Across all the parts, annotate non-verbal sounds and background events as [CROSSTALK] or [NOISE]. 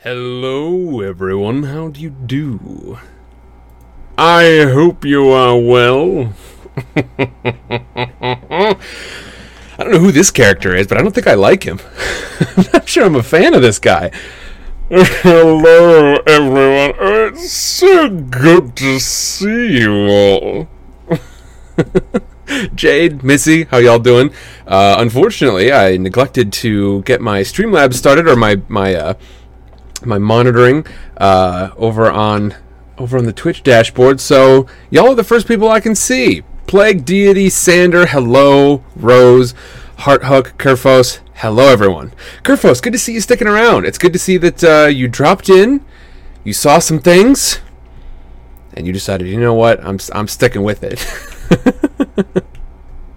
Hello, everyone. How do you do? I hope you are well. [LAUGHS] I don't know who this character is, but I don't think I like him. [LAUGHS] I'm not sure I'm a fan of this guy. Hello, everyone. It's so good to see you all. [LAUGHS] Jade, Missy, how y'all doing? Uh, unfortunately, I neglected to get my Streamlabs started or my my uh, my monitoring uh, over on over on the Twitch dashboard. So y'all are the first people I can see. Plague Deity, Sander, hello, Rose, Hearthook, Kerfos, hello everyone. Kerfos, good to see you sticking around. It's good to see that uh, you dropped in, you saw some things, and you decided, you know what, I'm I'm sticking with it.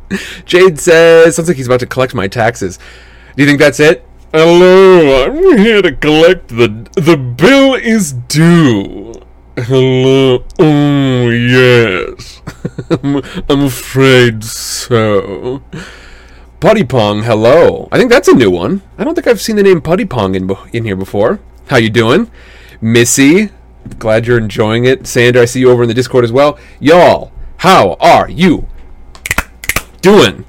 [LAUGHS] Jade says, sounds like he's about to collect my taxes. Do you think that's it? Hello, I'm here to collect the the bill is due. Hello. Oh yes. [LAUGHS] I'm, afraid so. Putty Pong, hello. I think that's a new one. I don't think I've seen the name Putty Pong in in here before. How you doing, Missy? Glad you're enjoying it. Sandra. I see you over in the Discord as well. Y'all, how are you doing?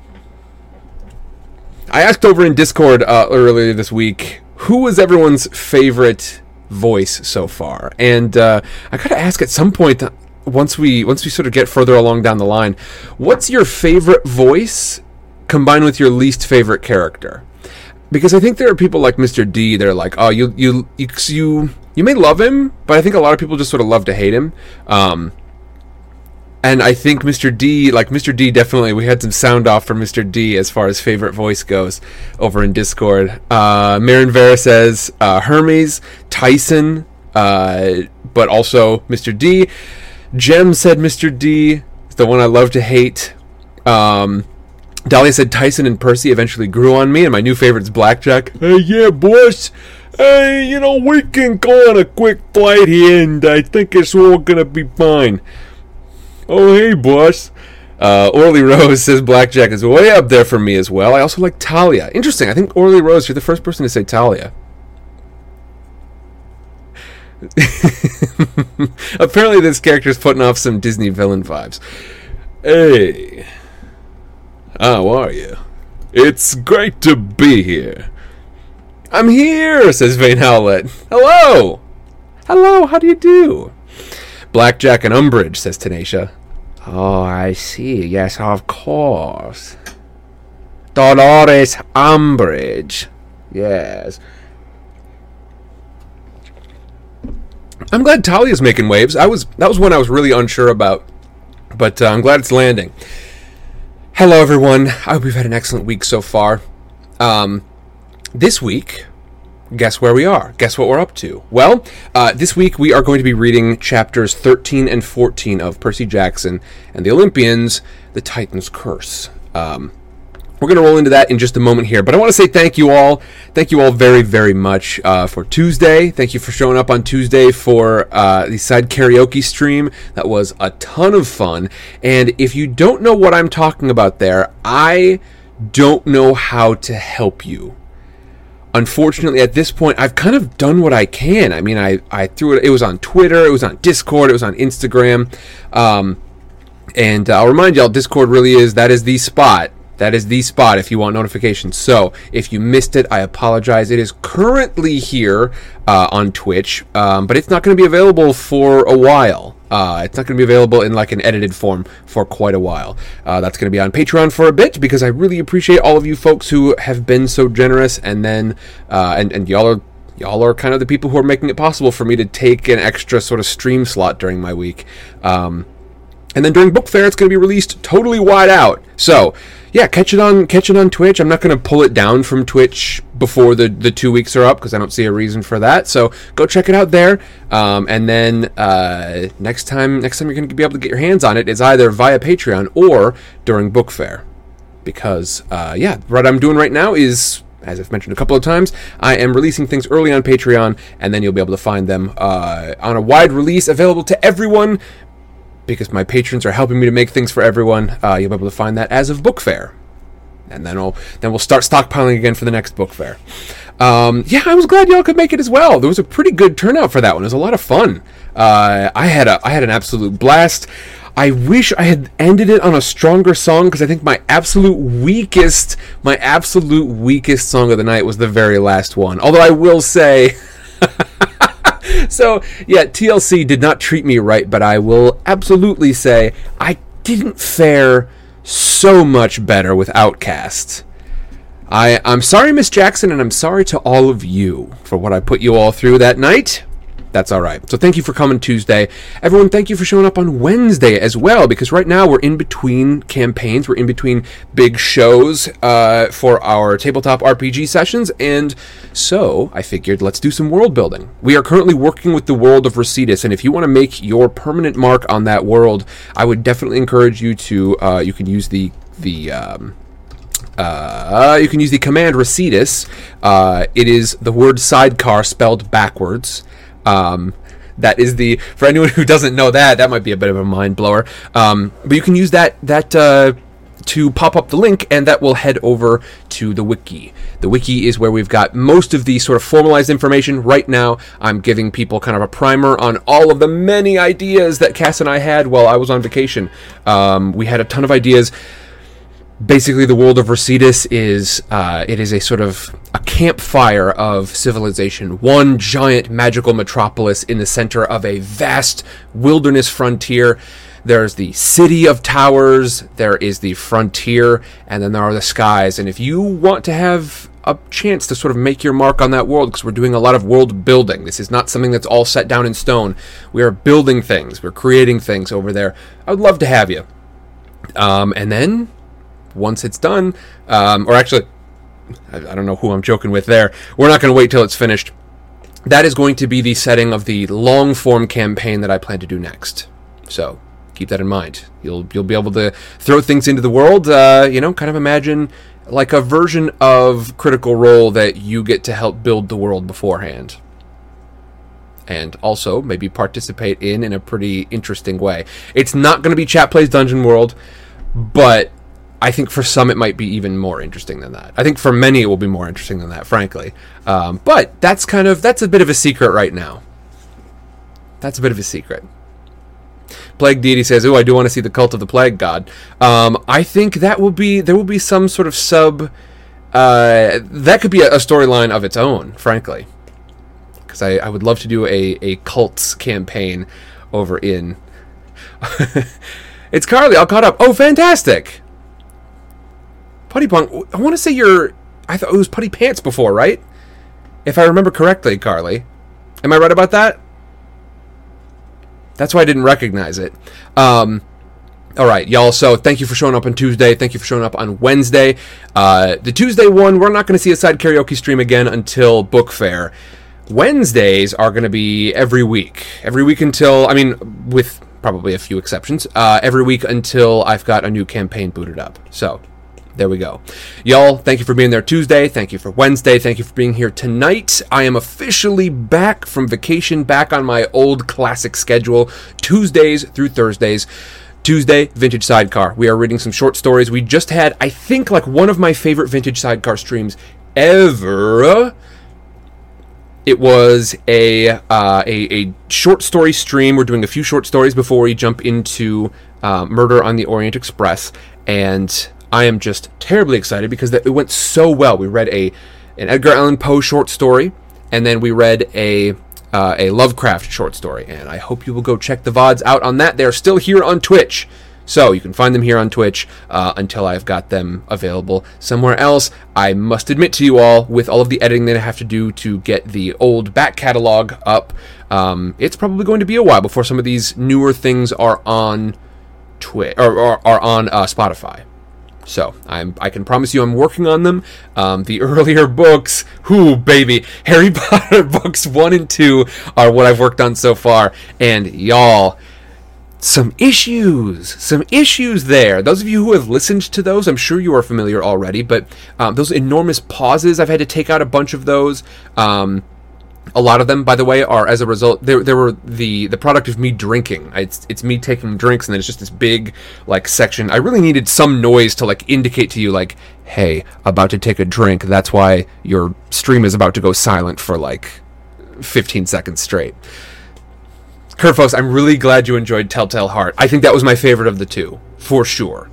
I asked over in Discord uh, earlier this week who was everyone's favorite voice so far, and uh, I gotta ask at some point once we once we sort of get further along down the line, what's your favorite voice combined with your least favorite character? Because I think there are people like Mr. D. They're like, oh, you you you you, you may love him, but I think a lot of people just sort of love to hate him. Um, and I think Mr. D, like Mr. D, definitely we had some sound off for Mr. D as far as favorite voice goes over in Discord. Uh, Marin Vera says uh, Hermes, Tyson, uh, but also Mr. D. Jem said Mr. D, the one I love to hate. Um, Dahlia said Tyson and Percy eventually grew on me, and my new favorite is Blackjack. Hey, yeah, boss. Hey, you know, we can go on a quick flight here, and I think it's all gonna be fine. Oh, hey, boss. Uh, Orly [LAUGHS] Rose says Blackjack is way up there for me as well. I also like Thalia. Interesting. I think Orly Rose, you're the first person to say Thalia. [LAUGHS] Apparently, this character is putting off some Disney villain vibes. Hey, how are you? It's great to be here. I'm here, says Vane Howlett. Hello. Hello, how do you do? Blackjack and Umbridge, says Tenacia. Oh, I see. Yes, of course. Dolores Umbridge. Yes. I'm glad Thalia's making waves. I was that was one I was really unsure about, but uh, I'm glad it's landing. Hello, everyone. I hope you've had an excellent week so far. Um, this week, guess where we are? Guess what we're up to? Well, uh, this week we are going to be reading chapters 13 and 14 of Percy Jackson and the Olympians: The Titan's Curse. Um, we're going to roll into that in just a moment here, but I want to say thank you all. Thank you all very, very much uh, for Tuesday. Thank you for showing up on Tuesday for uh, the side karaoke stream. That was a ton of fun. And if you don't know what I'm talking about there, I don't know how to help you. Unfortunately, at this point, I've kind of done what I can. I mean, I, I threw it, it was on Twitter, it was on Discord, it was on Instagram. Um, and I'll remind y'all, Discord really is, that is the spot that is the spot if you want notifications. So if you missed it, I apologize. It is currently here uh, on Twitch, um, but it's not going to be available for a while. Uh, it's not going to be available in like an edited form for quite a while. Uh, that's going to be on Patreon for a bit because I really appreciate all of you folks who have been so generous, and then uh, and and y'all are y'all are kind of the people who are making it possible for me to take an extra sort of stream slot during my week. Um, and then during book fair, it's going to be released totally wide out. So yeah, catch it on catch it on Twitch. I'm not going to pull it down from Twitch before the the two weeks are up because I don't see a reason for that. So go check it out there. Um, and then uh, next time next time you're going to be able to get your hands on it is either via Patreon or during book fair. Because uh, yeah, what I'm doing right now is as I've mentioned a couple of times, I am releasing things early on Patreon, and then you'll be able to find them uh, on a wide release available to everyone because my patrons are helping me to make things for everyone. Uh, you'll be able to find that as of book fair, and then we'll then we'll start stockpiling again for the next book fair. Um, yeah, I was glad y'all could make it as well. There was a pretty good turnout for that one. It was a lot of fun. Uh, I had a I had an absolute blast. I wish I had ended it on a stronger song because I think my absolute weakest, my absolute weakest song of the night was the very last one. Although I will say, [LAUGHS] [LAUGHS] so yeah, TLC did not treat me right, but I will absolutely say I didn't fare so much better with OutKast. I, I'm sorry, Miss Jackson, and I'm sorry to all of you for what I put you all through that night. That's all right. So thank you for coming Tuesday. Everyone, thank you for showing up on Wednesday as well, because right now we're in between campaigns. We're in between big shows uh, for our tabletop RPG sessions, and so I figured let's do some world building. We are currently working with the world of Resetus, and if you want to make your permanent mark on that world, I would definitely encourage you to. Uh, you can use the the. Um, uh, you can use the command Resetus. Uh, it is the word sidecar spelled backwards. Um, that is the for anyone who doesn't know that that might be a bit of a mind blower. Um, but you can use that that uh, to pop up the link, and that will head over to the wiki. The wiki is where we've got most of the sort of formalized information. Right now, I'm giving people kind of a primer on all of the many ideas that Cass and I had while I was on vacation. Um, we had a ton of ideas basically the world of Resetus is uh, it is a sort of a campfire of civilization, one giant magical metropolis in the center of a vast wilderness frontier. There's the city of towers, there is the frontier, and then there are the skies. And if you want to have a chance to sort of make your mark on that world, because we're doing a lot of world building, this is not something that's all set down in stone. We are building things, we're creating things over there. I would love to have you. Um, and then once it's done, um, or actually, I, I don't know who I'm joking with there. We're not going to wait till it's finished. That is going to be the setting of the long form campaign that I plan to do next. So keep that in mind. You'll you'll be able to throw things into the world. Uh, you know, kind of imagine like a version of Critical Role that you get to help build the world beforehand. And also maybe participate in in a pretty interesting way. It's not going to be Chat Plays Dungeon World, but I think for some it might be even more interesting than that. I think for many it will be more interesting than that, frankly. Um, but that's kind of that's a bit of a secret right now. That's a bit of a secret. Plague deity says, "Oh, I do want to see the cult of the plague god." Um, I think that will be there will be some sort of sub. Uh, that could be a, a storyline of its own, frankly, because I, I would love to do a a cults campaign over in. [LAUGHS] it's Carly. I'll caught up. Oh, fantastic! Putty Punk, I want to say you're. I thought it was Putty Pants before, right? If I remember correctly, Carly. Am I right about that? That's why I didn't recognize it. Um, all right, y'all. So thank you for showing up on Tuesday. Thank you for showing up on Wednesday. Uh, the Tuesday one, we're not going to see a side karaoke stream again until book fair. Wednesdays are going to be every week. Every week until, I mean, with probably a few exceptions, uh, every week until I've got a new campaign booted up. So there we go. Y'all, thank you for being there Tuesday. Thank you for Wednesday. Thank you for being here tonight. I am officially back from vacation, back on my old classic schedule, Tuesdays through Thursdays. Tuesday, Vintage Sidecar. We are reading some short stories. We just had, I think, like one of my favorite Vintage Sidecar streams ever. It was a, uh, a, a short story stream. We're doing a few short stories before we jump into uh, Murder on the Orient Express. And I am just terribly excited because it went so well. We read a an Edgar Allan Poe short story, and then we read a uh, a Lovecraft short story. And I hope you will go check the vods out on that. They're still here on Twitch. So you can find them here on Twitch uh, until I've got them available somewhere else. I must admit to you all, with all of the editing that I have to do to get the old back catalog up, um, it's probably going to be a while before some of these newer things are on Twitch or, or, are on uh, Spotify. So I'm I can promise you I'm working on them. Um, the [LAUGHS] earlier books, whoo baby, [LAUGHS] Harry Potter books one and two are what I've worked on so far, and y'all. Some issues, some issues there. Those of you who have listened to those, I'm sure you are familiar already. But um, those enormous pauses, I've had to take out a bunch of those. Um, A lot of them, by the way, are as a result. They, they were the the product of me drinking. It's it's me taking drinks, and then it's just this big like section. I really needed some noise to like indicate to you, like, hey, about to take a drink. That's why your stream is about to go silent for like 15 seconds straight. Kerfos, I'm really glad you enjoyed Telltale Heart. I think that was my favorite of the two, for sure.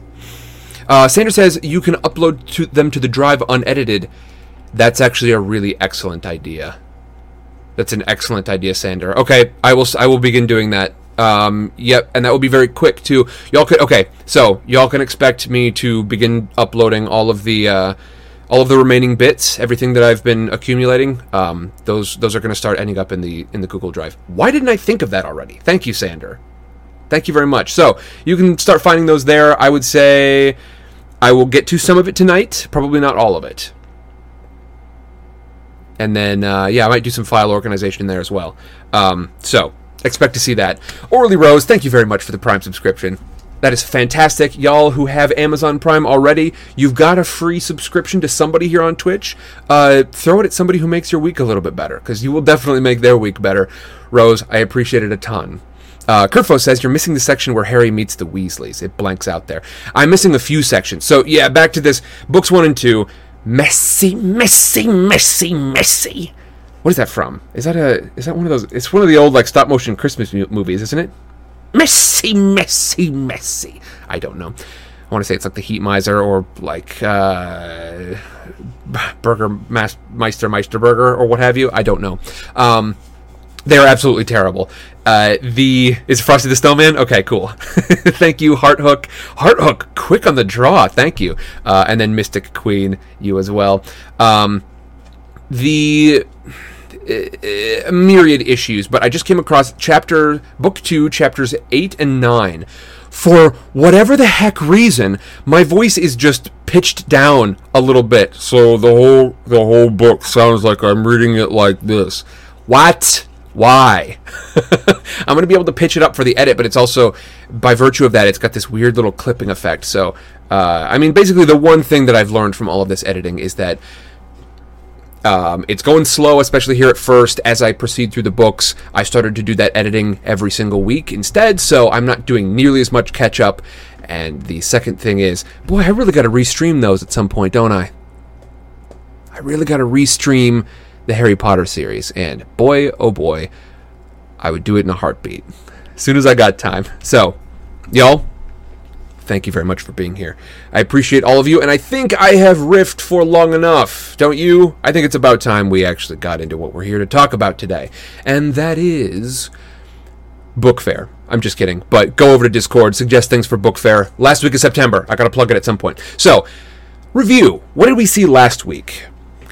Uh, Sanders says you can upload to them to the drive unedited. That's actually a really excellent idea. That's an excellent idea, Sander. Okay, I will. I will begin doing that. Um, yep, and that will be very quick too. Y'all could. Okay, so y'all can expect me to begin uploading all of the uh, all of the remaining bits, everything that I've been accumulating. Um, those those are going to start ending up in the in the Google Drive. Why didn't I think of that already? Thank you, Sander. Thank you very much. So you can start finding those there. I would say I will get to some of it tonight. Probably not all of it and then uh, yeah, I might do some file organization in there as well. Um, so expect to see that. Orly Rose, thank you very much for the Prime subscription. That is fantastic. Y'all who have Amazon Prime already, you've got a free subscription to somebody here on Twitch. Uh, throw it at somebody who makes your week a little bit better, because you will definitely make their week better. Rose, I appreciate it a ton. Uh, Kerfo says you're missing the section where Harry meets the Weasleys. It blanks out there. I'm missing a few sections. So yeah, back to this. Books one and two messy, messy, messy, messy. What is that from? Is that a? Is that one of those? It's one of the old like stop motion Christmas movies, isn't it? Messy, messy, messy. I don't know. I want to say it's like the Heat Miser or like uh, Burger Meister Meister Burger or what have you. I don't know. Um, they're absolutely terrible. Uh, the is Frosty the Snowman. Okay, cool. [LAUGHS] Thank you, Heart Hook. Heart Hook, quick on the draw. Thank you. Uh, and then Mystic Queen, you as well. Um, the uh, myriad issues, but I just came across chapter book two, chapters eight and nine. For whatever the heck reason, my voice is just pitched down a little bit, so the whole the whole book sounds like I'm reading it like this. What? Why? [LAUGHS] I'm going to be able to pitch it up for the edit, but it's also, by virtue of that, it's got this weird little clipping effect. So, uh, I mean, basically, the one thing that I've learned from all of this editing is that um, it's going slow, especially here at first. As I proceed through the books, I started to do that editing every single week instead, so I'm not doing nearly as much catch up. And the second thing is, boy, I really got to restream those at some point, don't I? I really got to restream the Harry Potter series, and boy, oh boy, I would do it in a heartbeat as soon as I got time. So, y'all, thank you very much for being here. I appreciate all of you, and I think I have riffed for long enough, don't you? I think it's about time we actually got into what we're here to talk about today, and that is book fair. I'm just kidding, but go over to Discord, suggest things for book fair. Last week of September, I gotta plug it at some point. So, review. What did we see last week?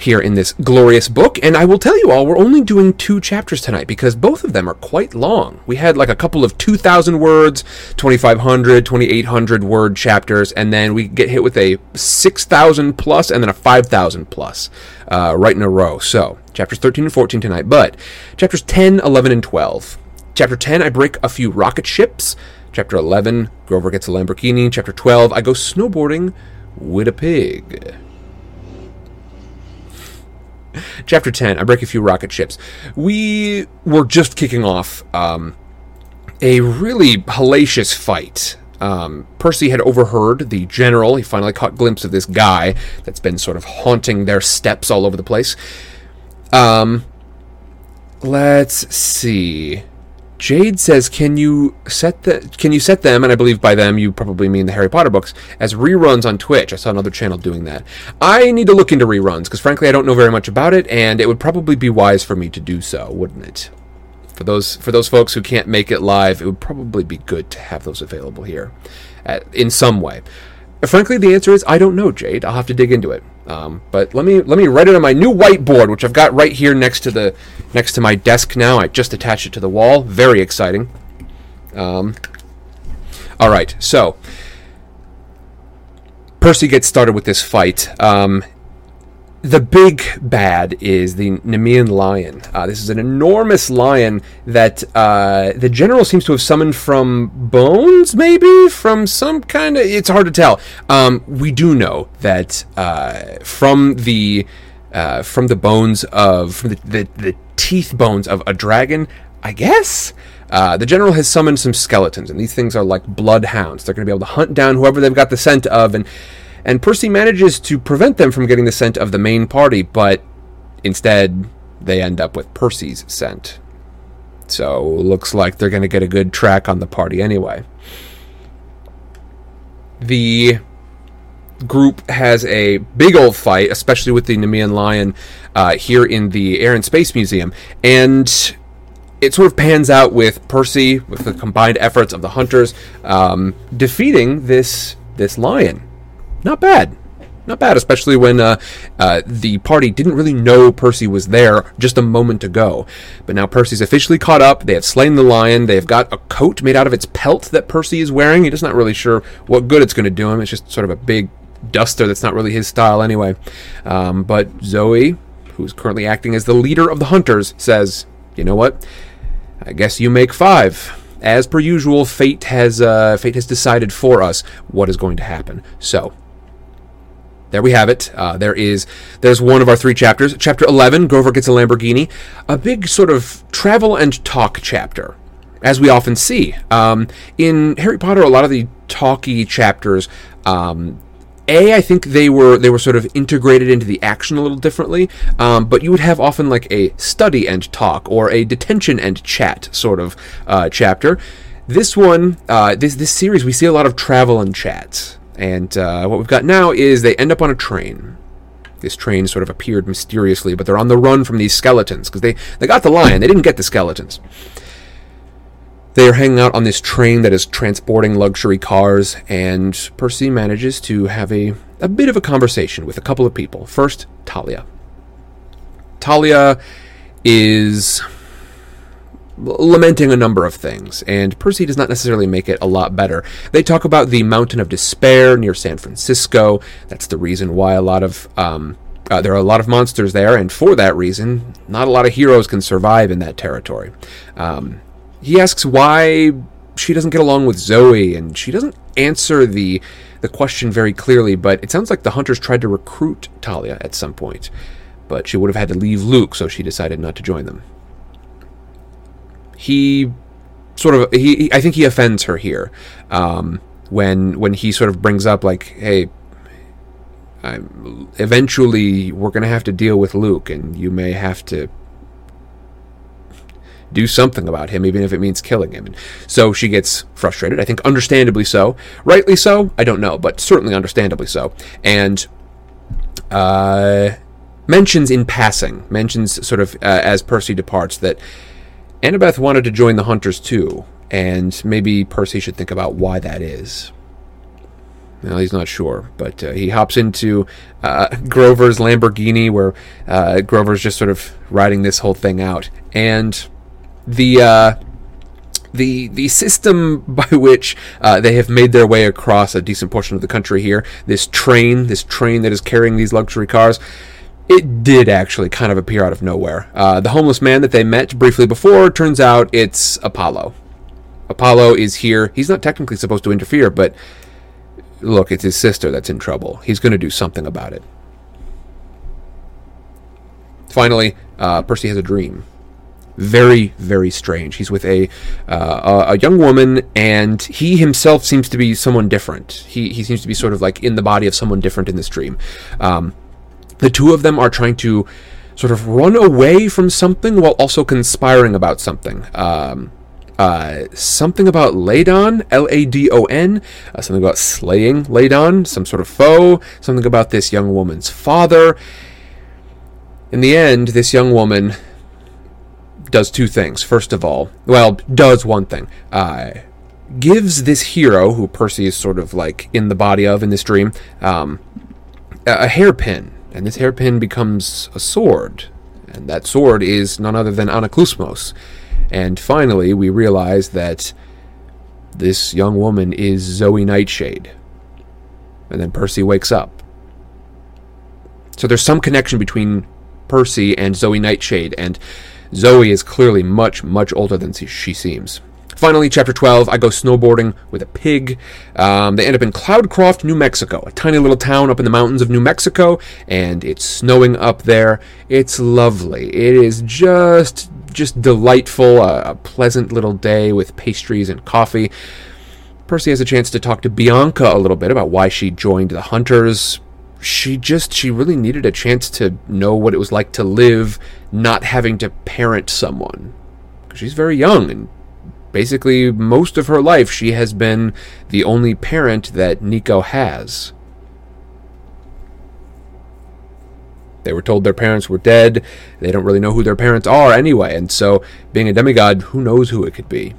Here in this glorious book. And I will tell you all, we're only doing two chapters tonight because both of them are quite long. We had like a couple of 2,000 words, 2,500, 2,800 word chapters, and then we get hit with a 6,000 plus and then a 5,000 plus uh, right in a row. So, chapters 13 and 14 tonight. But chapters 10, 11, and 12. Chapter 10, I break a few rocket ships. Chapter 11, Grover gets a Lamborghini. Chapter 12, I go snowboarding with a pig. [LAUGHS] Chapter 10 I break a few rocket ships. We were just kicking off um, a really hellacious fight. Um, Percy had overheard the general. He finally caught glimpse of this guy that's been sort of haunting their steps all over the place. Um, let's see. Jade says, "Can you set the can you set them?" And I believe by them you probably mean the Harry Potter books as reruns on Twitch. I saw another channel doing that. I need to look into reruns because frankly I don't know very much about it, and it would probably be wise for me to do so, wouldn't it? For those for those folks who can't make it live, it would probably be good to have those available here, at, in some way. Frankly, the answer is I don't know, Jade. I'll have to dig into it. Um, but let me let me write it on my new whiteboard, which I've got right here next to the next to my desk now. I just attached it to the wall. Very exciting. Um, all right, so Percy gets started with this fight. Um, the big bad is the Nemean lion. Uh, this is an enormous lion that uh, the general seems to have summoned from bones, maybe from some kind of. It's hard to tell. Um, we do know that uh, from the uh, from the bones of the, the, the teeth bones of a dragon, I guess. Uh, the general has summoned some skeletons, and these things are like bloodhounds. They're going to be able to hunt down whoever they've got the scent of, and and Percy manages to prevent them from getting the scent of the main party, but instead they end up with Percy's scent. So looks like they're going to get a good track on the party anyway. The group has a big old fight, especially with the Nemean lion uh, here in the Air and Space Museum, and it sort of pans out with Percy, with the combined efforts of the hunters, um, defeating this this lion. Not bad not bad, especially when uh, uh, the party didn't really know Percy was there just a moment ago. But now Percy's officially caught up. They have slain the lion. They have got a coat made out of its pelt that Percy is wearing. He's just not really sure what good it's going to do him. It's just sort of a big duster that's not really his style anyway. Um, but Zoe, who's currently acting as the leader of the hunters, says, "You know what? I guess you make five as per usual, fate has uh, fate has decided for us what is going to happen. So there we have it. Uh, there is there's one of our three chapters. Chapter 11, Grover gets a Lamborghini, a big sort of travel and talk chapter, as we often see um, in Harry Potter. A lot of the talky chapters. Um, a, I think they were they were sort of integrated into the action a little differently, um, but you would have often like a study and talk or a detention and chat sort of uh, chapter. This one, uh, this this series, we see a lot of travel and chat. And uh, what we've got now is they end up on a train. This train sort of appeared mysteriously, but they're on the run from these skeletons because they, they got the lion, they didn't get the skeletons. They are hanging out on this train that is transporting luxury cars, and Percy manages to have a, a bit of a conversation with a couple of people. First, Thalia. Thalia is lamenting a number of things, and Percy does not necessarily make it a lot better. They talk about the Mountain of Despair near San Francisco. That's the reason why a lot of um, uh, there are a lot of monsters there, and for that reason, not a lot of heroes can survive in that territory. Um, he asks why she doesn't get along with Zoe, and she doesn't answer the the question very clearly. But it sounds like the hunters tried to recruit Thalia at some point, but she would have had to leave Luke, so she decided not to join them he sort of he I think he offends her here um, when when he sort of brings up like hey I'm, eventually we're going to have to deal with Luke and you may have to do something about him even if it means killing him. And so she gets frustrated I think understandably so. Rightly so I don't know but certainly understandably so. And uh, mentions in passing mentions sort of uh, as Percy departs that Annabeth wanted to join the Hunters too, and maybe Percy should think about why that is. Well, he's not sure, but uh, he hops into uh, Grover's Lamborghini, where uh, Grover's just sort of riding this whole thing out, and the uh, the the system [LAUGHS] by which uh, they have made their way across a decent portion of the country here, this train, this train that is carrying these luxury cars, it did actually kind of appear out of nowhere. Uh, the homeless man that they met briefly before turns out it's Apollo. Apollo is here. He's not technically supposed to interfere, but look, it's his sister that's in trouble. He's going to do something about it. Finally, uh, Percy has a dream. Very, very strange. He's with a, uh, a young woman, and he himself seems to be someone different. He he seems to be sort of like in the body of someone different in this dream. Um, the two of them are trying to sort of run away from something while also conspiring about something. Um, uh, something about Ladon, L A D O N, uh, something about slaying Ladon, some sort of foe, something about this young woman's father. In the end, this young woman does two things. First of all, well, does one thing. Uh, gives this hero, who Percy is sort of like in the body of in this dream, um, a hairpin and this hairpin becomes a sword, and that sword is none other than Anaklusmos. And finally, we realize that this young woman is Zoe Nightshade. And then Percy wakes up. So there's some connection between Percy and Zoe Nightshade, and Zoe is clearly much, much older than she seems. Finally, chapter 12, I go snowboarding with a pig. Um, they end up in Cloudcroft, New Mexico, a tiny little town up in the mountains of New Mexico, and it's snowing up there. It's lovely. It is just just delightful, a, a pleasant little day with pastries and coffee. Percy has a chance to talk to Bianca a little bit about why she joined the Hunters. She just, she really needed a chance to know what it was like to live not having to parent someone. She's very young and basically most of her life she has been the only parent that Nico has. They were told their parents were dead. They don't really know who their parents are anyway, and so being a demigod, who knows who it could be?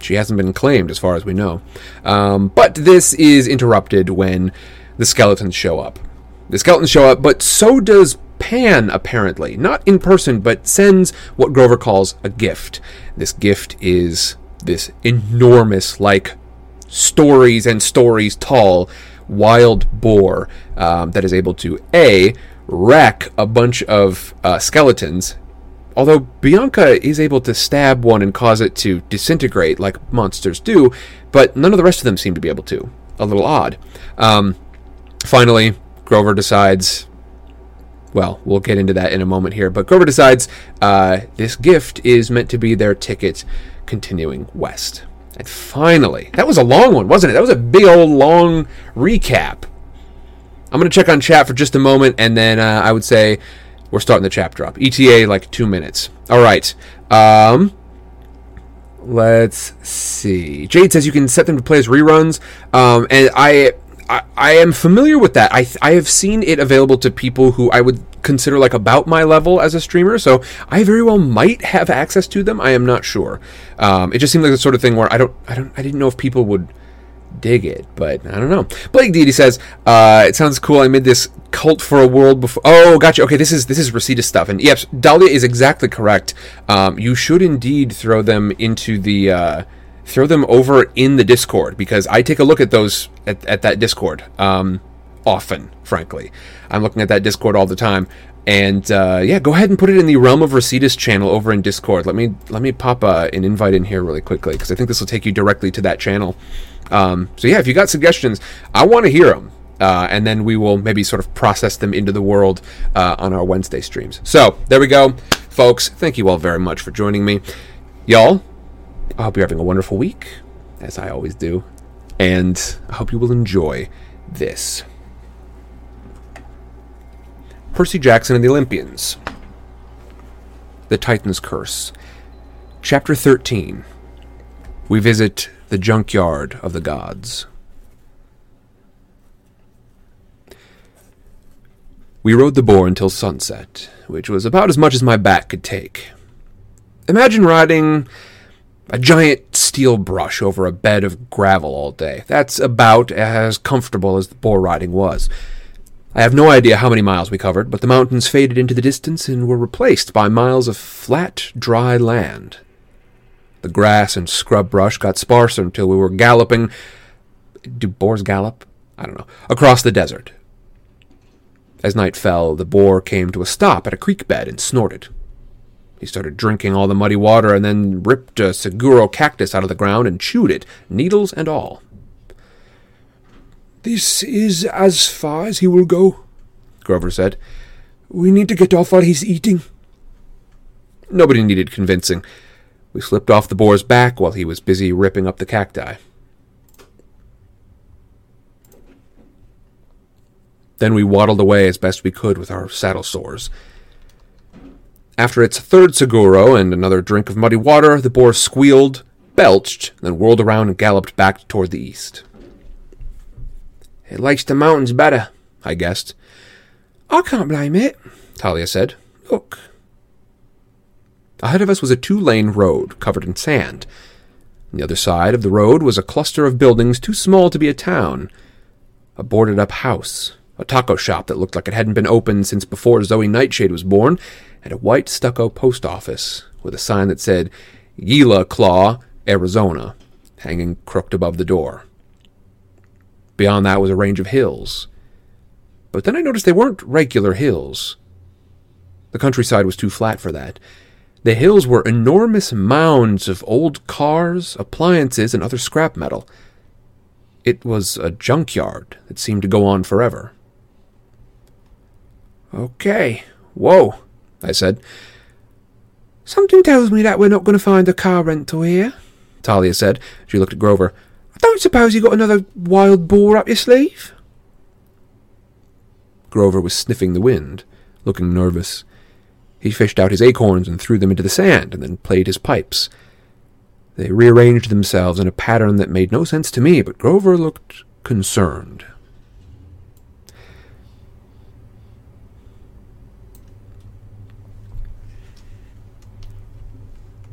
She hasn't been claimed, as far as we know. Um, but this is interrupted when the skeletons show up. The skeletons show up, but so does Pan, apparently. Not in person, but sends what Grover calls a gift. This gift is this enormous, like, stories and stories tall wild boar um, that is able to A, wreck a bunch of uh, skeletons. Although Bianca is able to stab one and cause it to disintegrate like monsters do, but none of the rest of them seem to be able to. A little odd. Um, finally, Grover decides well, we'll get into that in a moment here. But Grover decides uh, this gift is meant to be their ticket continuing west. And finally, that was a long one, wasn't it? That was a big old long recap. I'm going to check on chat for just a moment, and then uh, I would say we're starting the chap drop. ETA, like two minutes. All right. Um, let's see. Jade says you can set them to play as reruns, um, and I I, I am familiar with that. I, I have seen it available to people who I would consider like about my level as a streamer, so I very well might have access to them. I am not sure. Um, it just seemed like the sort of thing where I don't, I don't, I didn't know if people would dig it, but I don't know. Plague Deity says, uh, "It sounds cool. I made this cult for a world before." Oh, gotcha. Okay, this is this is Rosita stuff, and yes, Dahlia is exactly correct. Um, you should indeed throw them into the. Uh, throw them over in the Discord because I take a look at those at, at that Discord um, often. Frankly, I'm looking at that Discord all the time. And uh, yeah, go ahead and put it in the Realm of Rositas channel over in Discord. Let me let me pop uh, an invite in here really quickly because I think this will take you directly to that channel. Um, so yeah, if you got suggestions, I want to hear them, uh, and then we will maybe sort of process them into the world uh, on our Wednesday streams. So there we go, folks. Thank you all very much for joining me, y'all. I hope you're having a wonderful week, as I always do, and I hope you will enjoy this. Percy Jackson and the Olympians. The Titan's Curse. Chapter 13. We visit the junkyard of the gods. We rode the boar until sunset, which was about as much as my back could take. Imagine riding a giant steel brush over a bed of gravel all day. That's about as comfortable as the boar riding was. I have no idea how many miles we covered, but the mountains faded into the distance and were replaced by miles of flat, dry land. The grass and scrub brush got sparser until we were galloping. Do boars gallop? I don't know. Across the desert. As night fell, the boar came to a stop at a creek bed and snorted. He started drinking all the muddy water and then ripped a Saguaro cactus out of the ground and chewed it, needles and all. This is as far as he will go, Grover said. We need to get off while he's eating. Nobody needed convincing. We slipped off the boar's back while he was busy ripping up the cacti. Then we waddled away as best we could with our saddle sores. After its third Saguaro and another drink of muddy water, the boar squealed, belched, then whirled around and galloped back toward the east. It likes the mountains better, I guessed. I can't blame it, Thalia said. Look. Ahead of us was a two lane road covered in sand. On the other side of the road was a cluster of buildings too small to be a town. A boarded up house, a taco shop that looked like it hadn't been opened since before Zoe Nightshade was born, and a white stucco post office with a sign that said Gila Claw, Arizona, hanging crooked above the door. Beyond that was a range of hills. But then I noticed they weren't regular hills. The countryside was too flat for that. The hills were enormous mounds of old cars, appliances, and other scrap metal. It was a junkyard that seemed to go on forever. Okay. Whoa, I said. Something tells me that we're not going to find a car rental here, Thalia said. She looked at Grover. I don't suppose you got another wild boar up your sleeve? Grover was sniffing the wind, looking nervous. He fished out his acorns and threw them into the sand, and then played his pipes. They rearranged themselves in a pattern that made no sense to me, but Grover looked concerned.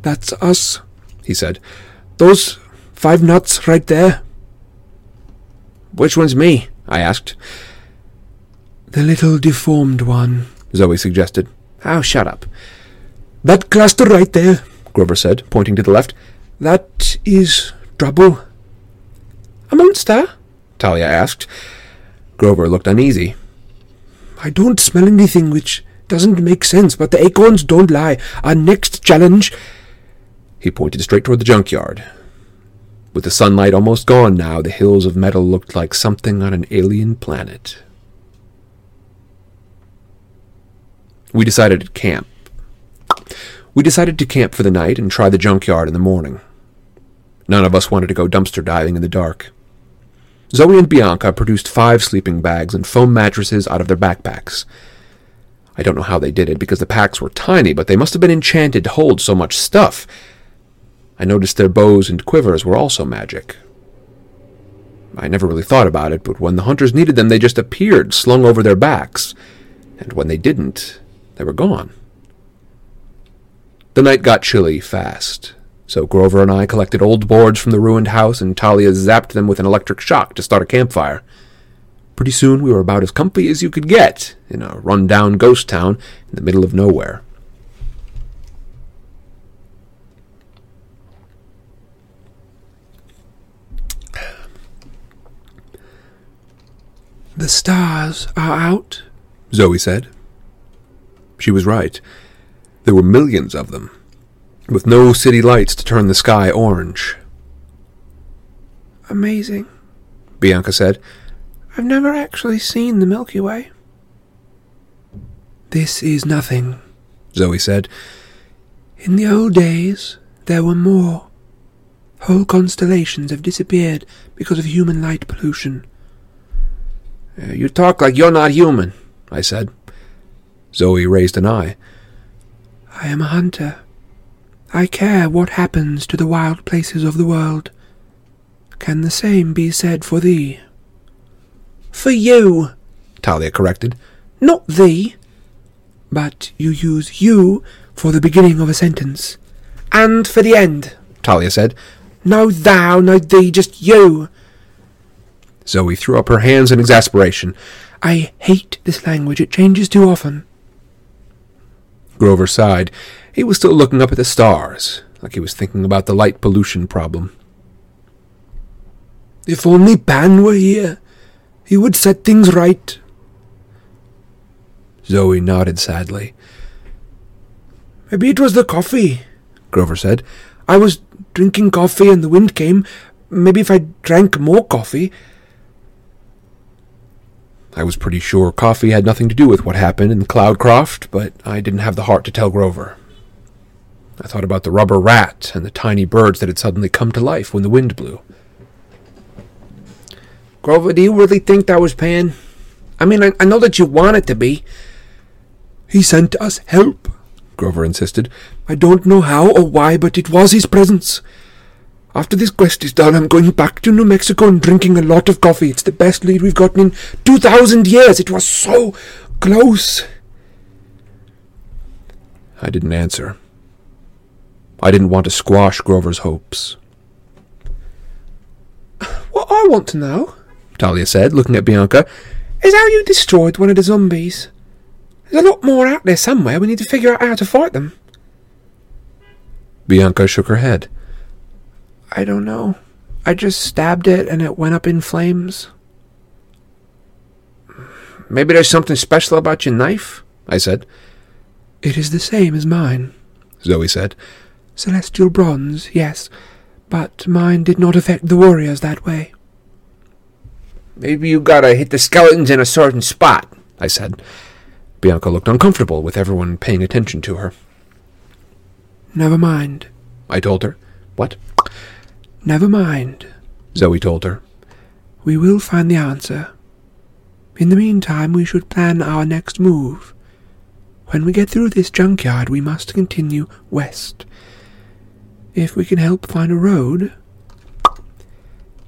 That's us, he said. Those five nuts right there. Which one's me? I asked. The little deformed one, Zoe suggested. Oh, shut up. That cluster right there, Grover said, pointing to the left. That is trouble. A monster? Thalia asked. Grover looked uneasy. I don't smell anything which doesn't make sense, but the acorns don't lie. Our next challenge. He pointed straight toward the junkyard. With the sunlight almost gone now, the hills of metal looked like something on an alien planet. We decided to camp. We decided to camp for the night and try the junkyard in the morning. None of us wanted to go dumpster diving in the dark. Zoe and Bianca produced five sleeping bags and foam mattresses out of their backpacks. I don't know how they did it because the packs were tiny, but they must have been enchanted to hold so much stuff. I noticed their bows and quivers were also magic. I never really thought about it, but when the hunters needed them, they just appeared, slung over their backs. And when they didn't, they were gone. The night got chilly fast, so Grover and I collected old boards from the ruined house, and Thalia zapped them with an electric shock to start a campfire. Pretty soon we were about as comfy as you could get in a run-down ghost town in the middle of nowhere. The stars are out, Zoe said. She was right. There were millions of them, with no city lights to turn the sky orange. Amazing, Bianca said. I've never actually seen the Milky Way. This is nothing, Zoe said. In the old days, there were more. Whole constellations have disappeared because of human light pollution. Uh, you talk like you're not human, I said. Zoe raised an eye. I am a hunter. I care what happens to the wild places of the world. Can the same be said for thee? For you, Thalia corrected. Not thee. But you use you for the beginning of a sentence. And for the end, Thalia said. No thou, no thee, just you. Zoe threw up her hands in exasperation. I hate this language. It changes too often. Grover sighed. He was still looking up at the stars, like he was thinking about the light pollution problem. If only Pan were here, he would set things right. Zoe nodded sadly. Maybe it was the coffee, Grover said. I was drinking coffee and the wind came. Maybe if I drank more coffee. I was pretty sure coffee had nothing to do with what happened in Cloudcroft, but I didn't have the heart to tell Grover. I thought about the rubber rat and the tiny birds that had suddenly come to life when the wind blew. Grover, do you really think that was Pan? I mean, I, I know that you want it to be. He sent us help, Grover insisted. I don't know how or why, but it was his presence. After this quest is done, I'm going back to New Mexico and drinking a lot of coffee. It's the best lead we've gotten in 2,000 years. It was so close. I didn't answer. I didn't want to squash Grover's hopes. [SIGHS] What I want to know, Thalia said, looking at Bianca, is how you destroyed one of the zombies. There's a lot more out there somewhere. We need to figure out how to fight them. Bianca shook her head. I don't know. I just stabbed it and it went up in flames. Maybe there's something special about your knife, I said. It is the same as mine. Zoe said. Celestial bronze, yes, but mine did not affect the warriors that way. Maybe you gotta hit the skeletons in a certain spot, I said. Bianca looked uncomfortable with everyone paying attention to her. Never mind, I told her. What? Never mind, Zoe told her. We will find the answer. In the meantime, we should plan our next move. When we get through this junkyard, we must continue west. If we can help find a road.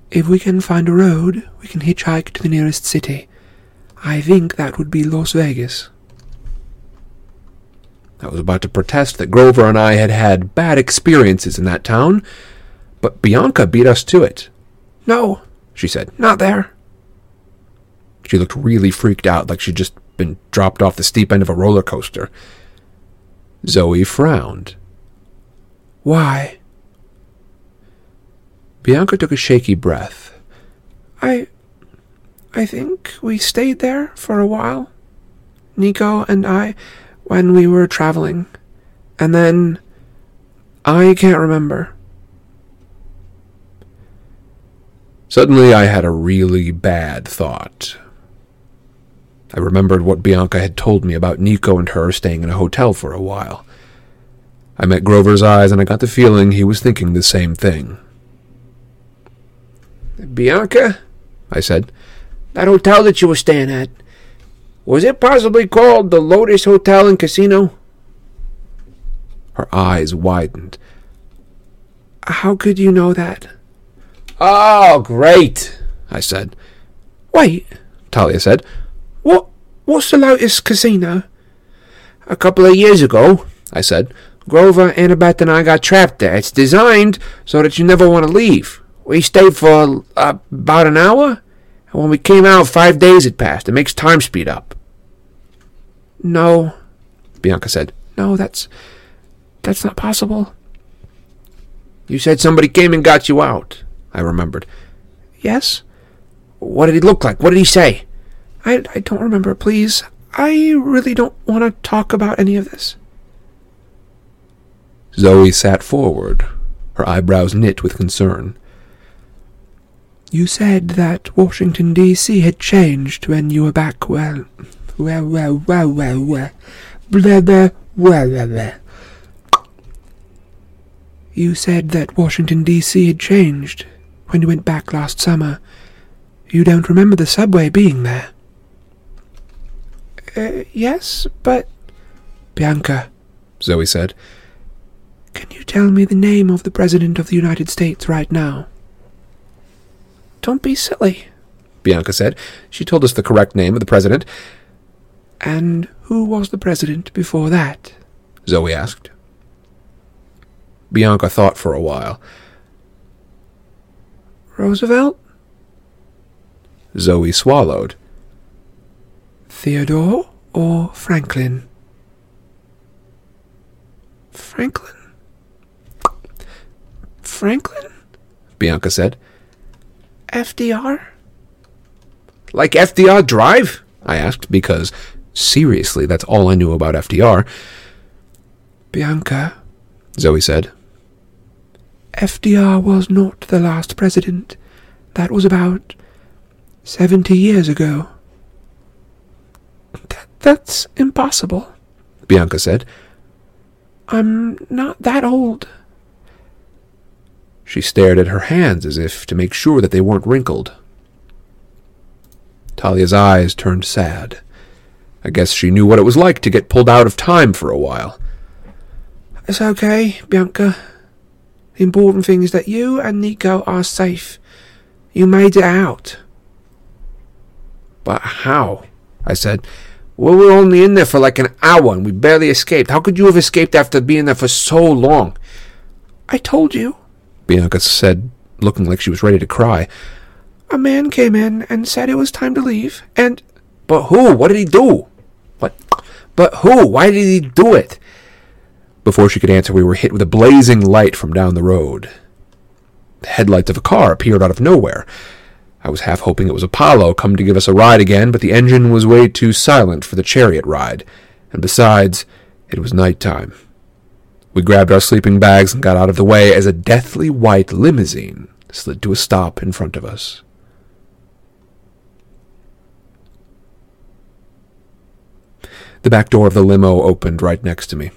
If we can find a road, we can hitchhike to the nearest city. I think that would be Las Vegas. I was about to protest that Grover and I had had bad experiences in that town, but Bianca beat us to it. No, she said. Not there. She looked really freaked out, like she'd just been dropped off the steep end of a roller coaster. Zoe frowned. Why? Bianca took a shaky breath. I. I think we stayed there for a while. Nico and I, when we were traveling. And then. I can't remember. Suddenly I had a really bad thought. I remembered what Bianca had told me about Nico and her staying in a hotel for a while. I met Grover's eyes and I got the feeling he was thinking the same thing. Bianca, I said, that hotel that you were staying at, was it possibly called the Lotus Hotel and Casino? Her eyes widened. How could you know that? Oh, great, I said. Wait, Thalia said. What? What's the Lotus Casino? A couple of years ago, I said, Grover, Annabeth, and I got trapped there. It's designed so that you never want to leave. We stayed for uh, about an hour, and when we came out, five days had passed. It makes time speed up. No, Bianca said. No, that's. that's not possible. You said somebody came and got you out, I remembered. Yes? What did he look like? What did he say? I, I don't remember, please. I really don't want to talk about any of this. Zoe sat forward, her eyebrows knit with concern. You said that Washington, D.C. had changed when you were back, well, well, well, well, well, well, blah, blah, well, blah, blah. You said that Washington, D.C. had changed when you went back last summer. You don't remember the subway being there. Uh, yes, but... Bianca, Zoe said. Can you tell me the name of the President of the United States right now? Don't be silly, Bianca said. She told us the correct name of the President. And who was the President before that? Zoe asked. Bianca thought for a while. Roosevelt? Zoe swallowed. Theodore or Franklin? Franklin? Franklin? Bianca said. FDR? Like FDR Drive? I asked, because, seriously, that's all I knew about FDR. Bianca, Zoe said. FDR was not the last president. That was about seventy years ago. That, that's impossible, Bianca said. I'm not that old. She stared at her hands as if to make sure that they weren't wrinkled. Thalia's eyes turned sad. I guess she knew what it was like to get pulled out of time for a while. It's okay, Bianca. Important thing is that you and Nico are safe. You made it out. But how? I said. We were only in there for like an hour and we barely escaped. How could you have escaped after being there for so long? I told you, Bianca said, looking like she was ready to cry. A man came in and said it was time to leave, and. But who? What did he do? What? But who? Why did he do it? Before she could answer, we were hit with a blazing light from down the road. The headlights of a car appeared out of nowhere. I was half hoping it was Apollo come to give us a ride again, but the engine was way too silent for the chariot ride, and besides, it was night time. We grabbed our sleeping bags and got out of the way as a deathly white limousine slid to a stop in front of us. The back door of the limo opened right next to me.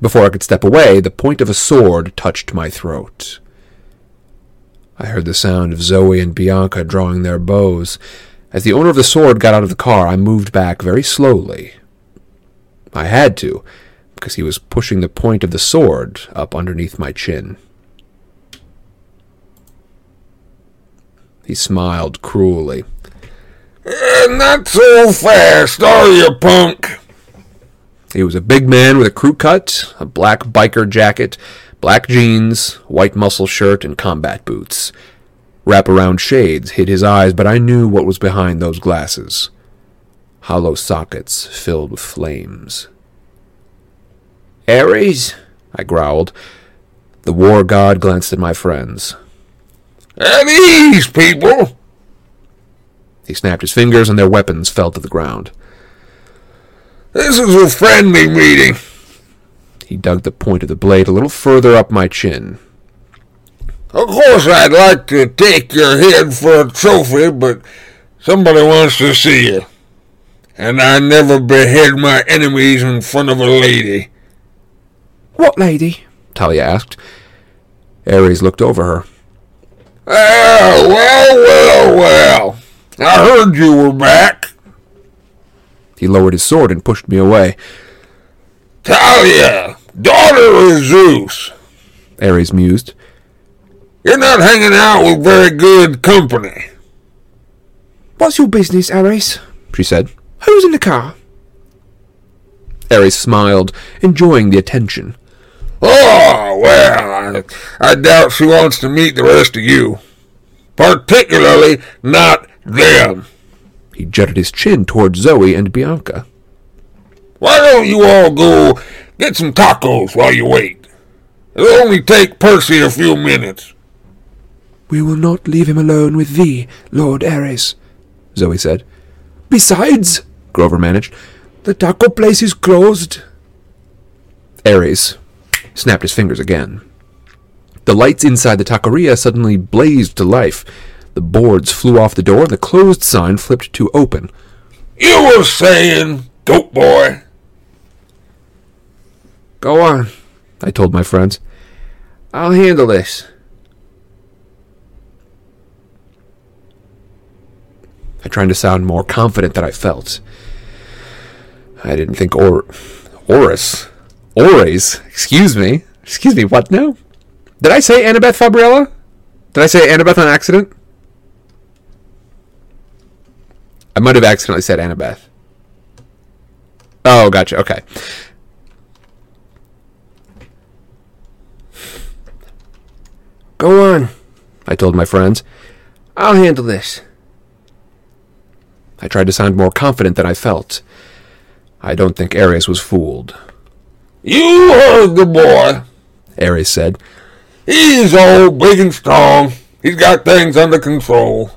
Before I could step away, the point of a sword touched my throat. I heard the sound of Zoe and Bianca drawing their bows. As the owner of the sword got out of the car, I moved back very slowly. I had to, because he was pushing the point of the sword up underneath my chin. He smiled cruelly. Eh, not so fast, are you, punk? He was a big man with a crew cut, a black biker jacket, black jeans, white muscle shirt, and combat boots. Wraparound shades hid his eyes, but I knew what was behind those glasses. Hollow sockets filled with flames. Ares? I growled. The war god glanced at my friends. At ease, people! He snapped his fingers, and their weapons fell to the ground. This is a friendly meeting. He dug the point of the blade a little further up my chin. Of course, I'd like to take your head for a trophy, but somebody wants to see you. And I never behead my enemies in front of a lady. What lady? Thalia asked. Ares looked over her. Oh, well, well, well. I heard you were back. He lowered his sword and pushed me away. Thalia, daughter of Zeus. Ares mused. You're not hanging out with very good company. What's your business, Ares? She said. Who's in the car? Ares smiled, enjoying the attention. Oh, well, I, I doubt she wants to meet the rest of you. Particularly not them. He jutted his chin toward Zoe and Bianca. Why don't you all go get some tacos while you wait? It'll only take Percy a few minutes. We will not leave him alone with thee, Lord Ares, Zoe said. Besides, Grover managed. the taco place is closed. Ares snapped his fingers again. The lights inside the taqueria suddenly blazed to life. The boards flew off the door, and the closed sign flipped to open. You were saying, dope boy. Go on, I told my friends. I'll handle this. I tried to sound more confident than I felt. I didn't think or Oris. Ores, excuse me. Excuse me, what now? Did I say Annabeth Fabriella? Did I say Annabeth on accident? I might have accidentally said Annabeth. Oh, gotcha. Okay. Go on. I told my friends. I'll handle this. I tried to sound more confident than I felt. I don't think Ares was fooled. You heard the boy. Ares said. He's old, big and strong. He's got things under control.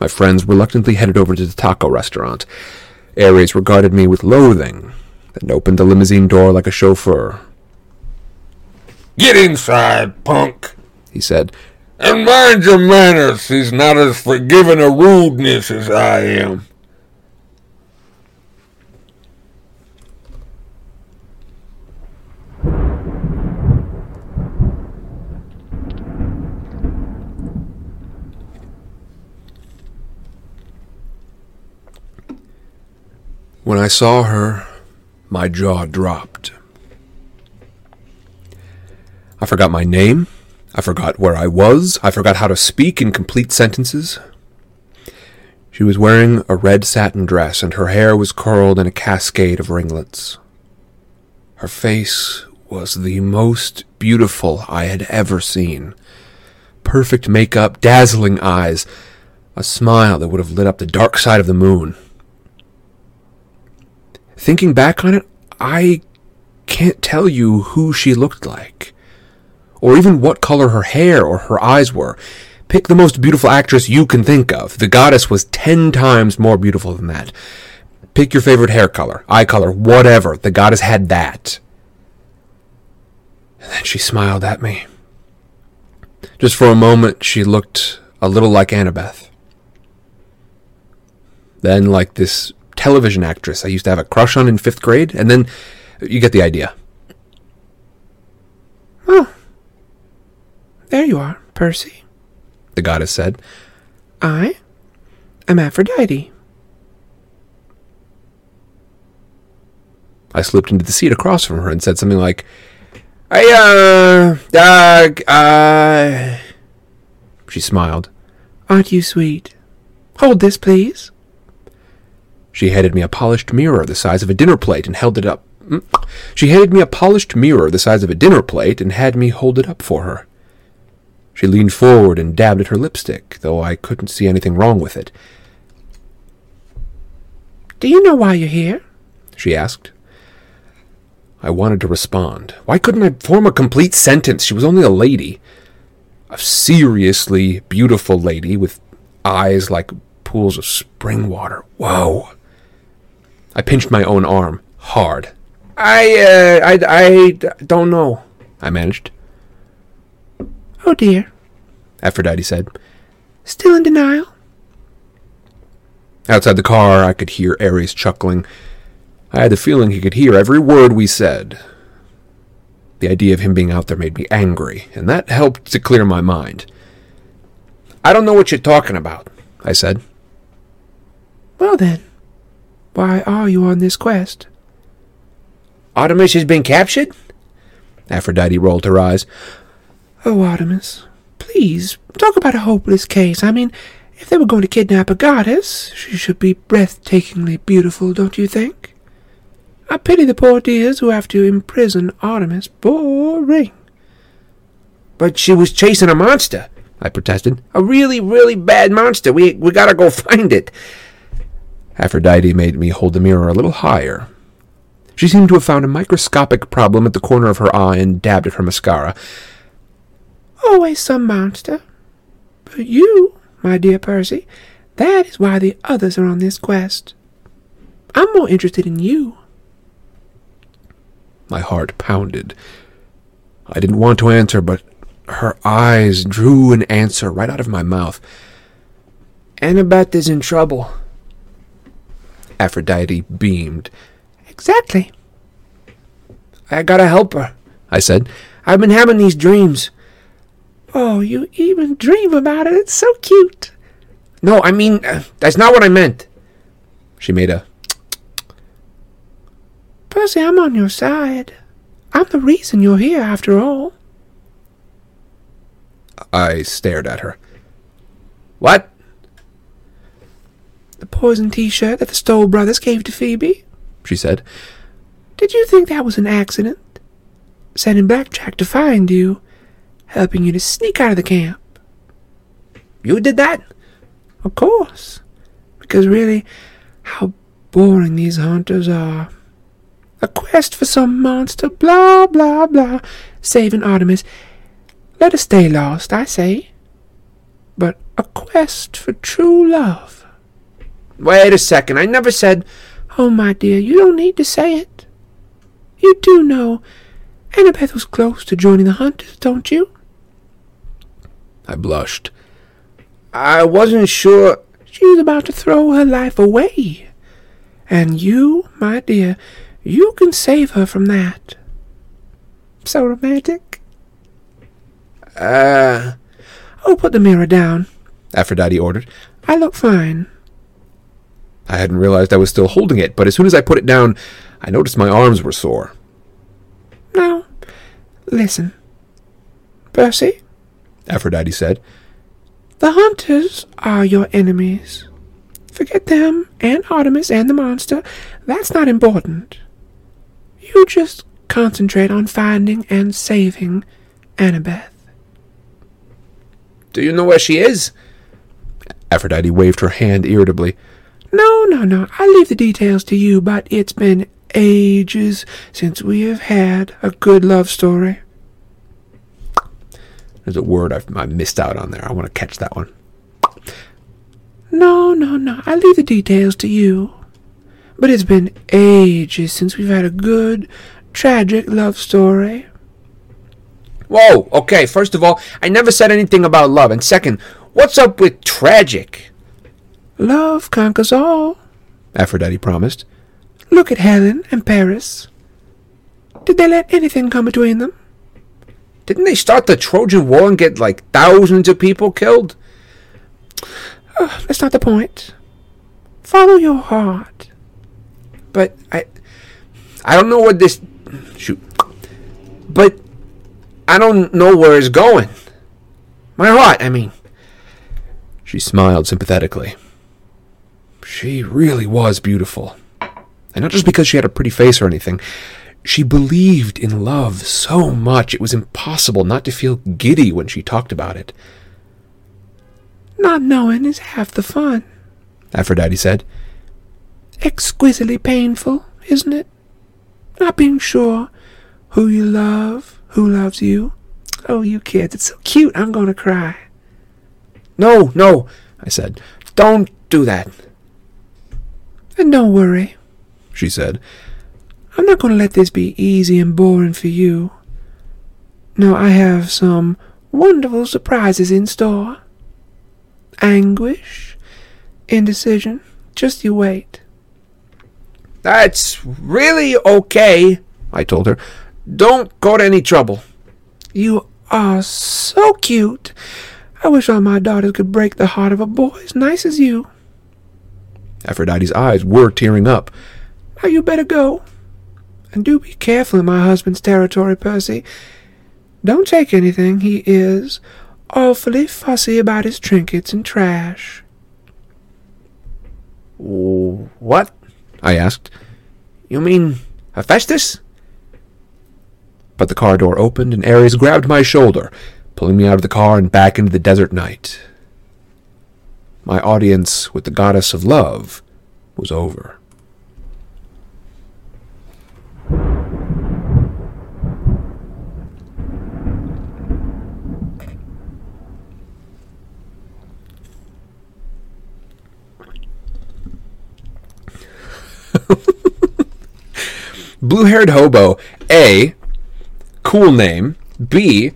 My friends reluctantly headed over to the taco restaurant. Ares regarded me with loathing, then opened the limousine door like a chauffeur. Get inside, punk. He said, And mind your manners. He's not as forgiving a rudeness as I am. When I saw her, my jaw dropped. I forgot my name. I forgot where I was. I forgot how to speak in complete sentences. She was wearing a red satin dress, and her hair was curled in a cascade of ringlets. Her face was the most beautiful I had ever seen. Perfect makeup, dazzling eyes, a smile that would have lit up the dark side of the moon. Thinking back on it, I can't tell you who she looked like, or even what color her hair or her eyes were. Pick the most beautiful actress you can think of. The goddess was ten times more beautiful than that. Pick your favorite hair color, eye color, whatever. The goddess had that. And then she smiled at me. Just for a moment, she looked a little like Annabeth. Then, like this television actress I used to have a crush on in fifth grade, and then you get the idea. Oh. There you are, Percy, The goddess said. I am Aphrodite. I slipped into the seat across from her and said something like, I, uh, uh, uh. She smiled. Aren't you sweet? Hold this, please. She handed me a polished mirror the size of a dinner plate and held it up. Mm. She handed me a polished mirror the size of a dinner plate and had me hold it up for her. She leaned forward and dabbed at her lipstick, though I couldn't see anything wrong with it. Do you know why you're here? She asked. I wanted to respond. Why couldn't I form a complete sentence? She was only a lady. A seriously beautiful lady with eyes like pools of spring water. Whoa. I pinched my own arm hard. I, uh, I, I don't know, I managed. Oh dear. Aphrodite said. Still in denial? Outside the car, I could hear Ares chuckling. I had the feeling he could hear every word we said. The idea of him being out there made me angry, and that helped to clear my mind. I don't know what you're talking about, I said. Well then, why are you on this quest? Artemis has been captured? Aphrodite rolled her eyes. Oh, Artemis, please, talk about a hopeless case. I mean, if they were going to kidnap a goddess, she should be breathtakingly beautiful, don't you think? I pity the poor dears who have to imprison Artemis. Boring. But she was chasing a monster, I protested. A really, really bad monster. We, we gotta go find it. Aphrodite made me hold the mirror a little higher. She seemed to have found a microscopic problem at the corner of her eye and dabbed at her mascara. Oh, Always some monster. But you, my dear Percy, that is why the others are on this quest. I'm more interested in you. My heart pounded. I didn't want to answer, but her eyes drew an answer right out of my mouth. Annabeth is in trouble. Aphrodite beamed. Exactly. I gotta help her, I said. I've been having these dreams. Oh, you even dream about it. It's so cute. No, I mean, uh, that's not what I meant. She made a. Percy, I'm on your side. I'm the reason you're here, after all. I stared at her. What? The poison t-shirt that the Stoll brothers gave to Phoebe, She said. Did you think that was an accident? Sending Blackjack to find you, helping you to sneak out of the camp. You did that? Of course. Because really, how boring these hunters are. A quest for some monster, blah, blah, blah. Saving Artemis. Let us stay lost, I say. But a quest for true love. Wait a second. I never said. Oh, my dear, you don't need to say it. You do know Annabeth was close to joining the hunters, don't you? I blushed. I wasn't sure. She was about to throw her life away. And you, my dear, you can save her from that. So romantic. Uh. Oh, put the mirror down. Aphrodite ordered. I look fine. I hadn't realized I was still holding it, but as soon as I put it down, I noticed my arms were sore. Now, listen. Percy, Aphrodite said. the hunters are your enemies. Forget them and Artemis and the monster. That's not important. You just concentrate on finding and saving Annabeth. Do you know where she is? Aphrodite waved her hand irritably. No, no, no. I leave the details to you, but it's been ages since we have had a good love story. There's a word I've, I missed out on there. I want to catch that one. No, no, no. I leave the details to you. But it's been ages since we've had a good, tragic love story. Whoa, okay, first of all, I never said anything about love. And second, what's up with tragic? Love conquers all, Aphrodite promised. Look at Helen and Paris. Did they let anything come between them? Didn't they start the Trojan War and get like thousands of people killed? Oh, that's not the point. Follow your heart. But I I don't know what this shoot. But I don't know where it's going. My heart, I mean. She smiled sympathetically. She really was beautiful. And not just because she had a pretty face or anything. She believed in love so much it was impossible not to feel giddy when she talked about it. Not knowing is half the fun, Aphrodite said. Exquisitely painful, isn't it? Not being sure who you love, who loves you. Oh, you kids, it's so cute, I'm going to cry. No, no, I said. Don't do that. And don't worry, she said. I'm not going to let this be easy and boring for you. No, I have some wonderful surprises in store. Anguish, indecision, just you wait. That's really okay, I told her. Don't go to any trouble. You are so cute. I wish all my daughters could break the heart of a boy as nice as you. Aphrodite's eyes were tearing up. Now you better go. And do be careful in my husband's territory, Percy. Don't take anything. He is awfully fussy about his trinkets and trash. What? I asked. You mean Hephaestus? But the car door opened and Ares grabbed my shoulder, pulling me out of the car and back into the desert night. My audience with the goddess of love was over. [LAUGHS] Blue haired hobo. A. Cool name. B.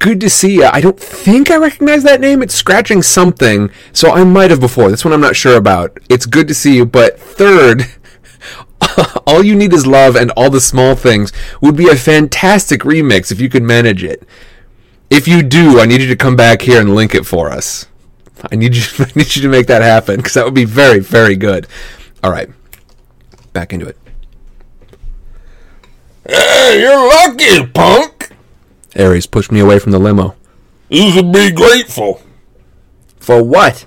Good to see ya. I don't think I recognize that name. It's scratching something, so I might have before. This one I'm not sure about. It's good to see you, but third, [LAUGHS] all you need is love and all the small things would be a fantastic remix if you could manage it. If you do, I need you to come back here and link it for us. I need you. [LAUGHS] I need you to make that happen because that would be very, very good. All right, back into it. Hey, you're lucky, punk. Ares pushed me away from the limo. You should be grateful. For what?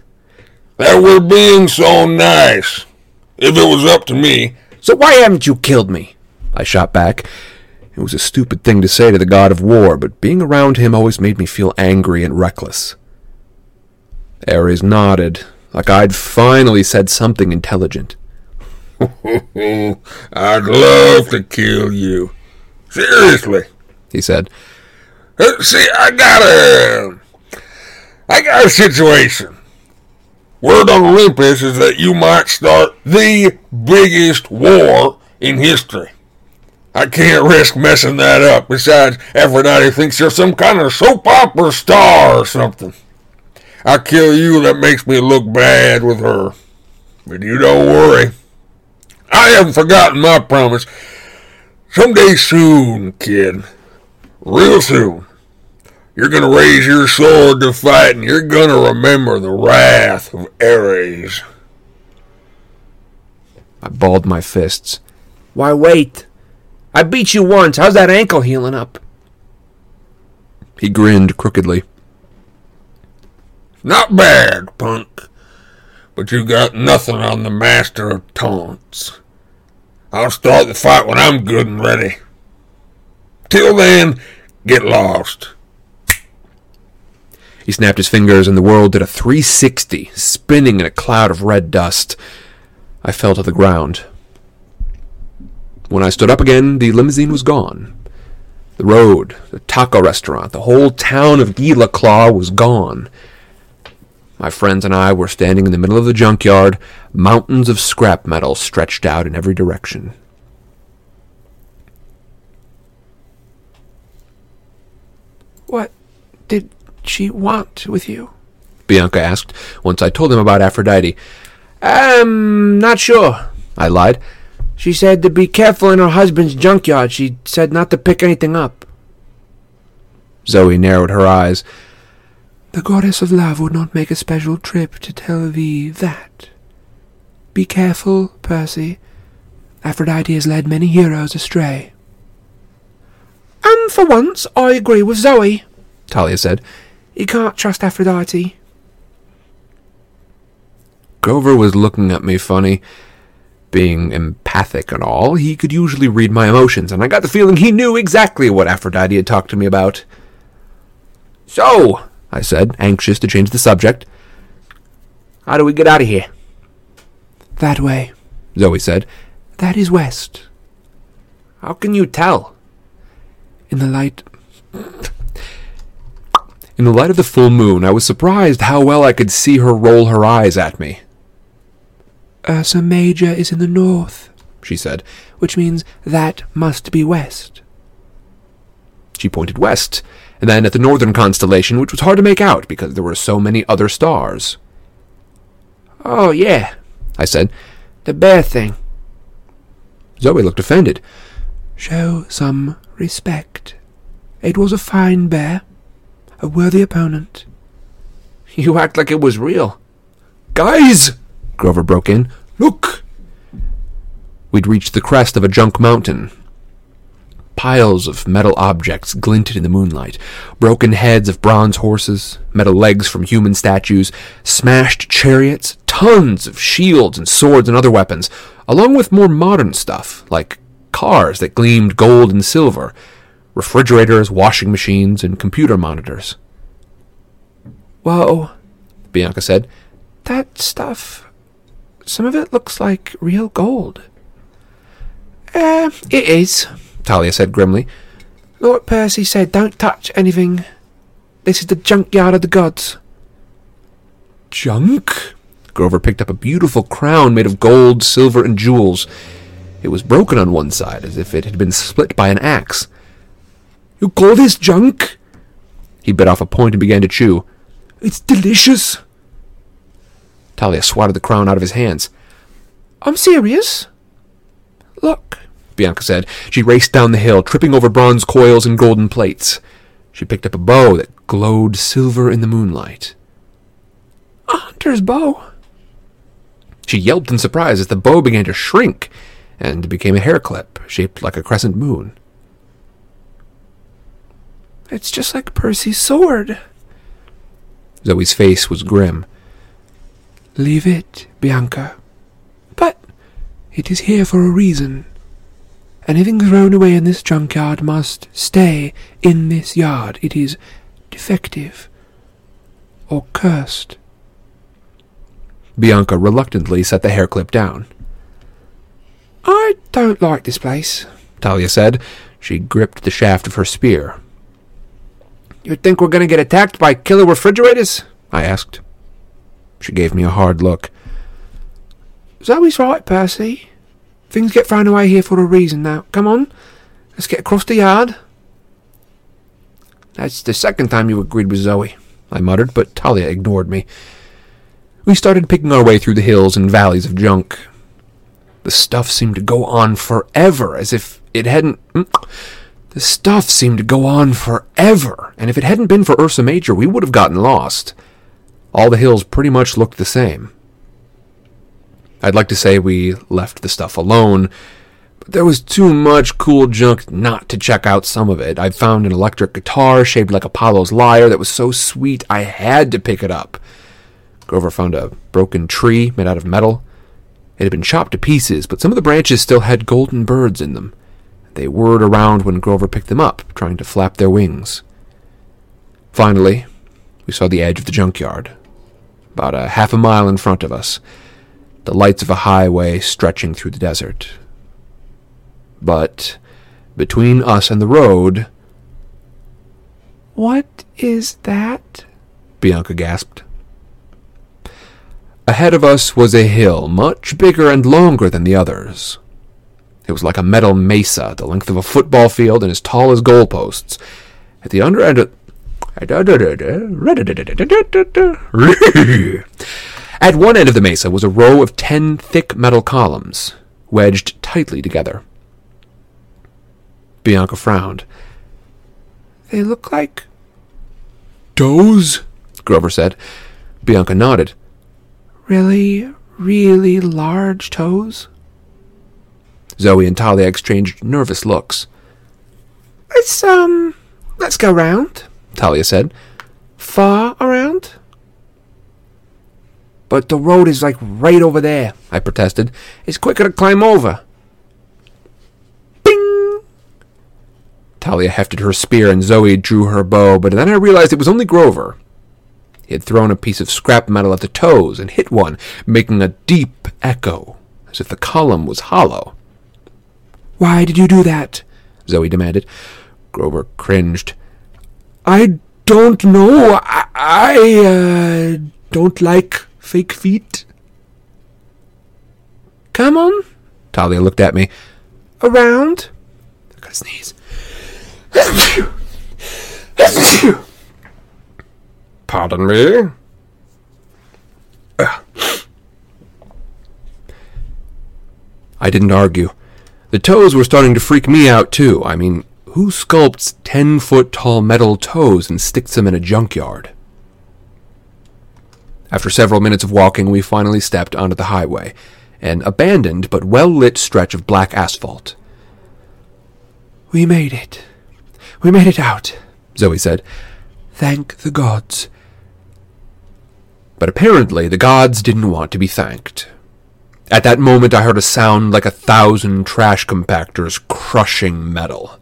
That we're being so nice. If it was up to me. So why haven't you killed me? I shot back. It was a stupid thing to say to the god of war, but being around him always made me feel angry and reckless. Ares nodded, like I'd finally said something intelligent. [LAUGHS] I'd love to kill you. Seriously, he said. See, I got a, I got a situation. Word on Olympus is that you might start the biggest war in history. I can't risk messing that up. Besides, Aphrodite thinks you're some kind of soap opera star or something. I kill you, that makes me look bad with her. But you don't worry. I haven't forgotten my promise. Someday soon, kid. Real soon. You're gonna raise your sword to fight and you're gonna remember the wrath of Ares. I balled my fists. Why wait? I beat you once. How's that ankle healing up? He grinned crookedly. Not bad, punk. But you got nothing on the master of taunts. I'll start the fight when I'm good and ready. Till then, get lost. He snapped his fingers and the world did a 360, spinning in a cloud of red dust. I fell to the ground. When I stood up again, the limousine was gone. The road, the taco restaurant, the whole town of Gila Claw was gone. My friends and I were standing in the middle of the junkyard, mountains of scrap metal stretched out in every direction. Did she want with you? Bianca asked, once I told him about Aphrodite. Um, not sure, I lied. She said to be careful in her husband's junkyard. She said not to pick anything up. Zoe narrowed her eyes. The goddess of love would not make a special trip to tell thee that. Be careful, Percy. Aphrodite has led many heroes astray. And for once, I agree with Zoe, Thalia said. You can't trust Aphrodite. Grover was looking at me funny. Being empathic and all, he could usually read my emotions, and I got the feeling he knew exactly what Aphrodite had talked to me about. So, I said, anxious to change the subject, how do we get out of here? That way, Zoe said. That is west. How can you tell? In the light. In the light of the full moon, I was surprised how well I could see her roll her eyes at me. Uh, Ursa Major is in the north, she said, which means that must be west. She pointed west, and then at the northern constellation, which was hard to make out because there were so many other stars. Oh, yeah, I said. The bear thing. Zoe looked offended. Show some respect. It was a fine bear, a worthy opponent. You act like it was real. Guys! Grover broke in. Look! We'd reached the crest of a junk mountain. Piles of metal objects glinted in the moonlight broken heads of bronze horses, metal legs from human statues, smashed chariots, tons of shields and swords and other weapons, along with more modern stuff, like cars that gleamed gold and silver, refrigerators, washing machines, and computer monitors. Whoa, Bianca said. That stuff. Some of it looks like real gold. Eh, it is, Thalia said grimly. Lord Percy said don't touch anything. This is the junkyard of the gods. Junk? Grover picked up a beautiful crown made of gold, silver, and jewels. It was broken on one side, as if it had been split by an axe. You call this junk? He bit off a point and began to chew. It's delicious. Thalia swatted the crown out of his hands. I'm serious. Look, Bianca said. She raced down the hill, tripping over bronze coils and golden plates. She picked up a bow that glowed silver in the moonlight. A hunter's bow. She yelped in surprise as the bow began to shrink and became a hair clip shaped like a crescent moon. It's just like Percy's sword. Zoe's face was grim. Leave it, Bianca. But it is here for a reason. Anything thrown away in this junkyard must stay in this yard. It is defective or cursed. Bianca reluctantly set the hair clip down. I don't like this place, Thalia said. She gripped the shaft of her spear. You think we're going to get attacked by killer refrigerators? I asked. She gave me a hard look. Zoe's right, Percy. Things get thrown away here for a reason now. Come on, let's get across the yard. That's the second time you agreed with Zoe, I muttered, but Thalia ignored me. We started picking our way through the hills and valleys of junk. The stuff seemed to go on forever, as if it hadn't. Hmm, the stuff seemed to go on forever, and if it hadn't been for Ursa Major, we would have gotten lost. All the hills pretty much looked the same. I'd like to say we left the stuff alone, but there was too much cool junk not to check out some of it. I'd found an electric guitar shaped like Apollo's lyre that was so sweet I had to pick it up. Grover found a broken tree made out of metal. It had been chopped to pieces, but some of the branches still had golden birds in them. They whirred around when Grover picked them up, trying to flap their wings. Finally, we saw the edge of the junkyard, about a half a mile in front of us, the lights of a highway stretching through the desert. But between us and the road. What is that? Bianca gasped. Ahead of us was a hill, much bigger and longer than the others. It was like a metal mesa, the length of a football field and as tall as goalposts. At the under end of, At one end of the mesa was a row of ten thick metal columns, wedged tightly together. Bianca frowned. They look like Toes? Grover said. Bianca nodded. Really, really large toes. Zoe and Thalia exchanged nervous looks. Let's, um, let's go round, Thalia said. far around. But the road is like right over there, I protested. It's quicker to climb over. Bing! Thalia hefted her spear and Zoe drew her bow, but then I realized it was only Grover. He had thrown a piece of scrap metal at the toes and hit one, making a deep echo, as if the column was hollow. Why did you do that? Zoe demanded. Grover cringed. I don't know. I, I uh, don't like fake feet. Come on, Thalia looked at me. around. I gotta sneeze. Pardon me? Ah. I didn't argue. The toes were starting to freak me out, too. I mean, who sculpts ten foot tall metal toes and sticks them in a junkyard? After several minutes of walking, we finally stepped onto the highway, an abandoned but well lit stretch of black asphalt. We made it. We made it out. Zoe said. Thank the gods. But apparently the gods didn't want to be thanked. At that moment, I heard a sound like a thousand trash compactors crushing metal.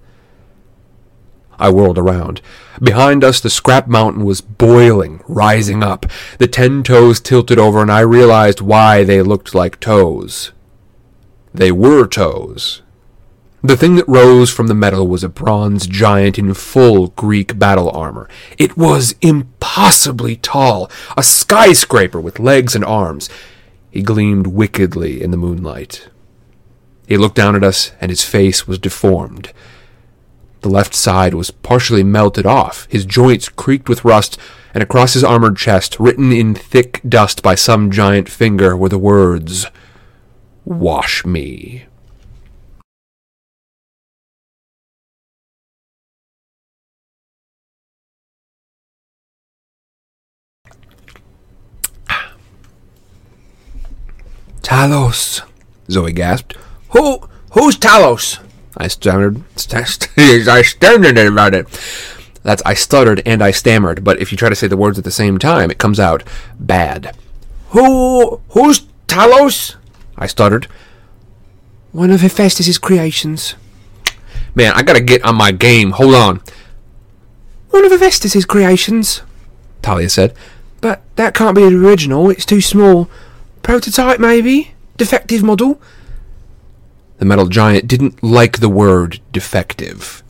I whirled around. Behind us, the scrap mountain was boiling, rising up. The ten toes tilted over, and I realized why they looked like toes. They were toes. The thing that rose from the metal was a bronze giant in full Greek battle armor. It was impossibly tall, a skyscraper with legs and arms. He gleamed wickedly in the moonlight. He looked down at us, and his face was deformed. The left side was partially melted off. His joints creaked with rust, and across his armored chest, written in thick dust by some giant finger, were the words, Wash me. Talos. Zoe gasped. Who? Who's Talos? I stammered. [LAUGHS] I stammered about it. That's I stuttered and I stammered, but if you try to say the words at the same time, it comes out bad. Who? Who's Talos? I stuttered. One of Hephaestus's creations. Man, I gotta get on my game. Hold on. One of Hephaestus's creations. Thalia said. But that can't be the original. It's too small. Prototype, maybe? Defective model? The metal giant didn't like the word defective.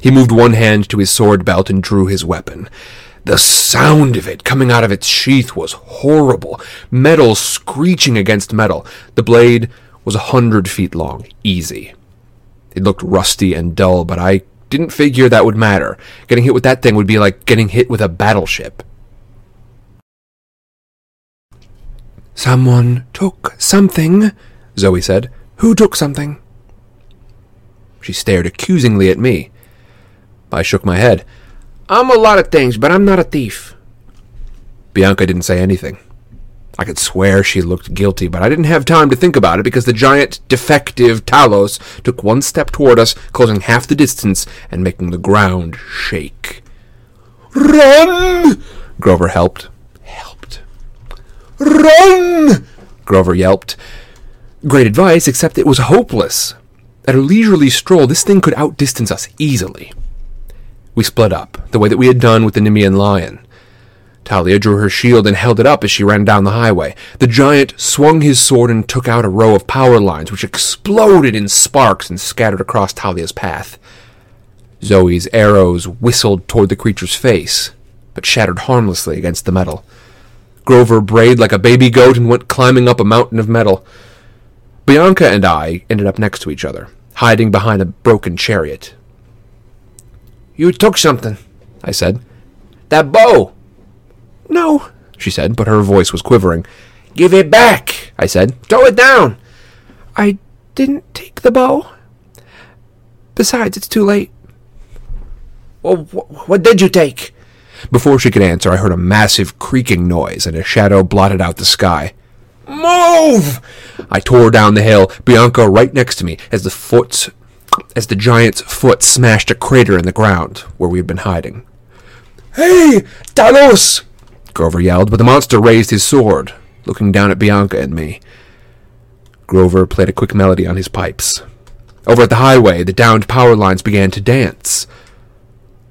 He moved one hand to his sword belt and drew his weapon. The sound of it coming out of its sheath was horrible. Metal screeching against metal. The blade was a hundred feet long, easy. It looked rusty and dull, but I didn't figure that would matter. Getting hit with that thing would be like getting hit with a battleship. Someone took something, Zoe said. Who took something? She stared accusingly at me. I shook my head. I'm a lot of things, but I'm not a thief. Bianca didn't say anything. I could swear she looked guilty, but I didn't have time to think about it because the giant, defective Talos took one step toward us, closing half the distance and making the ground shake. Run! Grover helped. Run! Grover yelped. Great advice, except it was hopeless. At a leisurely stroll, this thing could outdistance us easily. We split up, the way that we had done with the Nemean lion. Thalia drew her shield and held it up as she ran down the highway. The giant swung his sword and took out a row of power lines, which exploded in sparks and scattered across Thalia's path. Zoe's arrows whistled toward the creature's face, but shattered harmlessly against the metal. Grover brayed like a baby goat and went climbing up a mountain of metal. Bianca and I ended up next to each other, hiding behind a broken chariot. You took something, I said. That bow! No, she said, but her voice was quivering. Give it back, I said. Throw it down! I didn't take the bow. Besides, it's too late. Well, wh- what did you take? Before she could answer, I heard a massive creaking noise, and a shadow blotted out the sky. Move! I tore down the hill, Bianca right next to me, as the foot's as the giant's foot smashed a crater in the ground where we had been hiding. Hey, Talos! Grover yelled, but the monster raised his sword, looking down at Bianca and me. Grover played a quick melody on his pipes. Over at the highway, the downed power lines began to dance.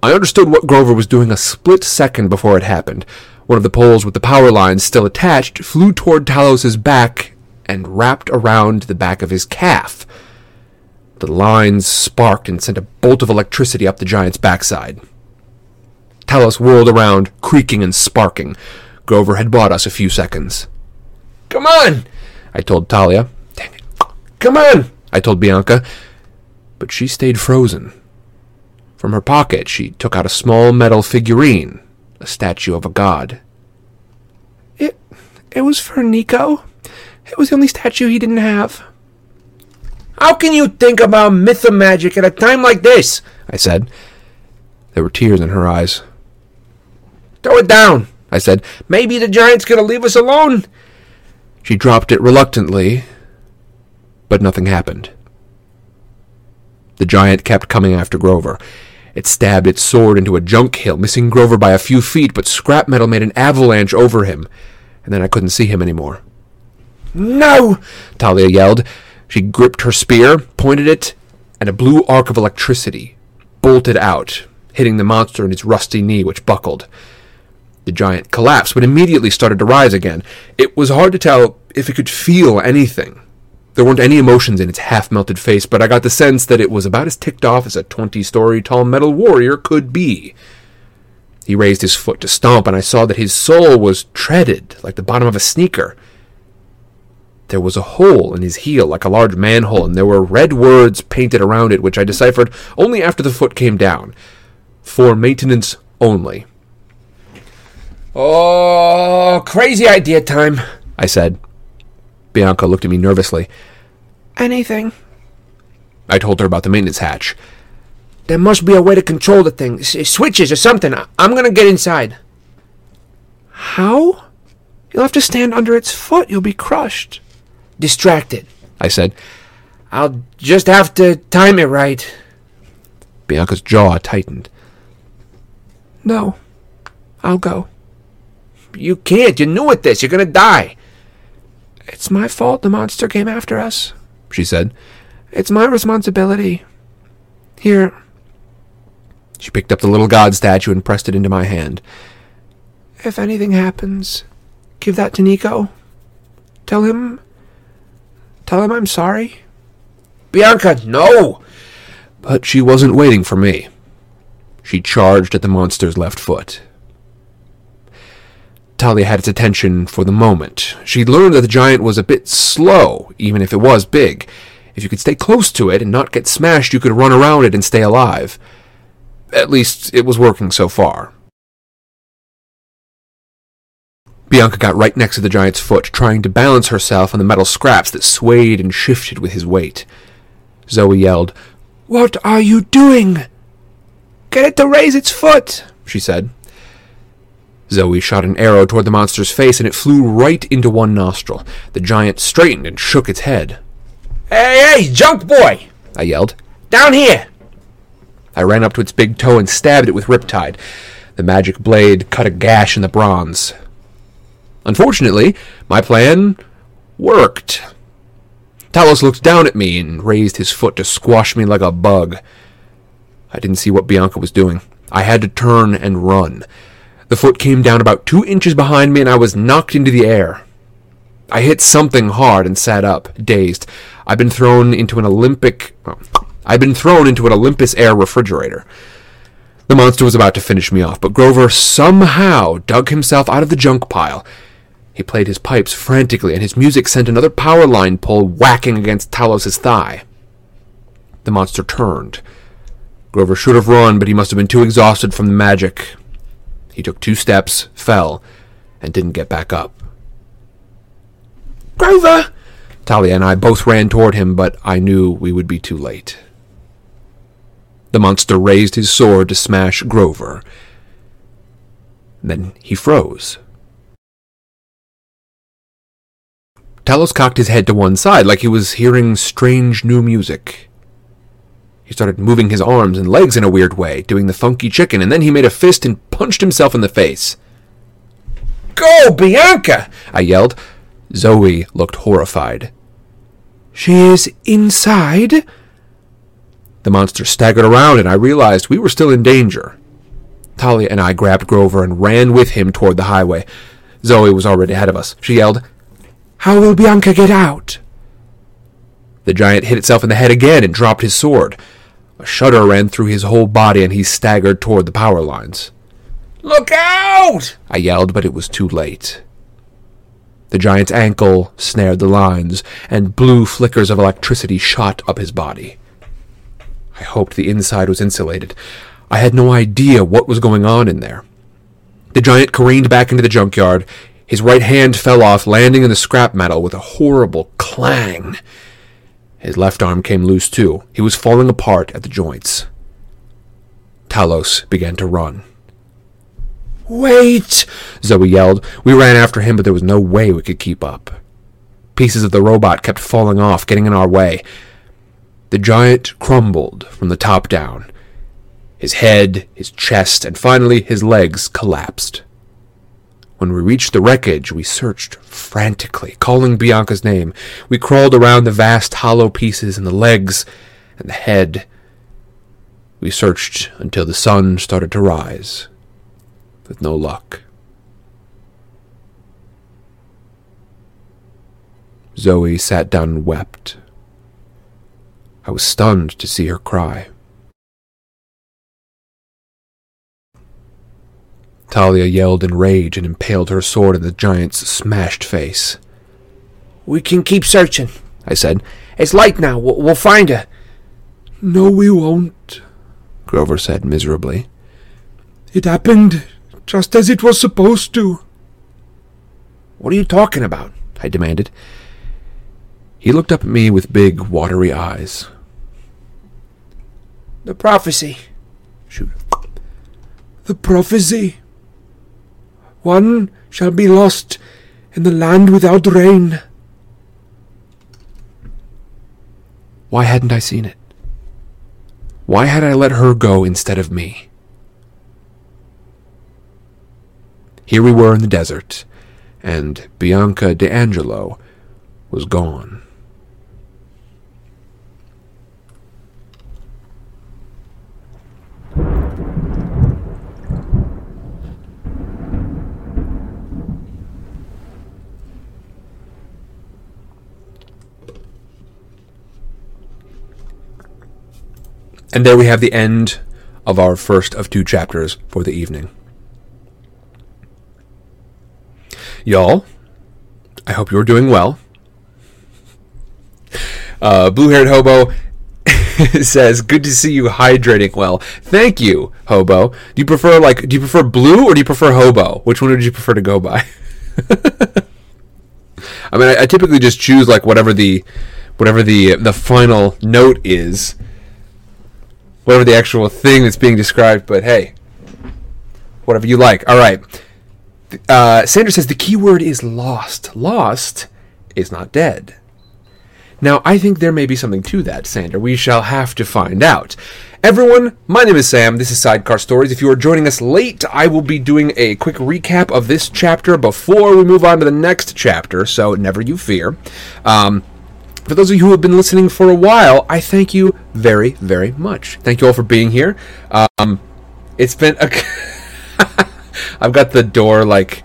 I understood what Grover was doing a split second before it happened. One of the poles with the power lines still attached flew toward Talos's back and wrapped around the back of his calf. The lines sparked and sent a bolt of electricity up the giant's backside. Talos whirled around, creaking and sparking. Grover had bought us a few seconds. Come on, I told Thalia. Dang it. Come on, I told Bianca. But she stayed frozen. From her pocket, she took out a small metal figurine, a statue of a god. It, it was for Nico. It was the only statue he didn't have. How can you think about myth and magic at a time like this? I said. There were tears in her eyes. Throw it down, I said. Maybe the giant's gonna leave us alone. She dropped it reluctantly, but nothing happened. The giant kept coming after Grover. It stabbed its sword into a junk hill, missing Grover by a few feet, but scrap metal made an avalanche over him, and then I couldn't see him anymore. No! Thalia yelled. She gripped her spear, pointed it, and a blue arc of electricity bolted out, hitting the monster in its rusty knee, which buckled. The giant collapsed, but immediately started to rise again. It was hard to tell if it could feel anything. There weren't any emotions in its half melted face, but I got the sense that it was about as ticked off as a twenty story tall metal warrior could be. He raised his foot to stomp, and I saw that his sole was treaded like the bottom of a sneaker. There was a hole in his heel like a large manhole, and there were red words painted around it, which I deciphered only after the foot came down. For maintenance only. Oh, crazy idea time, I said. Bianca looked at me nervously. Anything. I told her about the maintenance hatch. There must be a way to control the thing. S- switches or something. I- I'm gonna get inside. How? You'll have to stand under its foot. You'll be crushed. Distracted. I said. I'll just have to time it right. Bianca's jaw tightened. No. I'll go. You can't. You're new at this. You're gonna die. It's my fault the monster came after us. She said. It's my responsibility. Here. She picked up the little god statue and pressed it into my hand. If anything happens, give that to Nico. Tell him. Tell him I'm sorry. Bianca, no! But she wasn't waiting for me. She charged at the monster's left foot. Thalia had its attention for the moment. She'd learned that the giant was a bit slow, even if it was big. If you could stay close to it and not get smashed, you could run around it and stay alive. At least, it was working so far. Bianca got right next to the giant's foot, trying to balance herself on the metal scraps that swayed and shifted with his weight. Zoe yelled, What are you doing? Get it to raise its foot, she said. Zoe shot an arrow toward the monster's face, and it flew right into one nostril. The giant straightened and shook its head. Hey, hey, junk boy! I yelled. Down here! I ran up to its big toe and stabbed it with Riptide. The magic blade cut a gash in the bronze. Unfortunately, my plan worked. Talos looked down at me and raised his foot to squash me like a bug. I didn't see what Bianca was doing. I had to turn and run. The foot came down about two inches behind me, and I was knocked into the air. I hit something hard and sat up, dazed. I'd been thrown into an Olympic. Oh, I'd been thrown into an Olympus Air refrigerator. The monster was about to finish me off, but Grover somehow dug himself out of the junk pile. He played his pipes frantically, and his music sent another power line pole whacking against Talos's thigh. The monster turned. Grover should have run, but he must have been too exhausted from the magic. He took two steps, fell, and didn't get back up. Grover! Thalia and I both ran toward him, but I knew we would be too late. The monster raised his sword to smash Grover. Then he froze. Talos cocked his head to one side like he was hearing strange new music. He started moving his arms and legs in a weird way, doing the funky chicken, and then he made a fist and punched himself in the face. Go, Bianca! I yelled. Zoe looked horrified. She is inside? The monster staggered around, and I realized we were still in danger. Thalia and I grabbed Grover and ran with him toward the highway. Zoe was already ahead of us. She yelled, How will Bianca get out? The giant hit itself in the head again and dropped his sword. A shudder ran through his whole body, and he staggered toward the power lines. Look out! I yelled, but it was too late. The giant's ankle snared the lines, and blue flickers of electricity shot up his body. I hoped the inside was insulated. I had no idea what was going on in there. The giant careened back into the junkyard. His right hand fell off, landing in the scrap metal with a horrible clang. His left arm came loose too. He was falling apart at the joints. Talos began to run. Wait! Zoe yelled. We ran after him, but there was no way we could keep up. Pieces of the robot kept falling off, getting in our way. The giant crumbled from the top down. His head, his chest, and finally his legs collapsed. When we reached the wreckage, we searched frantically, calling Bianca's name. We crawled around the vast hollow pieces and the legs and the head. We searched until the sun started to rise, with no luck. Zoe sat down and wept. I was stunned to see her cry. Thalia yelled in rage and impaled her sword in the giant's smashed face. We can keep searching, I said. It's light now. We'll, we'll find her. No, we won't, Grover said miserably. It happened just as it was supposed to. What are you talking about? I demanded. He looked up at me with big, watery eyes. The prophecy. Shoot. The prophecy. One shall be lost in the land without rain. Why hadn't I seen it? Why had I let her go instead of me? Here we were in the desert, and Bianca di Angelo was gone. And there we have the end of our first of two chapters for the evening. Y'all, I hope you're doing well. Uh, Blue haired hobo [LAUGHS] says, "Good to see you hydrating well." Thank you, hobo. Do you prefer like do you prefer blue or do you prefer hobo? Which one would you prefer to go by? [LAUGHS] I mean, I, I typically just choose like whatever the whatever the the final note is, whatever the actual thing that's being described. But hey, whatever you like. All right. Uh, Sandra says the key word is lost. Lost is not dead. Now, I think there may be something to that, Sandra. We shall have to find out. Everyone, my name is Sam. This is Sidecar Stories. If you are joining us late, I will be doing a quick recap of this chapter before we move on to the next chapter, so never you fear. Um, for those of you who have been listening for a while, I thank you very, very much. Thank you all for being here. Um, it's been a. [LAUGHS] I've got the door like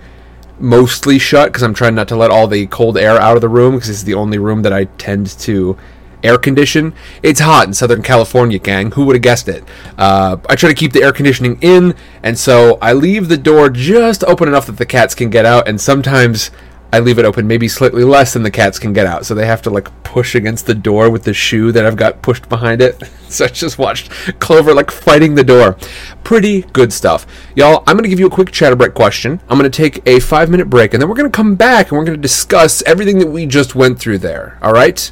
mostly shut because I'm trying not to let all the cold air out of the room because this is the only room that I tend to air condition. It's hot in Southern California, gang. Who would have guessed it? Uh, I try to keep the air conditioning in, and so I leave the door just open enough that the cats can get out, and sometimes I leave it open maybe slightly less than the cats can get out. So they have to like push against the door with the shoe that I've got pushed behind it. [LAUGHS] So I just watched Clover like fighting the door. Pretty good stuff. Y'all, I'm to give you a quick chatterbreak question. I'm to take a five minute break and then we're to come back and we're to discuss everything that we just went through there. All right?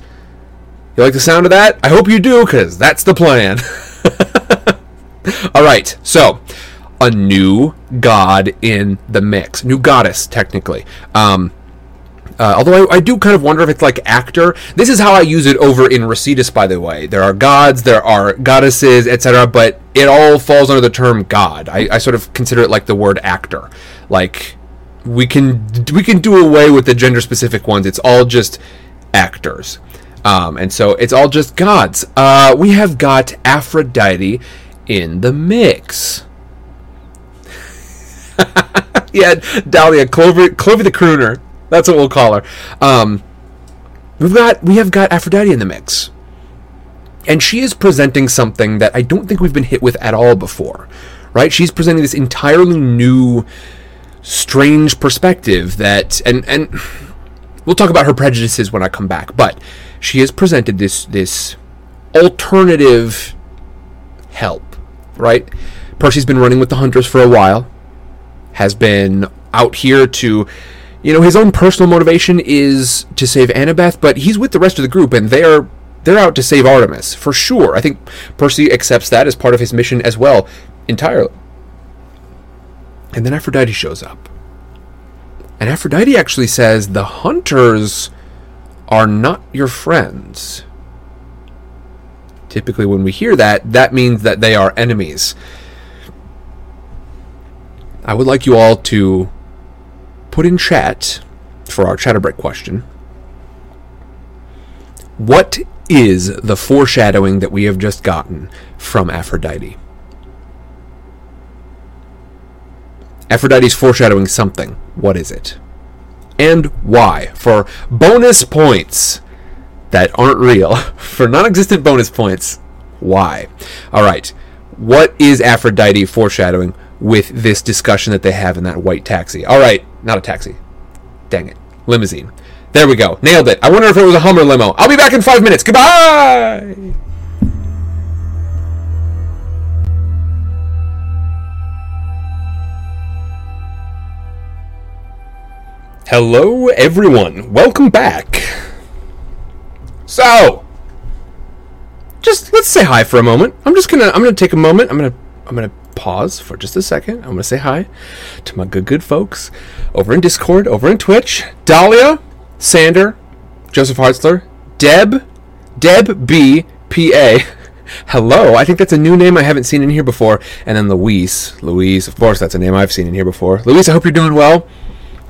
You like the sound of that? I hope you do because that's the plan. [LAUGHS] All right. So a new god in the mix, new goddess technically. Um, uh, although I, I, do kind of wonder if it's like actor. This is how I use it over in Residus, by the way. There are gods, there are goddesses, etc., but it all falls under the term god. I, I, sort of consider it like the word actor. Like we can we can do away with the gender specific ones. It's all just actors, um, and so it's all just gods. Uh, we have got Aphrodite in the mix. [LAUGHS] yeah, Dahlia, Clover, Clover the crooner. That's what we'll call her. Um, we've got we have got Aphrodite in the mix, and she is presenting something that I don't think we've been hit with at all before. Right? She's presenting this entirely new, strange perspective that, and and we'll talk about her prejudices when I come back. But she has presented this this alternative help. Right? Percy's been running with the hunters for a while has been out here to you know his own personal motivation is to save Annabeth, but he's with the rest of the group and they're they're out to save Artemis for sure. I think Percy accepts that as part of his mission as well entirely. And then Aphrodite shows up. And Aphrodite actually says the hunters are not your friends. Typically when we hear that, that means that they are enemies. I would like you all to put in chat for our chatterbreak question. What is the foreshadowing that we have just gotten from Aphrodite? Aphrodite's foreshadowing something. What is it? And why? For bonus points that aren't real, [LAUGHS] for non existent bonus points, why? Alright, what is Aphrodite foreshadowing? With this discussion that they have in that white taxi. All right, not a taxi. Dang it. Limousine. There we go. Nailed it. I wonder if it was a Hummer limo. I'll be back in five minutes. Goodbye! Hello, everyone. Welcome back. So, just let's say hi for a moment. I'm just gonna I'm gonna take a moment. I'm gonna I'm gonna pause for just a second. I'm going to say hi to my good, good folks over in Discord, over in Twitch. Dahlia, Sander, Joseph Hartzler, Deb, Deb B, P A. [LAUGHS] Hello, I think that's a new name I haven't seen in here before. And then Louise. Louise, of course, that's a name I've seen in here before. Louise, I hope you're doing well.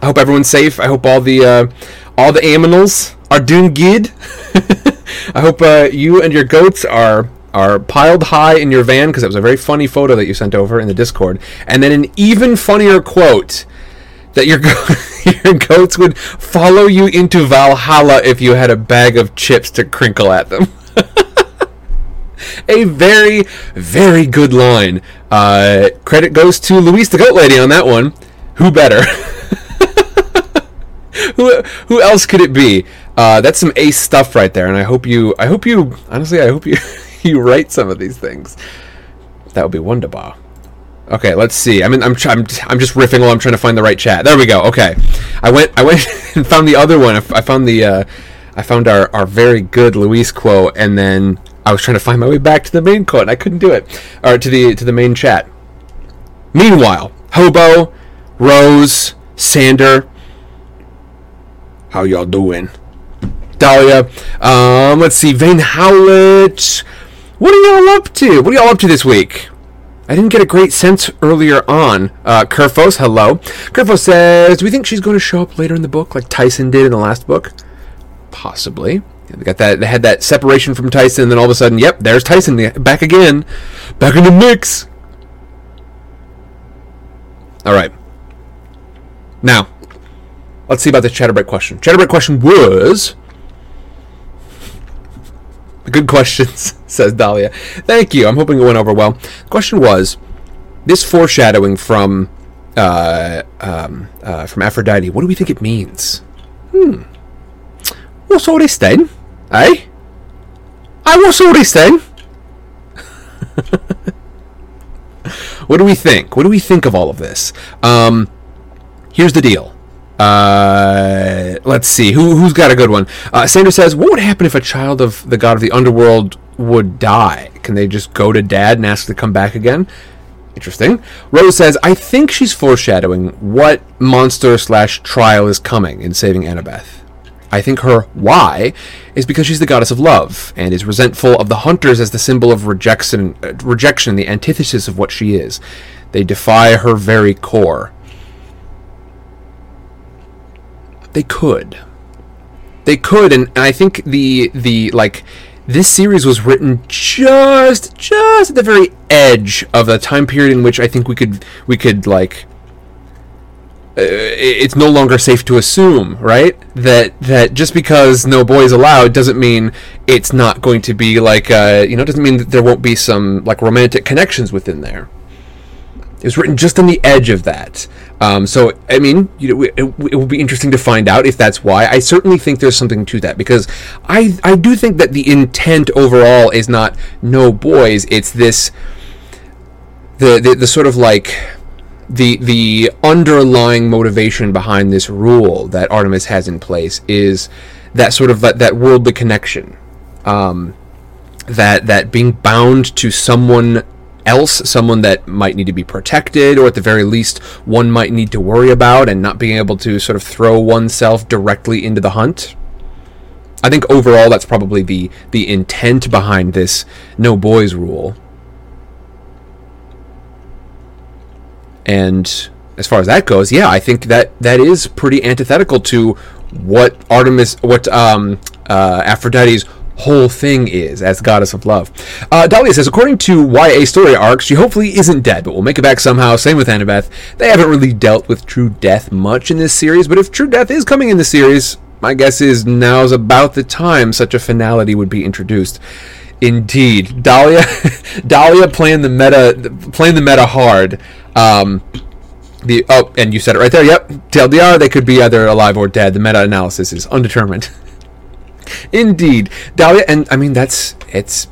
I hope everyone's safe. I hope all the uh, all the aminals are doing good. [LAUGHS] I hope uh, you and your goats are are piled high in your van because it was a very funny photo that you sent over in the Discord, and then an even funnier quote that your [LAUGHS] your goats would follow you into Valhalla if you had a bag of chips to crinkle at them. [LAUGHS] a very very good line. Uh, credit goes to Louise the Goat Lady on that one. Who better? [LAUGHS] who who else could it be? Uh, that's some ace stuff right there, and I hope you. I hope you. Honestly, I hope you. [LAUGHS] you write some of these things. That would be wonderbar. Okay, let's see. I mean, I'm, I'm I'm just riffing while I'm trying to find the right chat. There we go. Okay, I went I went [LAUGHS] and found the other one. I found the uh, I found our, our very good Louise quote, and then I was trying to find my way back to the main quote. And I couldn't do it, or to the to the main chat. Meanwhile, Hobo, Rose, Sander, how y'all doing? Dahlia, um, let's see, Vane Howlett. What are y'all up to? What are y'all up to this week? I didn't get a great sense earlier on. Uh, Kerfos, hello. Kerfos says, "Do we think she's going to show up later in the book, like Tyson did in the last book? Possibly. They got that. They had that separation from Tyson, and then all of a sudden, yep, there's Tyson back again, back in the mix. All right. Now, let's see about this Chatterbreak question. Chatterbreak question was." Good questions, [LAUGHS] says Dahlia. Thank you. I'm hoping it went over well. The question was this foreshadowing from uh, um, uh, from Aphrodite. What do we think it means? Hmm. What's all this then? Eh? Hey, what's all this then? [LAUGHS] what do we think? What do we think of all of this? Um, here's the deal. Uh, let's see. Who, who's got a good one? Uh, Sanders says, What would happen if a child of the god of the underworld would die? Can they just go to dad and ask to come back again? Interesting. Rose says, I think she's foreshadowing what monster slash trial is coming in saving Annabeth. I think her why is because she's the goddess of love and is resentful of the hunters as the symbol of rejection, uh, rejection, the antithesis of what she is. They defy her very core. They could. They could, and and I think the the like this series was written just just at the very edge of a time period in which I think we could we could like uh, it's no longer safe to assume, right? That that just because no boys allowed doesn't mean it's not going to be like uh, you know doesn't mean that there won't be some like romantic connections within there. It was written just on the edge of that. Um, so I mean, you know, it, it will be interesting to find out if that's why. I certainly think there's something to that because I I do think that the intent overall is not no boys. It's this the the, the sort of like the the underlying motivation behind this rule that Artemis has in place is that sort of that, that worldly connection, um, that that being bound to someone else, someone that might need to be protected, or at the very least one might need to worry about, and not being able to sort of throw oneself directly into the hunt. I think overall that's probably the the intent behind this no boys rule. And as far as that goes, yeah, I think that that is pretty antithetical to what Artemis, what um, uh, Aphrodite's whole thing is as goddess of love. Uh, Dahlia says, according to YA story arcs, she hopefully isn't dead, but will make it back somehow. Same with Annabeth. They haven't really dealt with true death much in this series, but if true death is coming in the series, my guess is now's about the time such a finality would be introduced. Indeed, Dahlia, [LAUGHS] Dahlia playing the meta, playing the meta hard. Um, the oh, and you said it right there. Yep, TLDR. They could be either alive or dead. The meta analysis is undetermined. [LAUGHS] Indeed, Dahlia, and I mean that's it's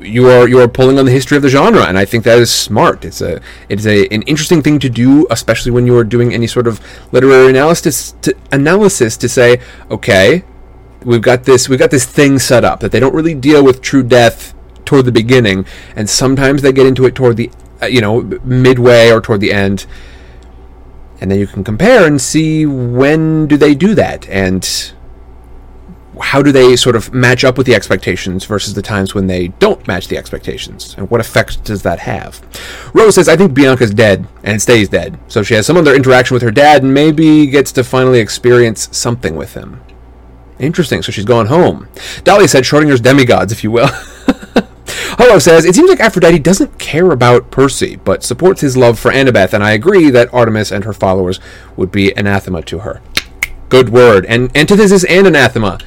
you are you are pulling on the history of the genre, and I think that is smart. It's a it's a an interesting thing to do, especially when you are doing any sort of literary analysis to, analysis to say, okay, we've got this we've got this thing set up that they don't really deal with true death toward the beginning, and sometimes they get into it toward the uh, you know midway or toward the end, and then you can compare and see when do they do that and how do they sort of match up with the expectations versus the times when they don't match the expectations? And what effect does that have? Rose says i think bianca's dead and stays dead. So she has some other interaction with her dad and maybe gets to finally experience something with him. Interesting. So she's gone home. Dahlia said schrodinger's demigods if you will. [LAUGHS] Hello says, it seems like Aphrodite doesn't care about Percy, but supports his love for Annabeth, and I agree that Artemis and her followers would be anathema to her. Good word. And antithesis and anathema.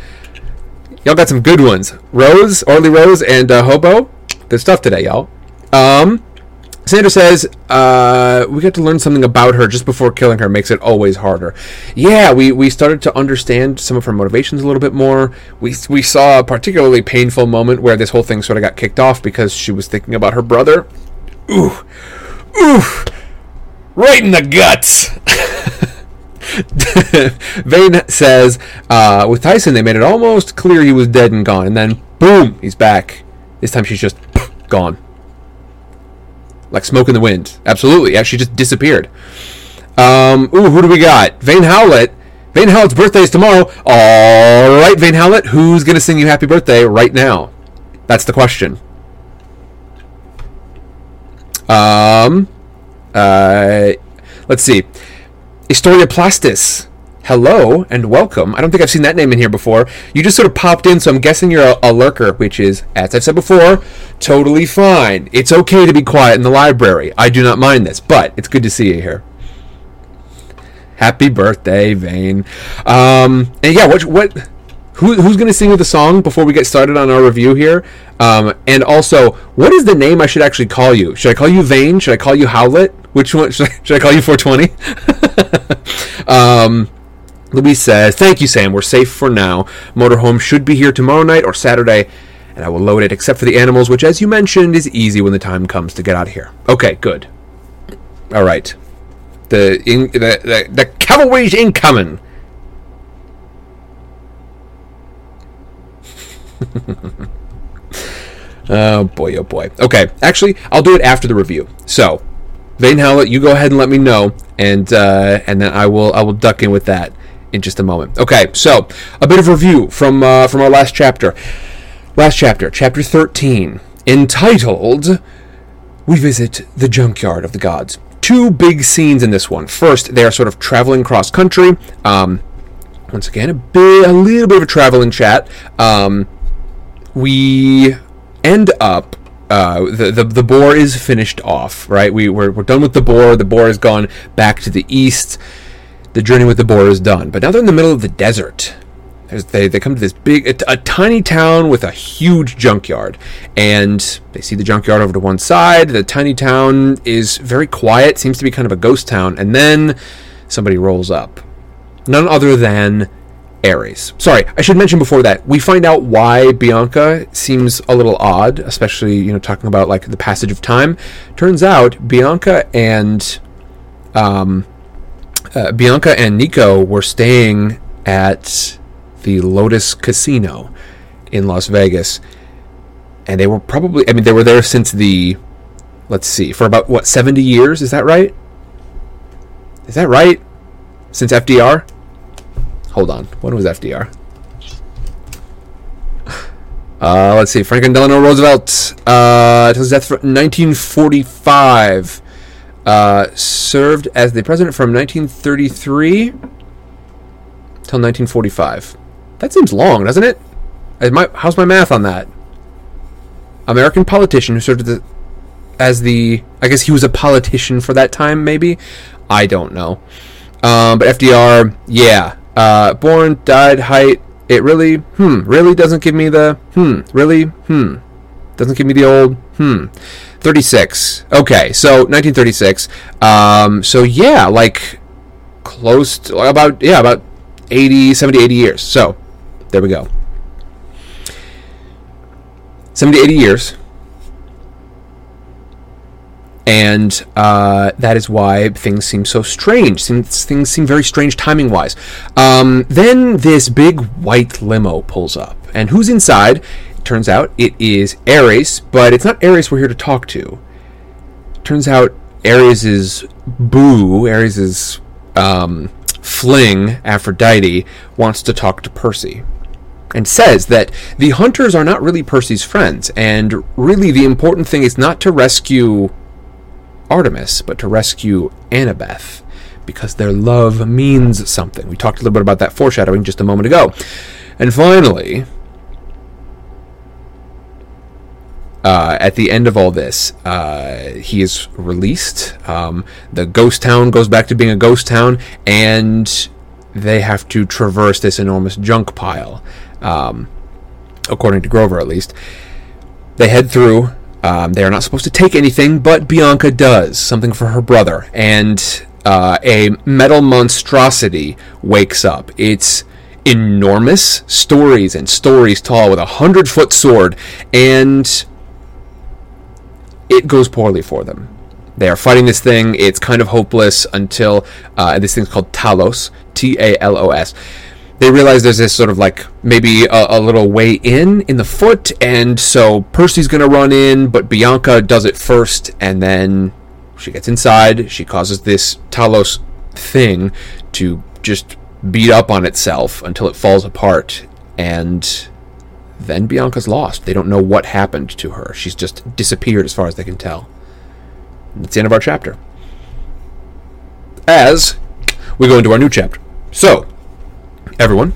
Y'all got some good ones. Rose, Orly Rose, and uh, Hobo. Good stuff today, y'all. Um, Sandra says, uh, we got to learn something about her just before killing her makes it always harder. Yeah, we, we started to understand some of her motivations a little bit more. We, we saw a particularly painful moment where this whole thing sort of got kicked off because she was thinking about her brother. Ooh, ooh, right in the guts. [LAUGHS] [LAUGHS] Vane says, uh, with Tyson, they made it almost clear he was dead and gone, and then boom, he's back. This time she's just [LAUGHS] gone like smoke in the wind. Absolutely. Yeah, she just disappeared. Um, ooh, who do we got? Vane Howlett. Vane Howlett's birthday is tomorrow. All right, Vane Howlett, who's going to sing you happy birthday right now? That's the question. Um, uh, let's see. Historia Plastis. Hello and welcome. I don't think I've seen that name in here before. You just sort of popped in, so I'm guessing you're a, a lurker, which is, as I've said before, totally fine. It's okay to be quiet in the library. I do not mind this, but it's good to see you here. Happy birthday, Vane. Um, and yeah, what what who, who's going to sing the song before we get started on our review here? Um, and also, what is the name I should actually call you? Should I call you Vane? Should I call you Howlett? Which one [LAUGHS] should I, should I call you 420? [LAUGHS] um, Louise says, Thank you, Sam. We're safe for now. Motorhome should be here tomorrow night or Saturday, and I will load it, except for the animals, which, as you mentioned, is easy when the time comes to get out of here. Okay, good. All right. The, in, the, the, the cavalry's incoming. [LAUGHS] oh boy, oh boy. Okay, actually, I'll do it after the review. So, Vane Howlett, you go ahead and let me know, and uh, and then I will I will duck in with that in just a moment. Okay, so a bit of review from uh, from our last chapter. Last chapter, chapter thirteen, entitled "We Visit the Junkyard of the Gods." Two big scenes in this one. First, they are sort of traveling cross country. Um, once again, a bit, a little bit of a traveling chat. Um, we end up uh, the, the the boar is finished off, right? We we're, we're done with the boar. The boar has gone back to the east. The journey with the boar is done. But now they're in the middle of the desert. They they come to this big, a, a tiny town with a huge junkyard, and they see the junkyard over to one side. The tiny town is very quiet. Seems to be kind of a ghost town, and then somebody rolls up. None other than Ares. Sorry, I should mention before that we find out why Bianca seems a little odd, especially you know talking about like the passage of time. Turns out Bianca and um, uh, Bianca and Nico were staying at the Lotus Casino in Las Vegas, and they were probably I mean they were there since the let's see for about what seventy years is that right? Is that right? Since FDR? Hold on. When was FDR? [LAUGHS] Uh, let's see. Franklin Delano Roosevelt. Uh, till his death from 1945. Uh, served as the president from 1933 till 1945. That seems long, doesn't it? My, how's my math on that? American politician who served as the, as the. I guess he was a politician for that time, maybe? I don't know. Um, but FDR, yeah. Uh, born, died, height. It really, hmm, really doesn't give me the, hmm, really, hmm. Doesn't give me the old, hmm. 36. Okay, so 1936. Um, so yeah, like close to about, yeah, about 80, 70, 80 years. So there we go. 70, 80 years and uh, that is why things seem so strange. Things, things seem very strange timing wise. Um, then this big white limo pulls up, and who's inside? It turns out it is Ares, but it's not Ares we're here to talk to. Turns out Ares's boo, Ares's um, fling, Aphrodite, wants to talk to Percy and says that the hunters are not really Percy's friends, and really the important thing is not to rescue Artemis, but to rescue Annabeth, because their love means something. We talked a little bit about that foreshadowing just a moment ago. And finally, uh, at the end of all this, uh, he is released. Um, the ghost town goes back to being a ghost town, and they have to traverse this enormous junk pile, um, according to Grover at least. They head through. Um, they are not supposed to take anything, but Bianca does something for her brother, and uh, a metal monstrosity wakes up. It's enormous, stories and stories tall, with a hundred foot sword, and it goes poorly for them. They are fighting this thing. It's kind of hopeless until uh, this thing's called Talos, T A L O S. They realize there's this sort of like maybe a, a little way in in the foot, and so Percy's gonna run in, but Bianca does it first, and then she gets inside. She causes this Talos thing to just beat up on itself until it falls apart, and then Bianca's lost. They don't know what happened to her. She's just disappeared as far as they can tell. That's the end of our chapter. As we go into our new chapter. So, everyone,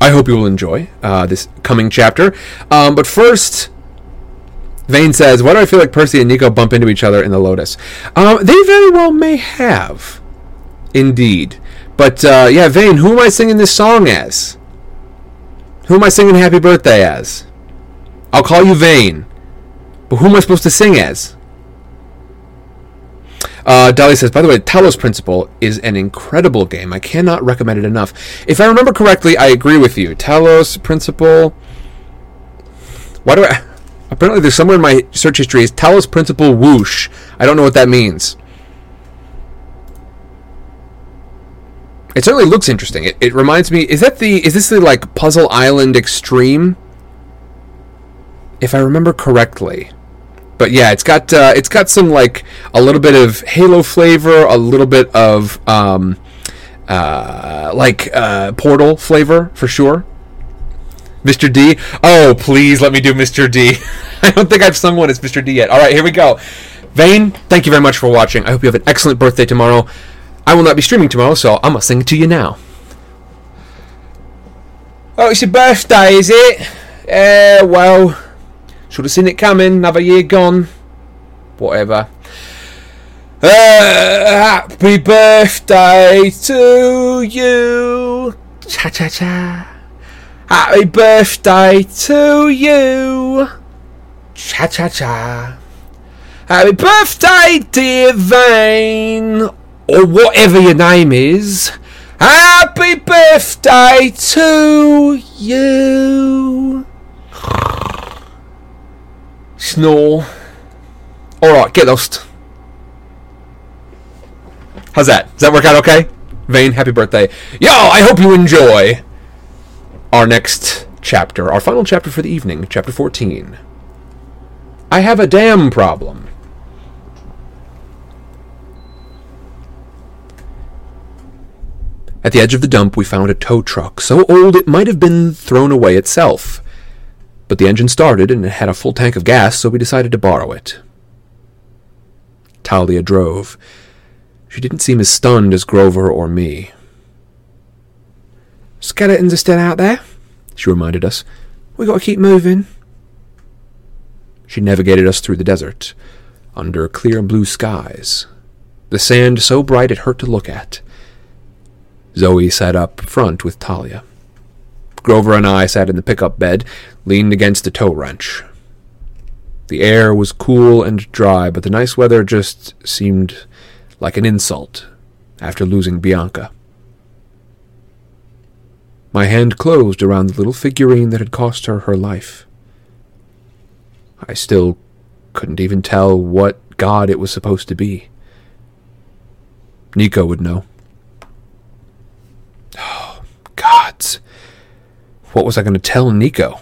I hope you will enjoy uh, this coming chapter. Um, but first, Vane says, Why do I feel like Percy and Nico bump into each other in the Lotus? Um, they very well may have. Indeed. But uh, yeah, Vane, who am I singing this song as? Who am I singing Happy Birthday as? I'll call you Vane. But who am I supposed to sing as? Uh, Dolly says, by the way, Talos Principle is an incredible game. I cannot recommend it enough. If I remember correctly, I agree with you. Talos Principle. Why do I. [LAUGHS] Apparently, there's somewhere in my search history is Talos Principle Whoosh. I don't know what that means. It certainly looks interesting. It, it reminds me. Is that the? Is this the like Puzzle Island Extreme? If I remember correctly. But yeah, it's got uh, it's got some like a little bit of Halo flavor, a little bit of um, uh, like uh, Portal flavor for sure. Mr. D. Oh, please let me do Mr. D. [LAUGHS] I don't think I've sung one as Mr. D yet. All right, here we go. Vane, thank you very much for watching. I hope you have an excellent birthday tomorrow. I will not be streaming tomorrow, so I'm gonna sing it to you now. Oh, it's your birthday, is it? Eh, well, should have seen it coming. Another year gone. Whatever. Uh, happy birthday to you. Cha cha cha. Happy birthday to you. Cha cha cha. Happy birthday, dear Vane. Or whatever your name is. Happy birthday to you. Snore. Alright, get lost. How's that? Does that work out okay? Vane, happy birthday. Yo, I hope you enjoy our next chapter, our final chapter for the evening, chapter 14. I have a dam problem. At the edge of the dump, we found a tow truck, so old it might have been thrown away itself. But the engine started and it had a full tank of gas, so we decided to borrow it. Thalia drove. She didn't seem as stunned as Grover or me. Skeletons are still out there, She reminded us. we gotta keep moving. She navigated us through the desert, under clear blue skies, the sand so bright it hurt to look at. Zoe sat up front with Thalia. Grover and I sat in the pickup bed, leaned against a tow wrench. The air was cool and dry, but the nice weather just seemed like an insult after losing Bianca. My hand closed around the little figurine that had cost her her life. I still couldn't even tell what god it was supposed to be. Nico would know. [SIGHS] Oh, gods. What was I going to tell Nico?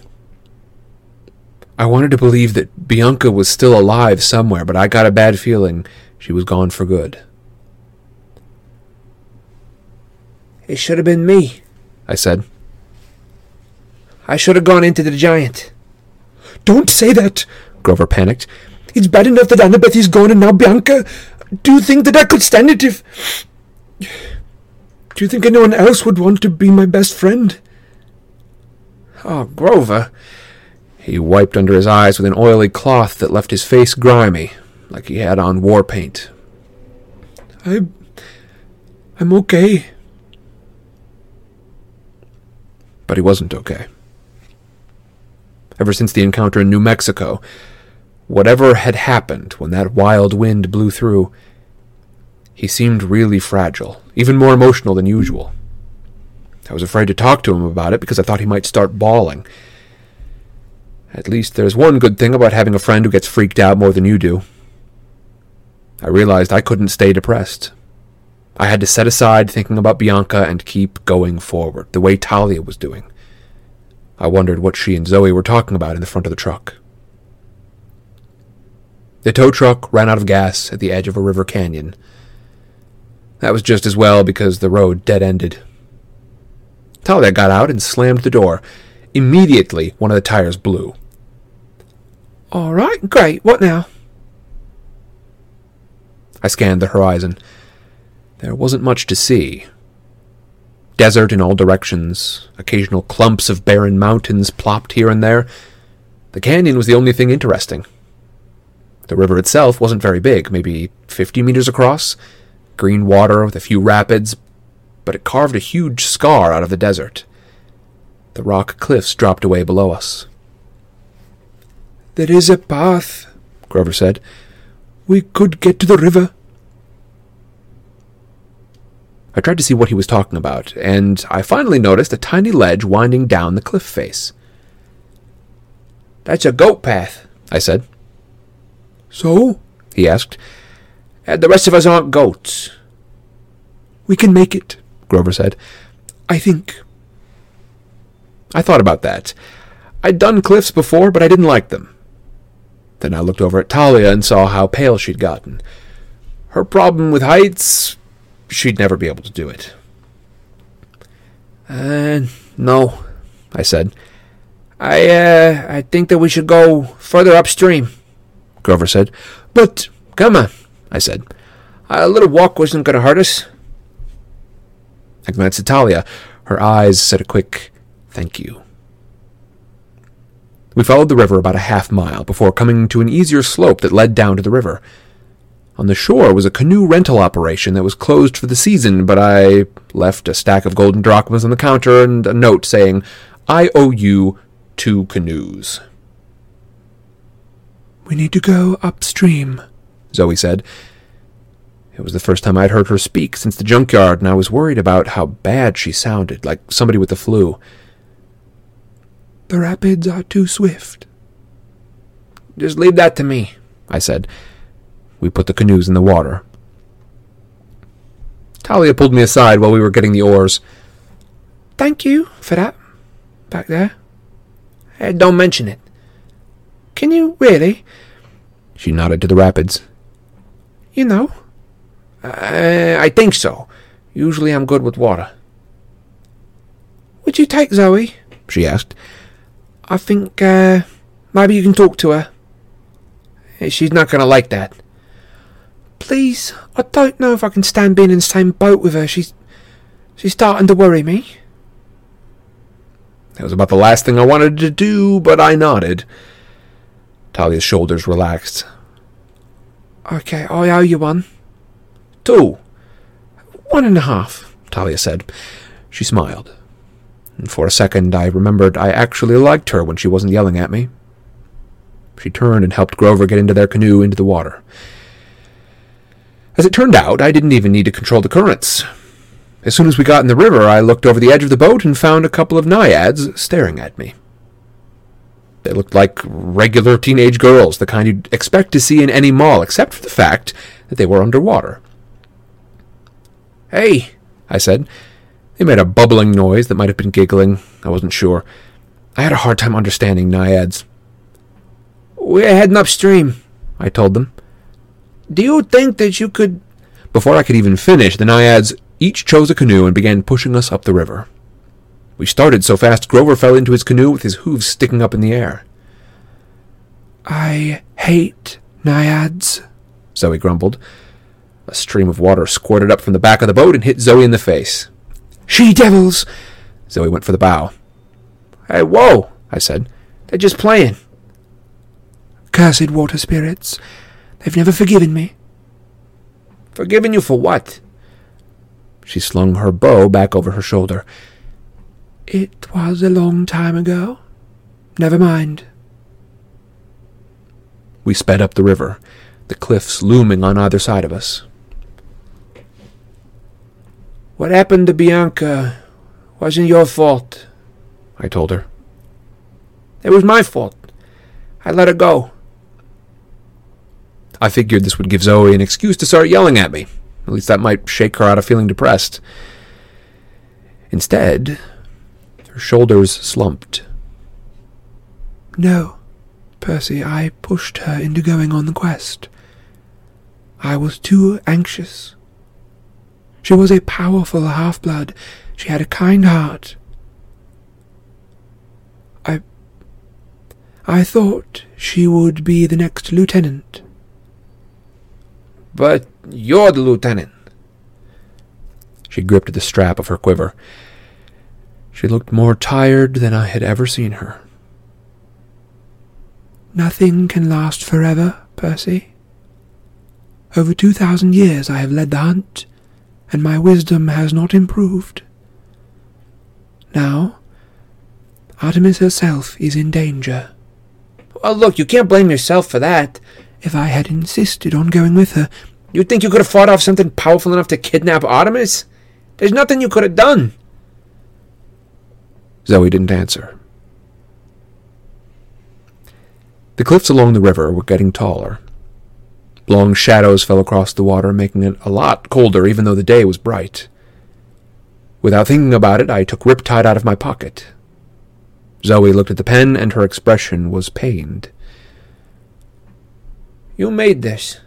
I wanted to believe that Bianca was still alive somewhere, but I got a bad feeling she was gone for good. It should have been me. I said. I should have gone into the giant. Don't say that. Grover panicked. It's bad enough that Annabeth is gone and now Bianca. Do you think that I could stand it if. Do you think anyone else would want to be my best friend? Oh, Grover. He wiped under his eyes with an oily cloth that left his face grimy, like he had on war paint. I'm. I'm okay. But he wasn't okay. Ever since the encounter in New Mexico, whatever had happened when that wild wind blew through, he seemed really fragile, even more emotional than usual. I was afraid to talk to him about it because I thought he might start bawling. At least there's one good thing about having a friend who gets freaked out more than you do. I realized I couldn't stay depressed. I had to set aside thinking about Bianca and keep going forward, the way Thalia was doing. I wondered what she and Zoe were talking about in the front of the truck. The tow truck ran out of gas at the edge of a river canyon. That was just as well because the road dead ended. Thalia got out and slammed the door. Immediately, one of the tires blew. All right, great. What now? I scanned the horizon. There wasn't much to see. Desert in all directions, occasional clumps of barren mountains plopped here and there. The canyon was the only thing interesting. The river itself wasn't very big, maybe 50 meters across, green water with a few rapids, but it carved a huge scar out of the desert. The rock cliffs dropped away below us. There is a path, Grover said. We could get to the river. I tried to see what he was talking about, and I finally noticed a tiny ledge winding down the cliff face. That's a goat path, I said. So? He asked. And the rest of us aren't goats. We can make it, Grover said. I think. I thought about that. I'd done cliffs before, but I didn't like them. Then I looked over at Thalia and saw how pale she'd gotten. Her problem with heights, she'd never be able to do it. Uh, no, I said. I, uh, I think that we should go further upstream, Grover said. But, come on, I said. A little walk wasn't going to hurt us. I glanced at Thalia. Her eyes said a quick, thank you. We followed the river about a half mile before coming to an easier slope that led down to the river. On the shore was a canoe rental operation that was closed for the season, but I left a stack of golden drachmas on the counter and a note saying, I owe you two canoes. We need to go upstream, Zoe said. It was the first time I'd heard her speak since the junkyard, and I was worried about how bad she sounded, like somebody with the flu. The rapids are too swift. Just leave that to me, I said. We put the canoes in the water. Thalia pulled me aside while we were getting the oars. Thank you for that, back there. Hey, don't mention it. Can you really? She nodded to the rapids. You know, uh, I think so. Usually I'm good with water. Would you take Zoe? She asked. I think uh, maybe you can talk to her. She's not going to like that. Please, I don't know if I can stand being in the same boat with her. She's she's starting to worry me. That was about the last thing I wanted to do, but I nodded. Thalia's shoulders relaxed. Okay, I owe you one. Two. One and a half, Thalia said. She smiled. And for a second I remembered I actually liked her when she wasn't yelling at me. She turned and helped Grover get into their canoe into the water. As it turned out, I didn't even need to control the currents. As soon as we got in the river, I looked over the edge of the boat and found a couple of naiads staring at me. They looked like regular teenage girls, the kind you'd expect to see in any mall, except for the fact that they were underwater. Hey, I said. They made a bubbling noise that might have been giggling. I wasn't sure. I had a hard time understanding naiads. We're heading upstream, I told them. Do you think that you could. Before I could even finish, the naiads each chose a canoe and began pushing us up the river. We started so fast Grover fell into his canoe with his hooves sticking up in the air. I hate naiads, Zoe grumbled. A stream of water squirted up from the back of the boat and hit Zoe in the face. She devils! Zoe went for the bow. Hey, whoa, I said. They're just playing. Cursed water spirits. They've never forgiven me. Forgiven you for what? She slung her bow back over her shoulder. It was a long time ago. Never mind. We sped up the river, the cliffs looming on either side of us. What happened to Bianca wasn't your fault, I told her. It was my fault. I let her go. I figured this would give Zoe an excuse to start yelling at me. At least that might shake her out of feeling depressed. Instead, her shoulders slumped. No, Percy, I pushed her into going on the quest. I was too anxious. She was a powerful half-blood. She had a kind heart. I... I thought she would be the next lieutenant. But you're the lieutenant. She gripped the strap of her quiver. She looked more tired than I had ever seen her. Nothing can last forever, Percy. Over two thousand years I have led the hunt, and my wisdom has not improved. Now, Artemis herself is in danger. Well, look, you can't blame yourself for that. If I had insisted on going with her, you'd think you could have fought off something powerful enough to kidnap Artemis? There's nothing you could have done. Zoe didn't answer. The cliffs along the river were getting taller. Long shadows fell across the water, making it a lot colder even though the day was bright. Without thinking about it, I took Riptide out of my pocket. Zoe looked at the pen, and her expression was pained. You made this.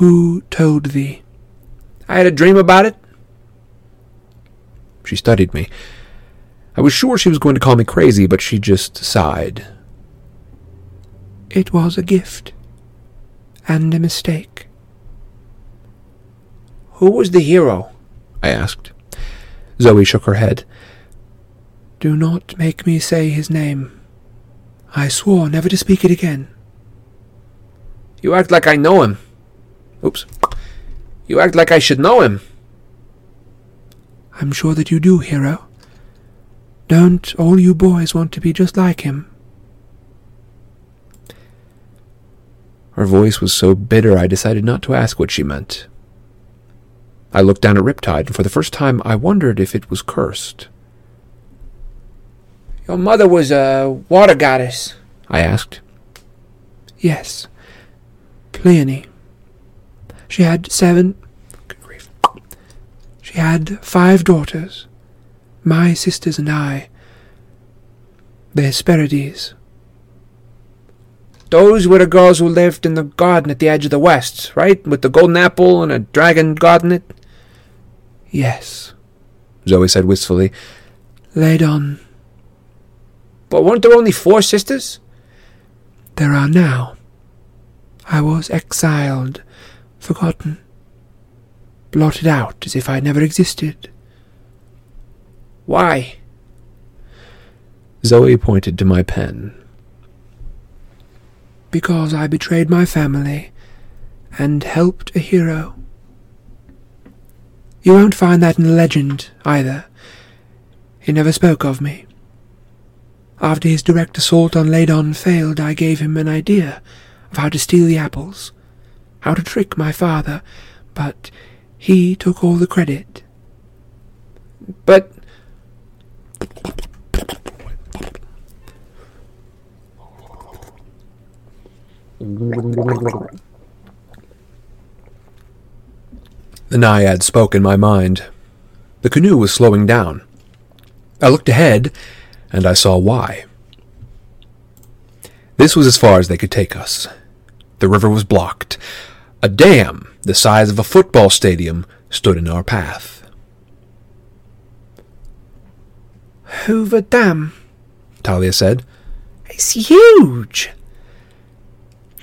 Who told thee? I had a dream about it. She studied me. I was sure she was going to call me crazy, but she just sighed. It was a gift. And a mistake. Who was the hero? I asked. Zoe shook her head. Do not make me say his name. I swore never to speak it again. You act like I know him. Oops. You act like I should know him. I'm sure that you do, hero. Don't all you boys want to be just like him? Her voice was so bitter I decided not to ask what she meant. I looked down at Riptide, and for the first time I wondered if it was cursed. Your mother was a water goddess, I asked. Yes. Pleione. She had seven. Good grief. She had five daughters. My sisters and I. The Hesperides. Those were the girls who lived in the garden at the edge of the west, right? With the golden apple and a dragon guarding it? Yes. Zoe said wistfully. Ladon. But weren't there only four sisters? There are now. I was exiled, forgotten, blotted out as if I never existed. Why? Zoe pointed to my pen. Because I betrayed my family and helped a hero. You won't find that in the legend, either. He never spoke of me. After his direct assault on Ladon failed, I gave him an idea of how to steal the apples, how to trick my father, but he took all the credit. But The naiad spoke in my mind. The canoe was slowing down. I looked ahead, and I saw why. This was as far as they could take us. The river was blocked. A dam, the size of a football stadium, stood in our path. Hoover Dam. Thalia said. It's huge.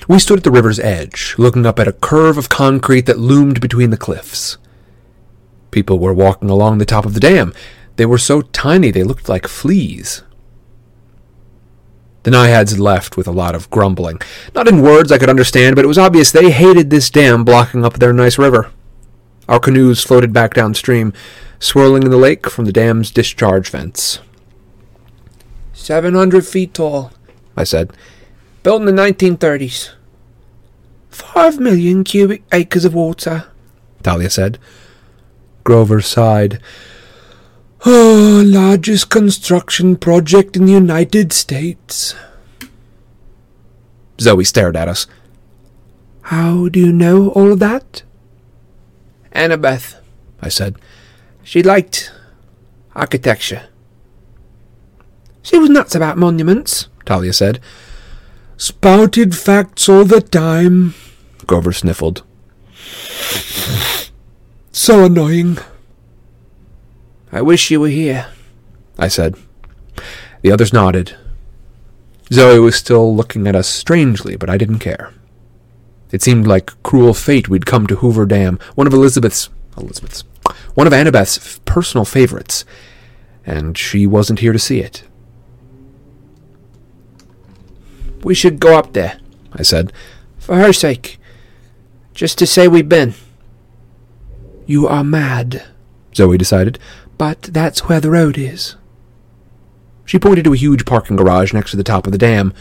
We stood at the river's edge, looking up at a curve of concrete that loomed between the cliffs. People were walking along the top of the dam. They were so tiny they looked like fleas. The Naiads left with a lot of grumbling. Not in words I could understand, but it was obvious they hated this dam blocking up their nice river. Our canoes floated back downstream, swirling in the lake from the dam's discharge vents. seven hundred feet tall. I said. Built in the nineteen thirties. Five million cubic acres of water. Thalia said. Grover sighed. Oh, largest construction project in the United States. Zoe stared at us. How do you know all of that? Annabeth. I said. She liked architecture. She was nuts about monuments. Thalia said. Spouted facts all the time. Grover sniffled. So annoying. I wish you were here. I said. The others nodded. Zoe was still looking at us strangely, but I didn't care. It seemed like cruel fate we'd come to Hoover Dam, one of Elizabeth's Elizabeth's one of Annabeth's personal favorites, and she wasn't here to see it. We should go up there. I said. For her sake. Just to say we've been. You are mad, Zoe decided. but that's where the road is. She pointed to a huge parking garage next to the top of the dam.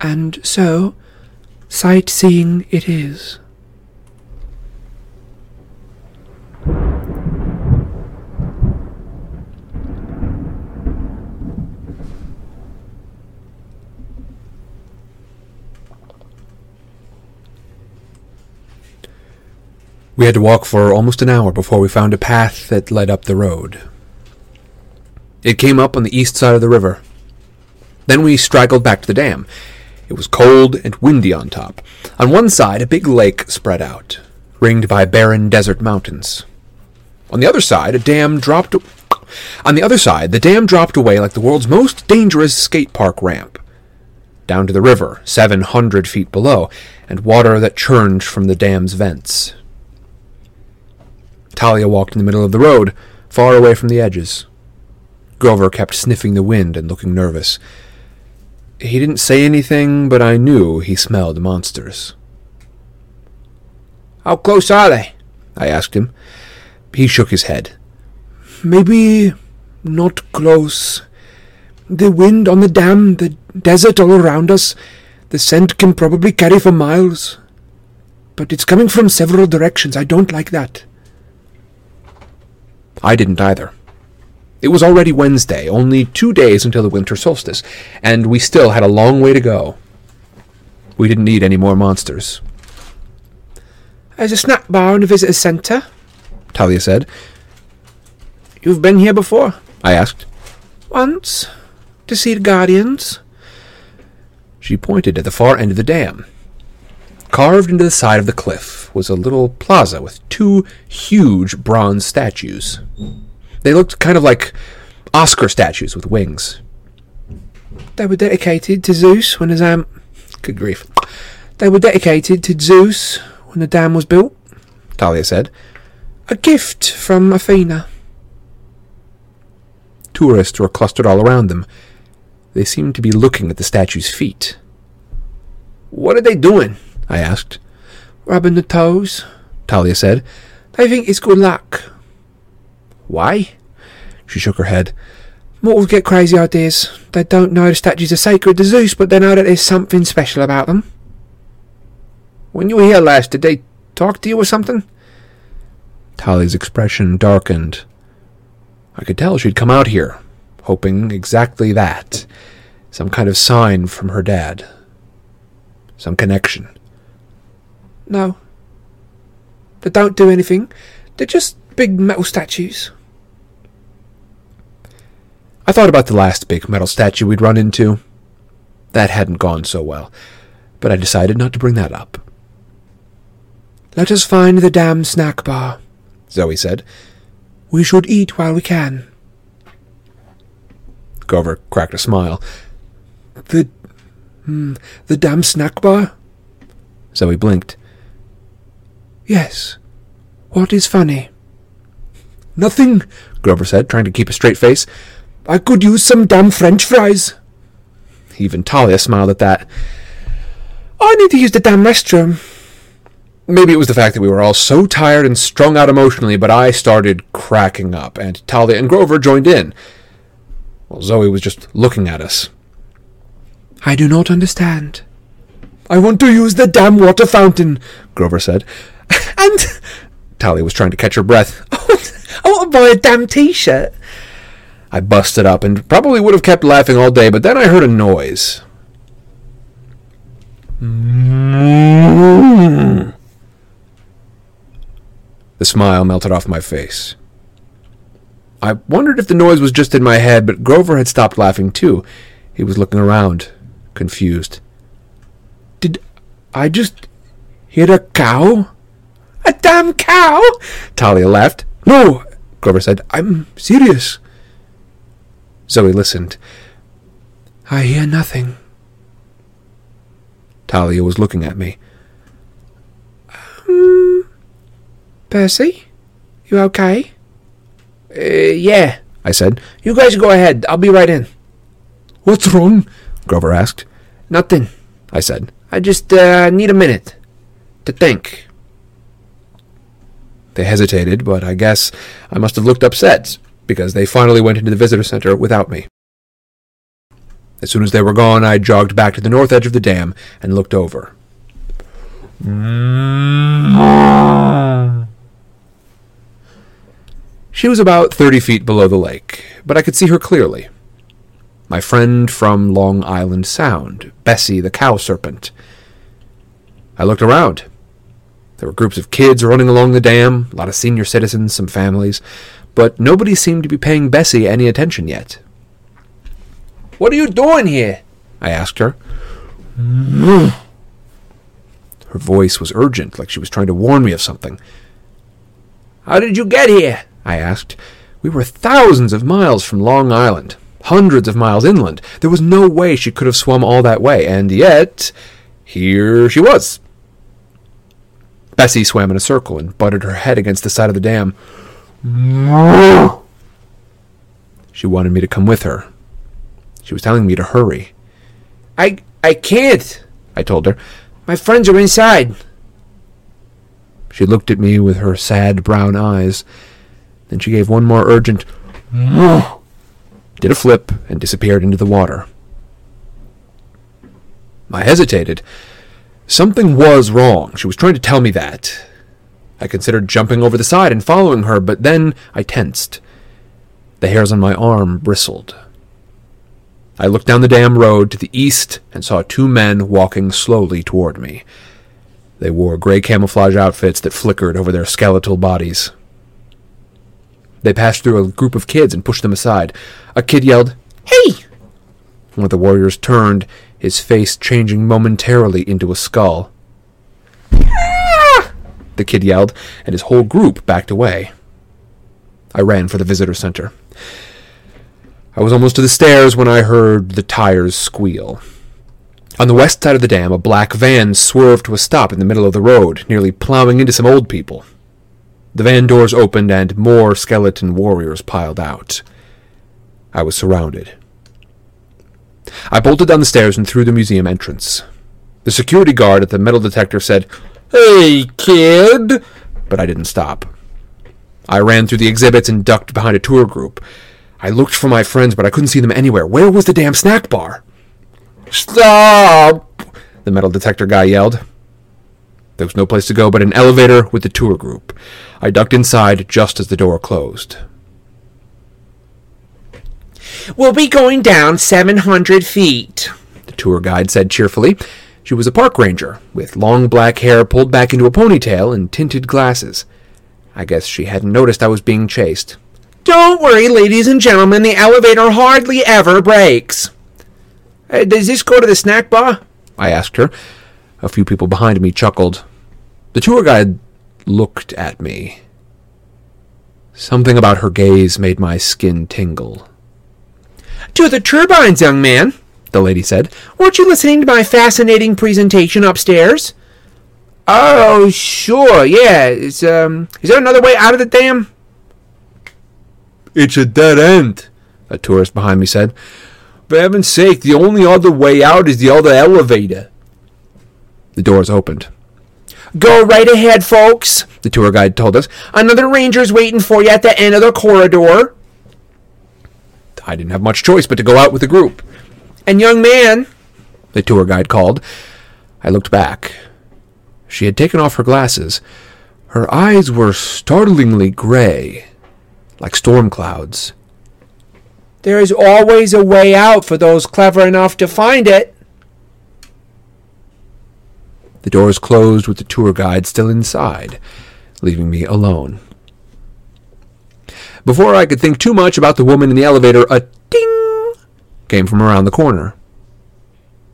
And so, sightseeing it is. We had to walk for almost an hour before we found a path that led up the road. It came up on the east side of the river. Then we straggled back to the dam. It was cold and windy on top. On one side, a big lake spread out, ringed by barren desert mountains. On the other side, a dam dropped. On the other side, the dam dropped away like the world's most dangerous skate park ramp, down to the river, 700 feet below, and water that churned from the dam's vents. Thalia walked in the middle of the road, far away from the edges. Grover kept sniffing the wind and looking nervous. He didn't say anything, but I knew he smelled monsters. How close are they? I asked him. He shook his head. Maybe not close. The wind on the dam, the desert all around us, the scent can probably carry for miles. But it's coming from several directions. I don't like that. I didn't either. It was already Wednesday, only two days until the winter solstice, and we still had a long way to go. We didn't need any more monsters. There's a snack bar in the visitor centre, Thalia said. You've been here before? I asked. Once. To see the Guardians. She pointed at the far end of the dam. Carved into the side of the cliff was a little plaza with two huge bronze statues. They looked kind of like Oscar statues with wings. They were dedicated to Zeus when the dam. Um, good grief. They were dedicated to Zeus when the dam was built. Thalia said. A gift from Athena. Tourists were clustered all around them. They seemed to be looking at the statue's feet. What are they doing? I asked. Rubbing the toes, Thalia said. I think it's good luck. Why? She shook her head. Mortals get crazy ideas. They don't know the statues are sacred to Zeus, but they know that there's something special about them. When you were here last, did they talk to you or something? Thalia's expression darkened. I could tell she'd come out here, hoping exactly that. Some kind of sign from her dad. Some connection. No. They don't do anything. They're just big metal statues. I thought about the last big metal statue we'd run into. That hadn't gone so well, but I decided not to bring that up. Let us find the damn snack bar, Zoe said. We should eat while we can. Grover cracked a smile. The. Hmm, the damn snack bar? Zoe blinked. Yes. What is funny? Nothing, Grover said, trying to keep a straight face. I could use some damn French fries. Even Thalia smiled at that. I need to use the damn restroom. Maybe it was the fact that we were all so tired and strung out emotionally, but I started cracking up, and Thalia and Grover joined in. Well, Zoe was just looking at us. I do not understand. I want to use the damn water fountain, Grover said. And Thalia was trying to catch her breath. [LAUGHS] I want to buy a damn t-shirt. I busted up and probably would have kept laughing all day, but then I heard a noise. The smile melted off my face. I wondered if the noise was just in my head, but Grover had stopped laughing too. He was looking around, confused. Did I just hear a cow? A damn cow? Thalia laughed. No, Grover said. I'm serious. Zoe listened. I hear nothing. Thalia was looking at me. Um, Percy? You okay? Uh, yeah, I said. You guys go ahead. I'll be right in. What's wrong? Grover asked. Nothing, I said. I just uh, need a minute to think. They hesitated, but I guess I must have looked upset because they finally went into the visitor center without me. As soon as they were gone, I jogged back to the north edge of the dam and looked over. Mm. She was about thirty feet below the lake, but I could see her clearly. My friend from Long Island Sound, Bessie the cow serpent. I looked around. There were groups of kids running along the dam, a lot of senior citizens, some families, but nobody seemed to be paying Bessie any attention yet. What are you doing here? I asked her. Mm. Her voice was urgent, like she was trying to warn me of something. How did you get here? I asked. We were thousands of miles from Long Island, hundreds of miles inland. There was no way she could have swum all that way, and yet, here she was. Bessie swam in a circle and butted her head against the side of the dam. She wanted me to come with her. She was telling me to hurry. I I can't, I told her. My friends are inside. She looked at me with her sad brown eyes. Then she gave one more urgent did a flip and disappeared into the water. I hesitated. Something was wrong. She was trying to tell me that. I considered jumping over the side and following her, but then I tensed. The hairs on my arm bristled. I looked down the dam road to the east and saw two men walking slowly toward me. They wore gray camouflage outfits that flickered over their skeletal bodies. They passed through a group of kids and pushed them aside. A kid yelled, Hey! One of the warriors turned, his face changing momentarily into a skull. [LAUGHS] The kid yelled, and his whole group backed away. I ran for the visitor center. I was almost to the stairs when I heard the tires squeal. On the west side of the dam, a black van swerved to a stop in the middle of the road, nearly plowing into some old people. The van doors opened and more skeleton warriors piled out. I was surrounded. I bolted down the stairs and through the museum entrance. The security guard at the metal detector said, Hey, kid! But I didn't stop. I ran through the exhibits and ducked behind a tour group. I looked for my friends, but I couldn't see them anywhere. Where was the damn snack bar? Stop! The metal detector guy yelled. There was no place to go but an elevator with the tour group. I ducked inside just as the door closed. We'll be going down 700 feet, the tour guide said cheerfully. She was a park ranger, with long black hair pulled back into a ponytail and tinted glasses. I guess she hadn't noticed I was being chased. Don't worry, ladies and gentlemen, the elevator hardly ever breaks. Uh, does this go to the snack bar? I asked her. A few people behind me chuckled. The tour guide looked at me. Something about her gaze made my skin tingle. To the turbines, young man, the lady said. Weren't you listening to my fascinating presentation upstairs? Oh, sure, yeah. Is, um, is there another way out of the dam? It's a dead end, a tourist behind me said. For heaven's sake, the only other way out is the other elevator. The doors opened. Go right ahead, folks, the tour guide told us. Another ranger's waiting for you at the end of the corridor. I didn't have much choice but to go out with the group. And young man, the tour guide called. I looked back. She had taken off her glasses. Her eyes were startlingly gray, like storm clouds. There is always a way out for those clever enough to find it. The doors closed with the tour guide still inside, leaving me alone. Before I could think too much about the woman in the elevator, a ding came from around the corner.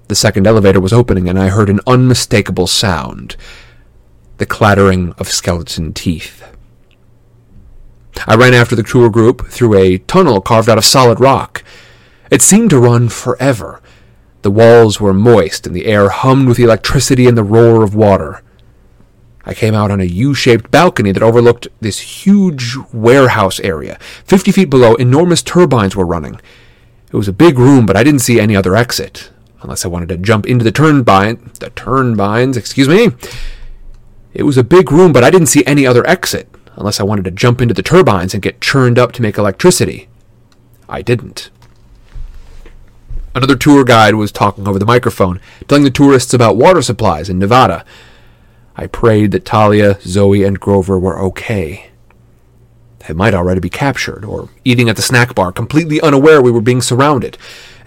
The second elevator was opening, and I heard an unmistakable sound the clattering of skeleton teeth. I ran after the tour group through a tunnel carved out of solid rock. It seemed to run forever. The walls were moist, and the air hummed with electricity and the roar of water. I came out on a U shaped balcony that overlooked this huge warehouse area. Fifty feet below, enormous turbines were running. It was a big room, but I didn't see any other exit, unless I wanted to jump into the turbine. The turbines, excuse me. It was a big room, but I didn't see any other exit, unless I wanted to jump into the turbines and get churned up to make electricity. I didn't. Another tour guide was talking over the microphone, telling the tourists about water supplies in Nevada. I prayed that Thalia, Zoe, and Grover were okay. They might already be captured, or eating at the snack bar, completely unaware we were being surrounded.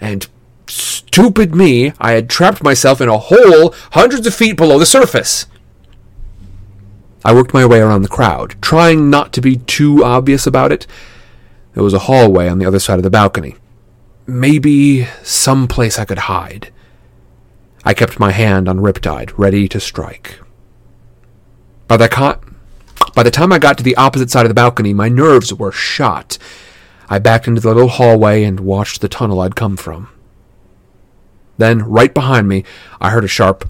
And stupid me, I had trapped myself in a hole hundreds of feet below the surface. I worked my way around the crowd, trying not to be too obvious about it. There was a hallway on the other side of the balcony. Maybe some place I could hide. I kept my hand on Riptide, ready to strike. By the, co- by the time I got to the opposite side of the balcony, my nerves were shot. I backed into the little hallway and watched the tunnel I'd come from. Then, right behind me, I heard a sharp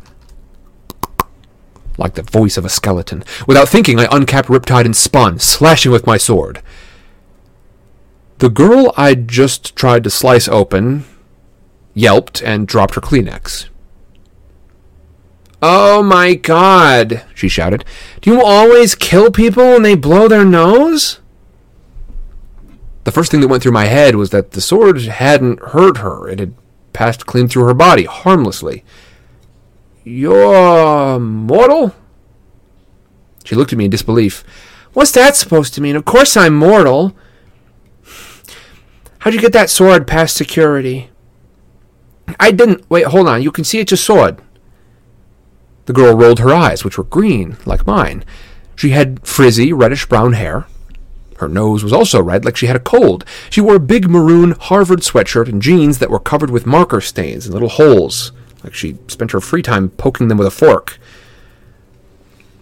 like the voice of a skeleton. Without thinking, I uncapped Riptide and spun, slashing with my sword. The girl I'd just tried to slice open yelped and dropped her Kleenex. Oh my god, she shouted. Do you always kill people when they blow their nose? The first thing that went through my head was that the sword hadn't hurt her. It had passed clean through her body, harmlessly. You're mortal? She looked at me in disbelief. What's that supposed to mean? Of course I'm mortal. How'd you get that sword past security? I didn't. Wait, hold on. You can see it's a sword. The girl rolled her eyes, which were green, like mine. She had frizzy, reddish brown hair. Her nose was also red, like she had a cold. She wore a big maroon Harvard sweatshirt and jeans that were covered with marker stains and little holes, like she spent her free time poking them with a fork.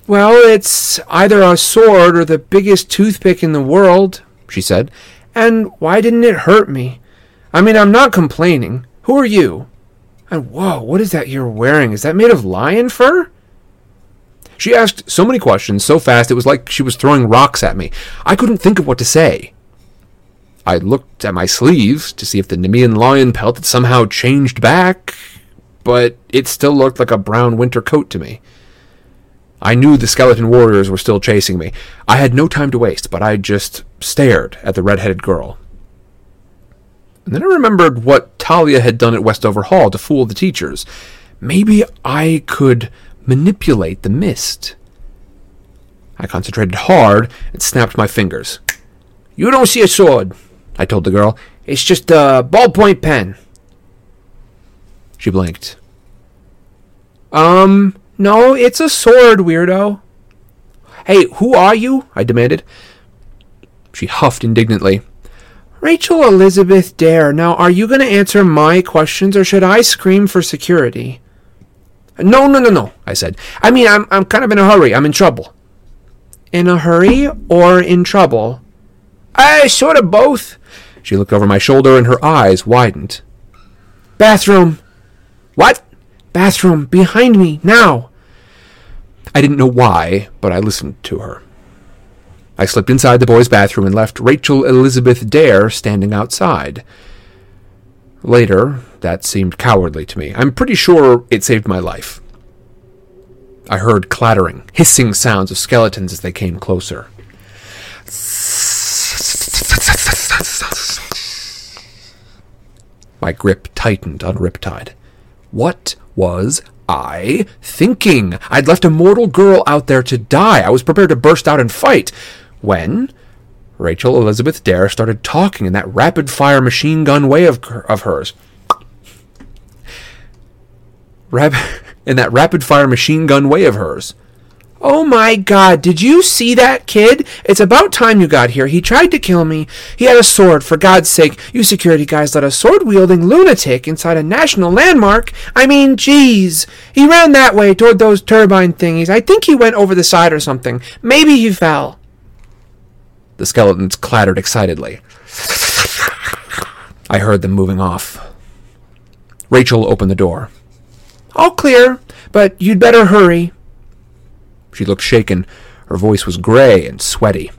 Well, it's either a sword or the biggest toothpick in the world, she said. And why didn't it hurt me? I mean, I'm not complaining. Who are you? And whoa, what is that you're wearing? Is that made of lion fur? She asked so many questions so fast it was like she was throwing rocks at me. I couldn't think of what to say. I looked at my sleeves to see if the Nemean lion pelt had somehow changed back, but it still looked like a brown winter coat to me. I knew the skeleton warriors were still chasing me. I had no time to waste, but I just stared at the red-headed girl. And then I remembered what Thalia had done at Westover Hall to fool the teachers. Maybe I could manipulate the mist. I concentrated hard and snapped my fingers. You don't see a sword, I told the girl. It's just a ballpoint pen. She blinked. Um, no, it's a sword, weirdo. Hey, who are you? I demanded. She huffed indignantly. Rachel Elizabeth Dare, now are you going to answer my questions or should I scream for security? No, no, no, no, I said. I mean, I'm, I'm kind of in a hurry. I'm in trouble. In a hurry or in trouble? I sort of both. She looked over my shoulder and her eyes widened. Bathroom. What? Bathroom. Behind me. Now. I didn't know why, but I listened to her. I slipped inside the boys' bathroom and left Rachel Elizabeth Dare standing outside. Later, that seemed cowardly to me. I'm pretty sure it saved my life. I heard clattering, hissing sounds of skeletons as they came closer. My grip tightened on Riptide. What was I thinking? I'd left a mortal girl out there to die. I was prepared to burst out and fight. When Rachel Elizabeth Dare started talking in that rapid fire machine gun way of, of hers. Rap- [LAUGHS] in that rapid fire machine gun way of hers. Oh my god, did you see that kid? It's about time you got here. He tried to kill me. He had a sword. For God's sake, you security guys let a sword wielding lunatic inside a national landmark. I mean, jeez. He ran that way toward those turbine thingies. I think he went over the side or something. Maybe he fell. The skeletons clattered excitedly. I heard them moving off. Rachel opened the door. All clear, but you'd better hurry. She looked shaken. Her voice was gray and sweaty.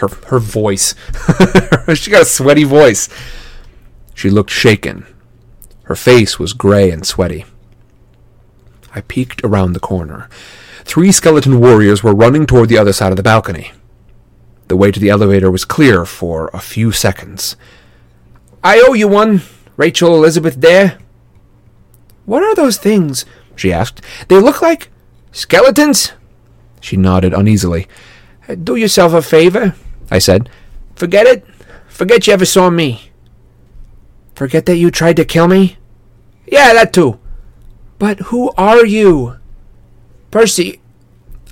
Her, her voice. [LAUGHS] she got a sweaty voice. She looked shaken. Her face was gray and sweaty. I peeked around the corner. Three skeleton warriors were running toward the other side of the balcony. The way to the elevator was clear for a few seconds. I owe you one, Rachel Elizabeth Dare. What are those things? she asked. They look like skeletons. She nodded uneasily. Do yourself a favor, I said. Forget it. Forget you ever saw me. Forget that you tried to kill me? Yeah, that too. But who are you? Percy.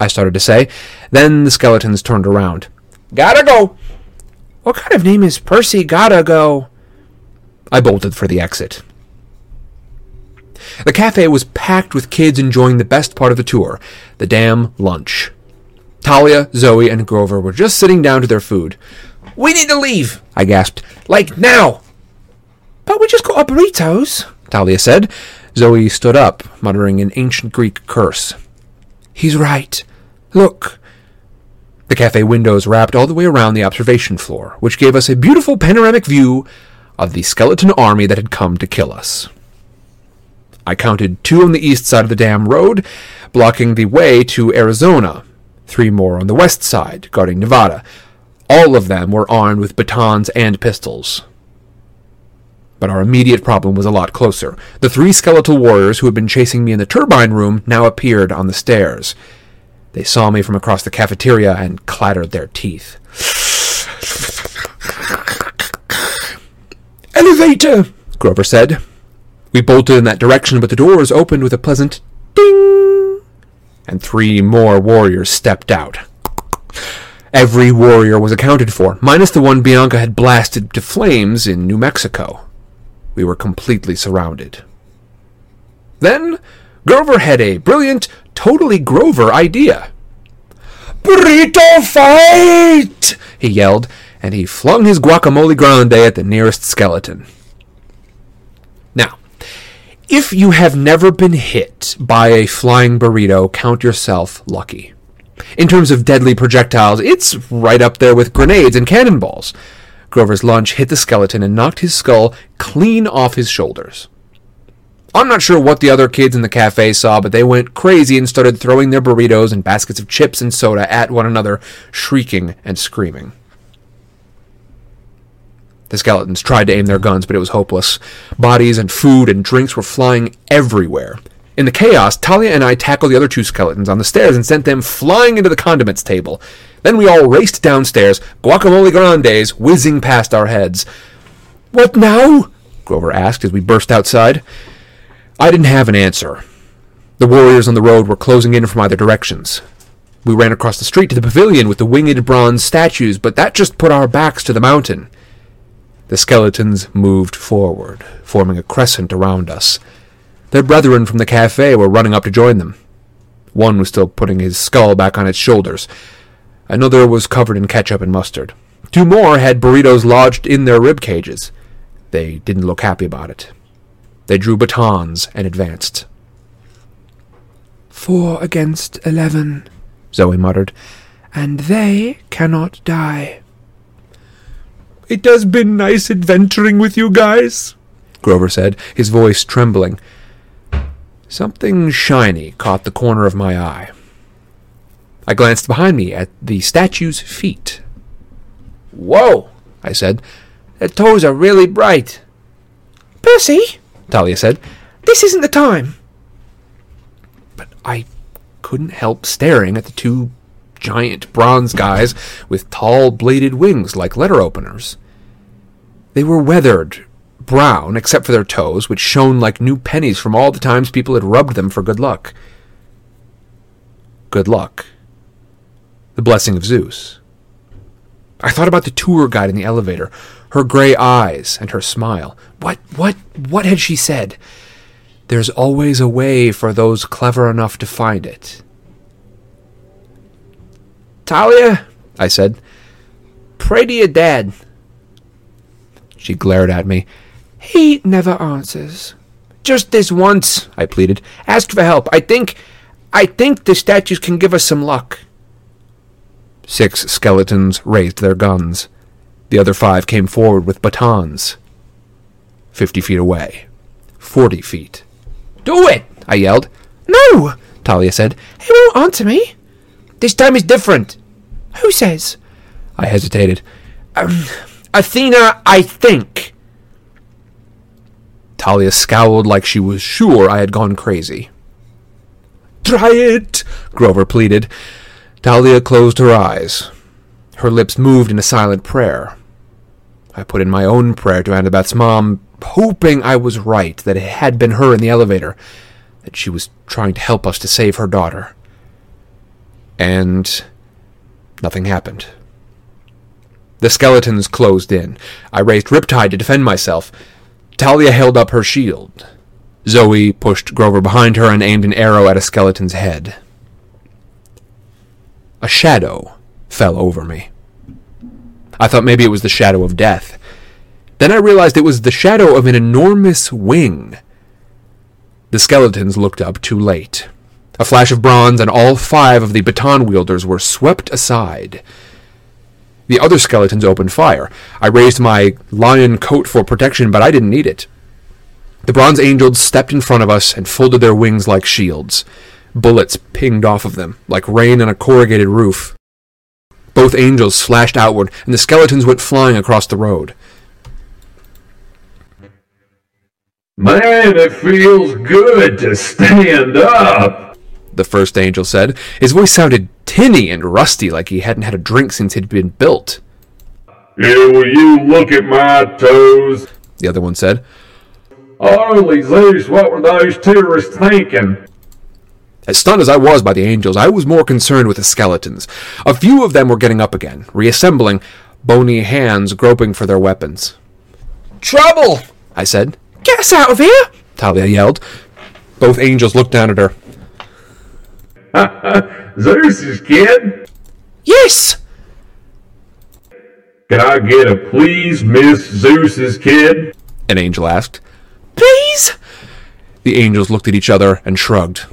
I started to say. Then the skeletons turned around. Gotta go. What kind of name is Percy Gotta Go? I bolted for the exit. The cafe was packed with kids enjoying the best part of the tour the damn lunch. Thalia, Zoe, and Grover were just sitting down to their food. We need to leave. I gasped. Like now. But we just got our burritos. Thalia said. Zoe stood up, muttering an ancient Greek curse. He's right. Look. The cafe windows wrapped all the way around the observation floor, which gave us a beautiful panoramic view of the skeleton army that had come to kill us. I counted two on the east side of the dam road, blocking the way to Arizona, three more on the west side, guarding Nevada. All of them were armed with batons and pistols. But our immediate problem was a lot closer. The three skeletal warriors who had been chasing me in the turbine room now appeared on the stairs. They saw me from across the cafeteria and clattered their teeth. Elevator! Grover said. We bolted in that direction, but the doors opened with a pleasant ding, and three more warriors stepped out. Every warrior was accounted for, minus the one Bianca had blasted to flames in New Mexico. We were completely surrounded. Then Grover had a brilliant, totally Grover idea. Burrito fight! He yelled, and he flung his guacamole grande at the nearest skeleton. Now, if you have never been hit by a flying burrito, count yourself lucky. In terms of deadly projectiles, it's right up there with grenades and cannonballs. Grover's lunch hit the skeleton and knocked his skull clean off his shoulders. I'm not sure what the other kids in the cafe saw, but they went crazy and started throwing their burritos and baskets of chips and soda at one another, shrieking and screaming. The skeletons tried to aim their guns, but it was hopeless. Bodies and food and drinks were flying everywhere. In the chaos, Thalia and I tackled the other two skeletons on the stairs and sent them flying into the condiments table. Then we all raced downstairs, guacamole grandes whizzing past our heads. What now? Grover asked as we burst outside. I didn't have an answer. The warriors on the road were closing in from either directions. We ran across the street to the pavilion with the winged bronze statues, but that just put our backs to the mountain. The skeletons moved forward, forming a crescent around us. Their brethren from the cafe were running up to join them. One was still putting his skull back on its shoulders. Another was covered in ketchup and mustard. Two more had burritos lodged in their rib cages. They didn't look happy about it. They drew batons and advanced. Four against eleven, Zoe muttered, and they cannot die. It has been nice adventuring with you guys, Grover said, his voice trembling. Something shiny caught the corner of my eye. I glanced behind me at the statue's feet. Whoa, I said. The toes are really bright. Percy, Thalia said. This isn't the time. But I couldn't help staring at the two giant bronze guys with tall bladed wings like letter openers. They were weathered, brown, except for their toes, which shone like new pennies from all the times people had rubbed them for good luck. Good luck. The blessing of Zeus. I thought about the tour guide in the elevator, her gray eyes and her smile. What, what, what had she said? There's always a way for those clever enough to find it. Thalia, I said. Pray to your dad. She glared at me. He never answers. Just this once, I pleaded. Ask for help. I think. I think the statues can give us some luck. Six skeletons raised their guns. The other five came forward with batons. Fifty feet away. Forty feet. Do it! I yelled. No! Thalia said. He won't answer me. This time is different. Who says? I hesitated. Um, Athena, I think. Thalia scowled like she was sure I had gone crazy. Try it, Grover pleaded. Thalia closed her eyes. Her lips moved in a silent prayer. I put in my own prayer to Annabeth's mom, hoping I was right, that it had been her in the elevator, that she was trying to help us to save her daughter. and nothing happened. The skeletons closed in. I raised Riptide to defend myself. Thalia held up her shield. Zoe pushed Grover behind her and aimed an arrow at a skeleton's head. A shadow fell over me. I thought maybe it was the shadow of death. Then I realized it was the shadow of an enormous wing. The skeletons looked up too late. A flash of bronze, and all five of the baton wielders were swept aside. The other skeletons opened fire. I raised my lion coat for protection, but I didn't need it. The bronze angels stepped in front of us and folded their wings like shields. Bullets pinged off of them, like rain on a corrugated roof. Both angels slashed outward, and the skeletons went flying across the road. Man, it feels good to stand up. The first angel said. His voice sounded tinny and rusty, like he hadn't had a drink since he'd been built. Yeah, will you look at my toes? The other one said. Holy Zeus, what were those tourists thinking? As stunned as I was by the angels, I was more concerned with the skeletons. A few of them were getting up again, reassembling, bony hands groping for their weapons. Trouble! I said. Get us out of here! Thalia yelled. Both angels looked down at her. [LAUGHS] Zeus's kid? Yes! Can I get a please, Miss Zeus's kid? An angel asked. Please? The angels looked at each other and shrugged.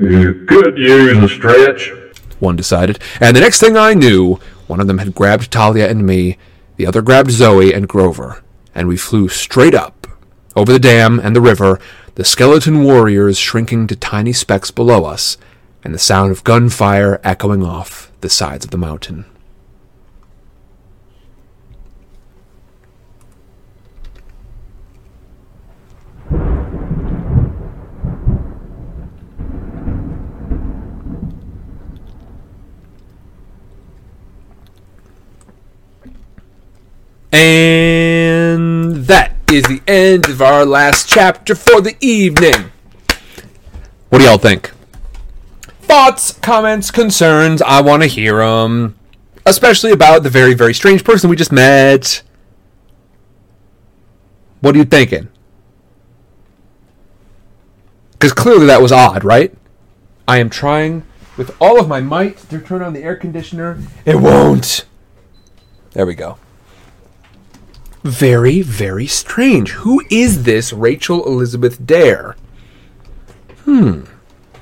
You could use a stretch. One decided. And the next thing I knew, one of them had grabbed Thalia and me, the other grabbed Zoe and Grover, and we flew straight up, over the dam and the river, the skeleton warriors shrinking to tiny specks below us, and the sound of gunfire echoing off the sides of the mountain. And that is the end of our last chapter for the evening. What do y'all think? Thoughts, comments, concerns? I want to hear them. Especially about the very, very strange person we just met. What are you thinking? Because clearly that was odd, right? I am trying with all of my might to turn on the air conditioner. It won't. There we go. Very, very strange. Who is this Rachel Elizabeth Dare? Hmm.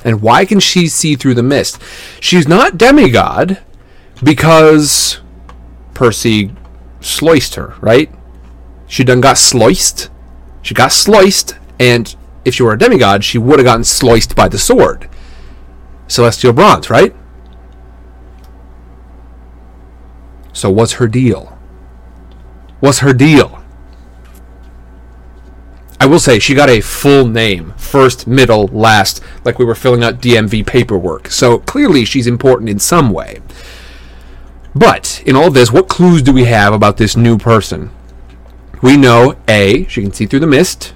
And why can she see through the mist? She's not demigod because Percy sliced her, right? She done got sliced. She got sliced, and if she were a demigod, she would have gotten sliced by the sword. Celestial bronze, right? So what's her deal? What's her deal? I will say she got a full name, first, middle, last, like we were filling out DMV paperwork. So clearly she's important in some way. But in all this, what clues do we have about this new person? We know A, she can see through the mist.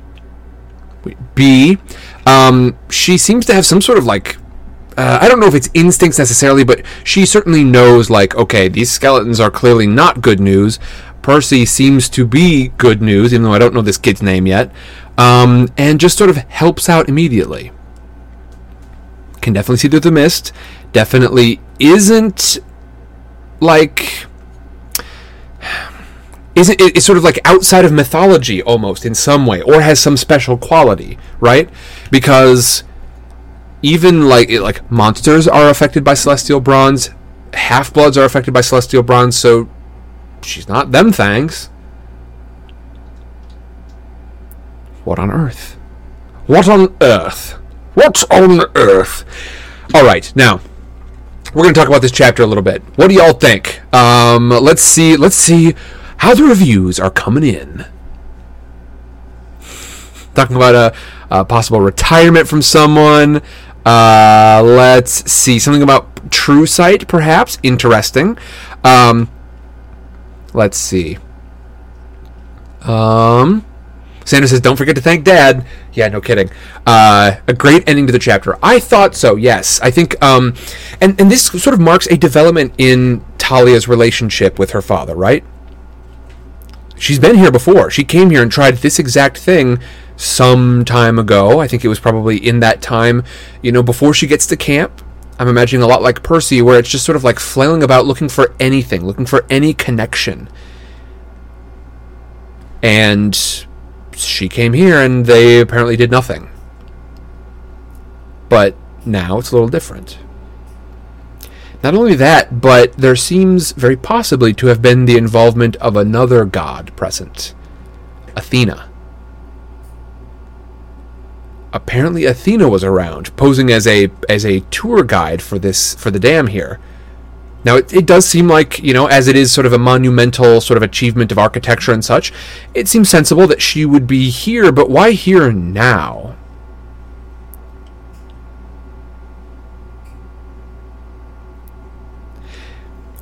B, um, she seems to have some sort of like uh, I don't know if it's instincts necessarily, but she certainly knows, like, okay, these skeletons are clearly not good news. Percy seems to be good news, even though I don't know this kid's name yet, um, and just sort of helps out immediately. Can definitely see through the mist. Definitely isn't like isn't it's sort of like outside of mythology almost in some way, or has some special quality, right? Because even like like monsters are affected by celestial bronze, half bloods are affected by celestial bronze, so she's not them things. What on earth? What on earth? What on earth? All right, now we're going to talk about this chapter a little bit. What do y'all think? Um, let's see. Let's see how the reviews are coming in. Talking about a, a possible retirement from someone. Uh, let's see something about True Sight, perhaps interesting. Um, let's see. Um, Sandra says, "Don't forget to thank Dad." Yeah, no kidding. Uh, a great ending to the chapter. I thought so. Yes, I think, um, and and this sort of marks a development in Thalia's relationship with her father. Right? She's been here before. She came here and tried this exact thing some time ago. I think it was probably in that time, you know, before she gets to camp. I'm imagining a lot like Percy, where it's just sort of like flailing about looking for anything, looking for any connection. And she came here and they apparently did nothing. But now it's a little different. Not only that, but there seems very possibly to have been the involvement of another god present Athena. Apparently Athena was around, posing as a as a tour guide for this for the dam here. Now, it, it does seem like, you know, as it is sort of a monumental sort of achievement of architecture and such, it seems sensible that she would be here, but why here now?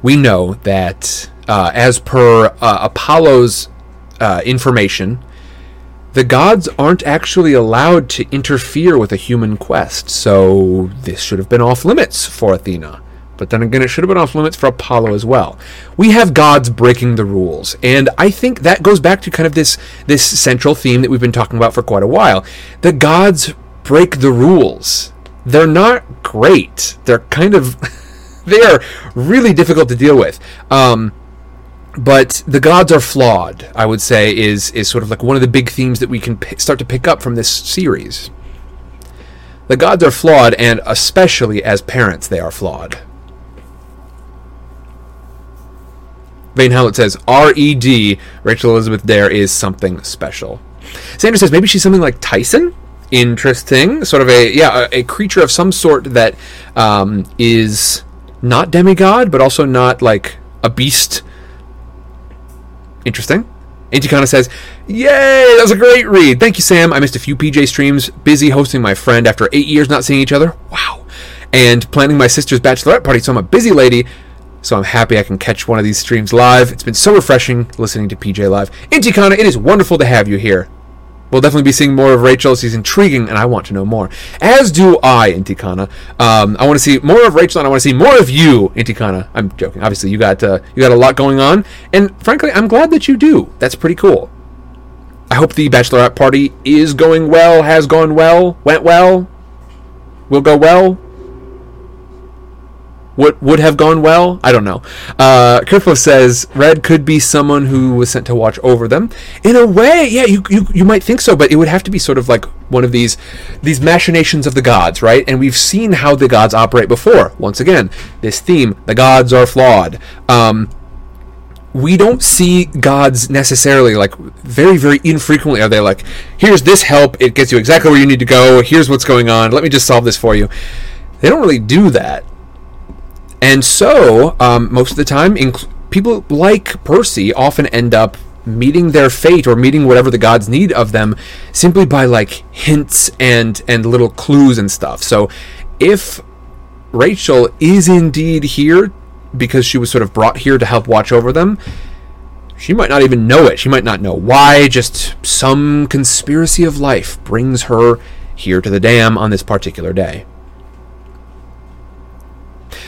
We know that, uh, as per uh, Apollo's uh, information, the gods aren't actually allowed to interfere with a human quest, so this should have been off limits for Athena. But then again, it should have been off limits for Apollo as well. We have gods breaking the rules, and I think that goes back to kind of this this central theme that we've been talking about for quite a while. The gods break the rules. They're not great. They're kind of [LAUGHS] they are really difficult to deal with. Um, but the gods are flawed. I would say is is sort of like one of the big themes that we can p- start to pick up from this series. The gods are flawed, and especially as parents, they are flawed. Vane Howlett says, R.E.D. Rachel Elizabeth Dare is something special. Sandra says, maybe she's something like Tyson? Interesting. Sort of a, yeah, a, a creature of some sort that um, is not demigod, but also not like a beast. Interesting. Anticana says, Yay, that was a great read. Thank you, Sam. I missed a few PJ streams, busy hosting my friend after eight years not seeing each other. Wow. And planning my sister's bachelorette party, so I'm a busy lady. So I'm happy I can catch one of these streams live. It's been so refreshing listening to PJ Live. Intikana, it is wonderful to have you here. We'll definitely be seeing more of Rachel. She's intriguing, and I want to know more. As do I, Intikana. Um, I want to see more of Rachel, and I want to see more of you, Intikana. I'm joking. Obviously, you got uh, you got a lot going on, and frankly, I'm glad that you do. That's pretty cool. I hope the bachelorette party is going well, has gone well, went well, will go well what would have gone well? I don't know. Uh, Kerfo says Red could be someone who was sent to watch over them. In a way, yeah, you, you you might think so, but it would have to be sort of like one of these these machinations of the gods, right? And we've seen how the gods operate before. Once again, this theme: the gods are flawed. Um, we don't see gods necessarily like very very infrequently are they like here's this help it gets you exactly where you need to go here's what's going on let me just solve this for you they don't really do that and so, um, most of the time, inc- people like Percy often end up meeting their fate or meeting whatever the gods need of them simply by like hints and and little clues and stuff. So, if Rachel is indeed here because she was sort of brought here to help watch over them, she might not even know it. She might not know why. Just some conspiracy of life brings her here to the dam on this particular day.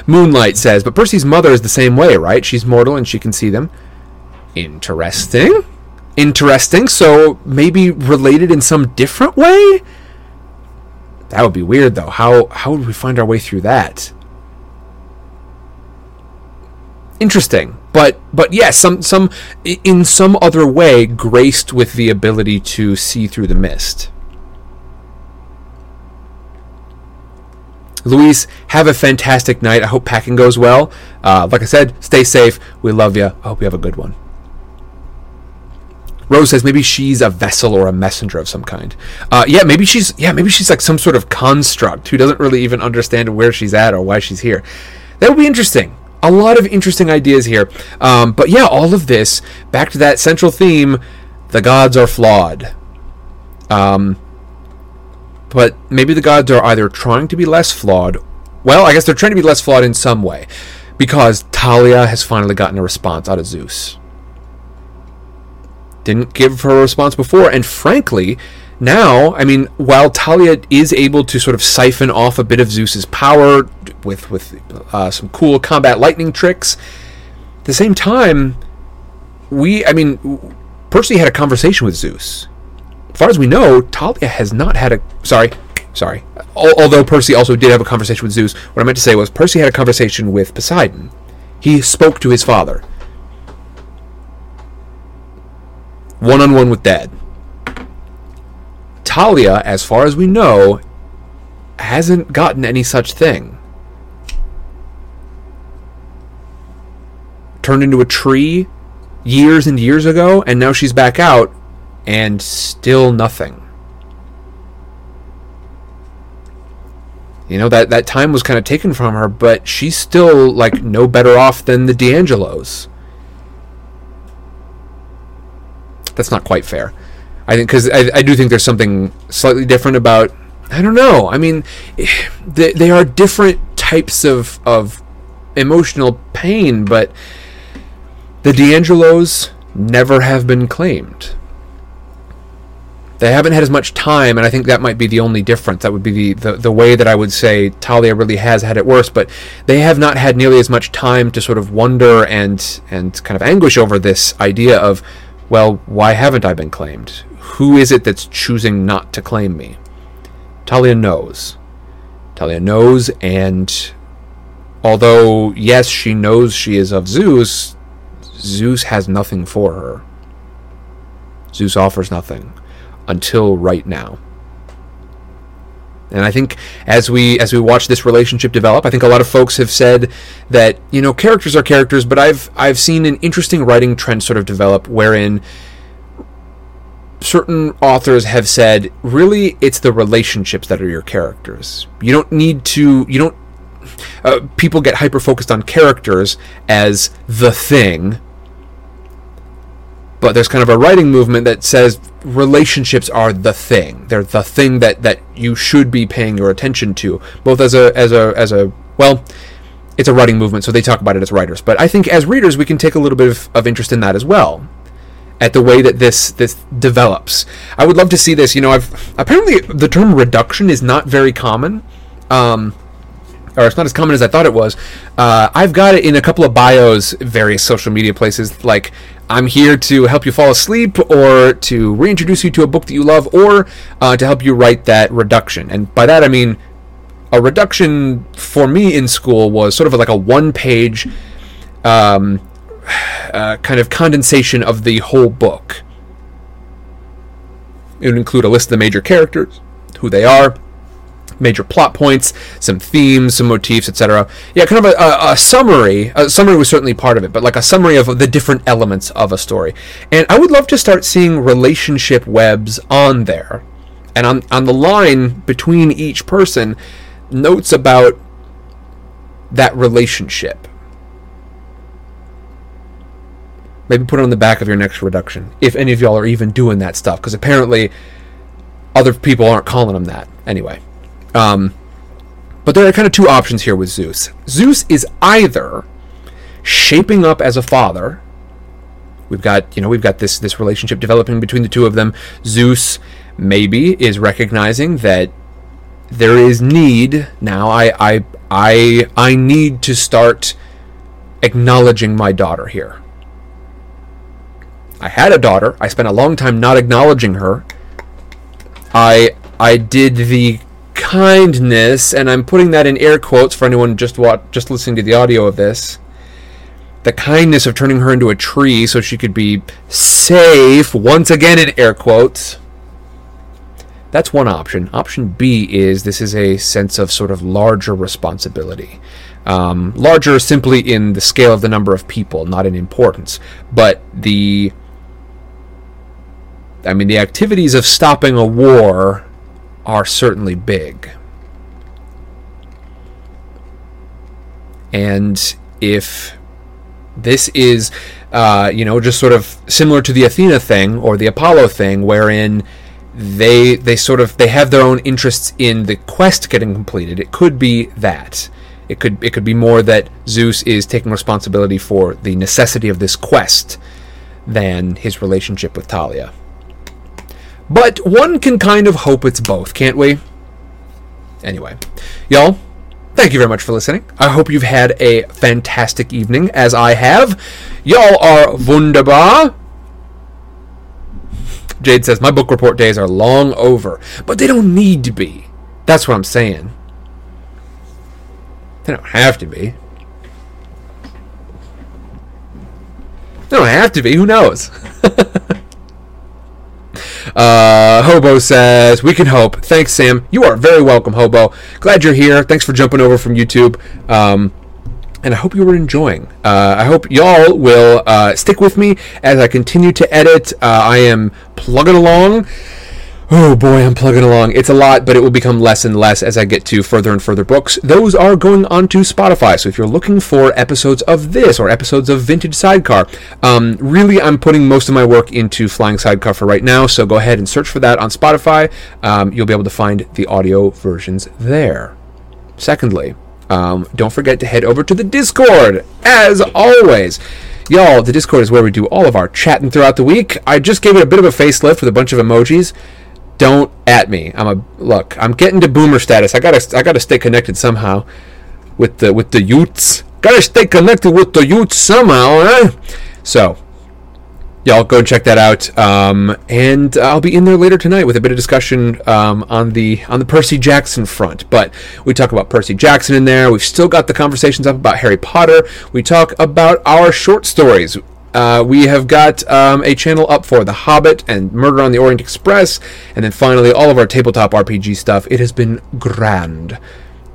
Moonlight says, but Percy's mother is the same way, right? She's mortal and she can see them. Interesting. Interesting. So maybe related in some different way? That would be weird though. How how would we find our way through that? Interesting. But but yes, some some in some other way graced with the ability to see through the mist. Luis, have a fantastic night. I hope packing goes well. Uh, like I said, stay safe. We love you. I hope you have a good one. Rose says maybe she's a vessel or a messenger of some kind. Uh, yeah, maybe she's yeah maybe she's like some sort of construct who doesn't really even understand where she's at or why she's here. That would be interesting. A lot of interesting ideas here. Um, but yeah, all of this back to that central theme: the gods are flawed. Um, but maybe the gods are either trying to be less flawed. Well, I guess they're trying to be less flawed in some way, because Thalia has finally gotten a response out of Zeus. didn't give her a response before, and frankly, now, I mean, while Thalia is able to sort of siphon off a bit of Zeus's power with with uh, some cool combat lightning tricks, at the same time, we, I mean, Percy had a conversation with Zeus. As far as we know, Thalia has not had a. Sorry, sorry. Although Percy also did have a conversation with Zeus, what I meant to say was Percy had a conversation with Poseidon. He spoke to his father. One on one with Dad. Thalia, as far as we know, hasn't gotten any such thing. Turned into a tree years and years ago, and now she's back out, and still nothing. You know, that, that time was kind of taken from her, but she's still, like, no better off than the di Angelos. That's not quite fair. I think, because I, I do think there's something slightly different about, I don't know. I mean, [SIGHS] they, they are different types of, of emotional pain, but the di Angelos never have been claimed. They haven't had as much time, and I think that might be the only difference. That would be the, the, the way that I would say Thalia really has had it worse, but they have not had nearly as much time to sort of wonder and and kind of anguish over this idea of, well, why haven't I been claimed? Who is it that's choosing not to claim me? Thalia knows. Thalia knows, and although, yes, she knows she is of Zeus, Zeus has nothing for her. Zeus offers nothing until right now. And I think as we as we watch this relationship develop, I think a lot of folks have said that you know characters are characters, but I've I've seen an interesting writing trend sort of develop wherein certain authors have said really it's the relationships that are your characters. You don't need to you don't uh, people get hyper focused on characters as the thing but there's kind of a writing movement that says relationships are the thing. They're the thing that, that you should be paying your attention to, both as a as a as a well, it's a writing movement, so they talk about it as writers. But I think as readers, we can take a little bit of, of interest in that as well, at the way that this this develops. I would love to see this. You know, I've apparently the term reduction is not very common. Um, or it's not as common as I thought it was. Uh, I've got it in a couple of bios, various social media places. Like, I'm here to help you fall asleep, or to reintroduce you to a book that you love, or uh, to help you write that reduction. And by that I mean, a reduction for me in school was sort of like a one page um, [SIGHS] uh, kind of condensation of the whole book. It would include a list of the major characters, who they are, major plot points, some themes, some motifs, etc. Yeah, kind of a, a, a, summary. A summary was certainly part of it, but like a summary of the different elements of a story. And I would love to start seeing relationship webs on there. And on, on the line between each person, notes about that relationship. Maybe put it on the back of your next reduction, if any of y'all are even doing that stuff, because apparently other people aren't calling them that. Anyway. Um, but there are kind of two options here with Zeus. Zeus is either shaping up as a father. We've got, you know, we've got this this relationship developing between the two of them. Zeus maybe is recognizing that there is need now. I I I I need to start acknowledging my daughter here. I had a daughter. I spent a long time not acknowledging her. I I did the kindness, and I'm putting that in air quotes for anyone just just listening to the audio of this. The kindness of turning her into a tree so she could be safe, once again in air quotes. That's one option. Option B is this is a sense of sort of larger responsibility. Um, larger simply in the scale of the number of people, not in importance. But the. I mean, the activities of stopping a war are certainly big. And if this is, uh, you know, just sort of similar to the Athena thing or the Apollo thing, wherein they they sort of they have their own interests in the quest getting completed. It could be that. It could it could be more that Zeus is taking responsibility for the necessity of this quest than his relationship with Thalia. But one can kind of hope it's both, can't we? Anyway, y'all, thank you very much for listening. I hope you've had a fantastic evening, as I have. Y'all are wunderbar. Jade says, My book report days are long over, but they don't need to be. That's what I'm saying. They don't have to be. They don't have to be. Who knows? [LAUGHS] Uh, Hobo says, We can hope. Thanks, Sam. You are very welcome, Hobo. Glad you're here. Thanks for jumping over from YouTube. Um, and I hope you were enjoying. Uh, I hope y'all will uh, stick with me as I continue to edit. Uh, I am plugging along. Oh boy, I'm plugging along. It's a lot, but it will become less and less as I get to further and further books. Those are going onto Spotify. So if you're looking for episodes of this or episodes of Vintage Sidecar, um, really I'm putting most of my work into Flying Sidecar for right now. So go ahead and search for that on Spotify. Um, you'll be able to find the audio versions there. Secondly, um, don't forget to head over to the Discord, as always. Y'all, the Discord is where we do all of our chatting throughout the week. I just gave it a bit of a facelift with a bunch of emojis don't at me. I'm a look. I'm getting to boomer status. I gotta I gotta stay connected somehow with the with the youths. Gotta stay connected with the youths somehow, right? So y'all go and check that out. Um, and I'll be in there later tonight with a bit of discussion um, on the on the Percy Jackson front. But we talk about Percy Jackson in there. We've still got the conversations up about Harry Potter. We talk about our short stories. Uh, we have got um, a channel up for The Hobbit and Murder on the Orient Express, and then finally all of our tabletop RPG stuff. It has been grand.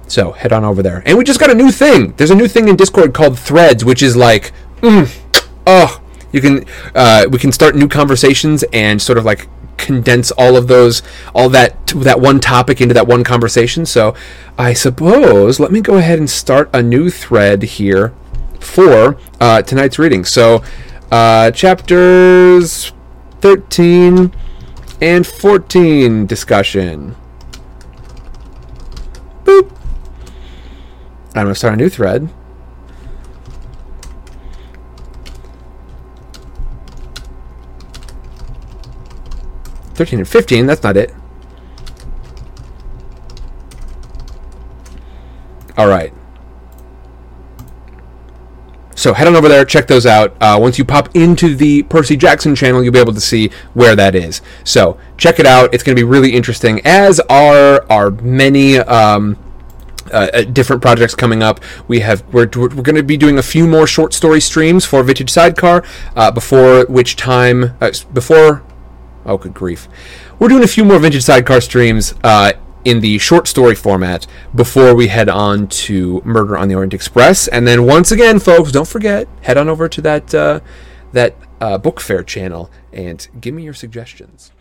So head on over there. And we just got a new thing. There's a new thing in Discord called Threads, which is like, mm, oh, you can uh, we can start new conversations and sort of like condense all of those all that that one topic into that one conversation. So I suppose let me go ahead and start a new thread here for uh, tonight's reading. So uh, chapters 13 and 14 discussion. Boop. I'm going to start a new thread. Thirteen and fifteen. That's not it. All right. So head on over there, check those out. Uh, once you pop into the Percy Jackson channel, you'll be able to see where that is. So check it out. It's going to be really interesting, as are our many. Um, uh, uh, different projects coming up. We have we're, we're going to be doing a few more short story streams for Vintage Sidecar. Uh, before which time uh, before oh good grief, we're doing a few more Vintage Sidecar streams uh, in the short story format before we head on to Murder on the Orient Express. And then once again, folks, don't forget head on over to that uh, that uh, book fair channel and give me your suggestions.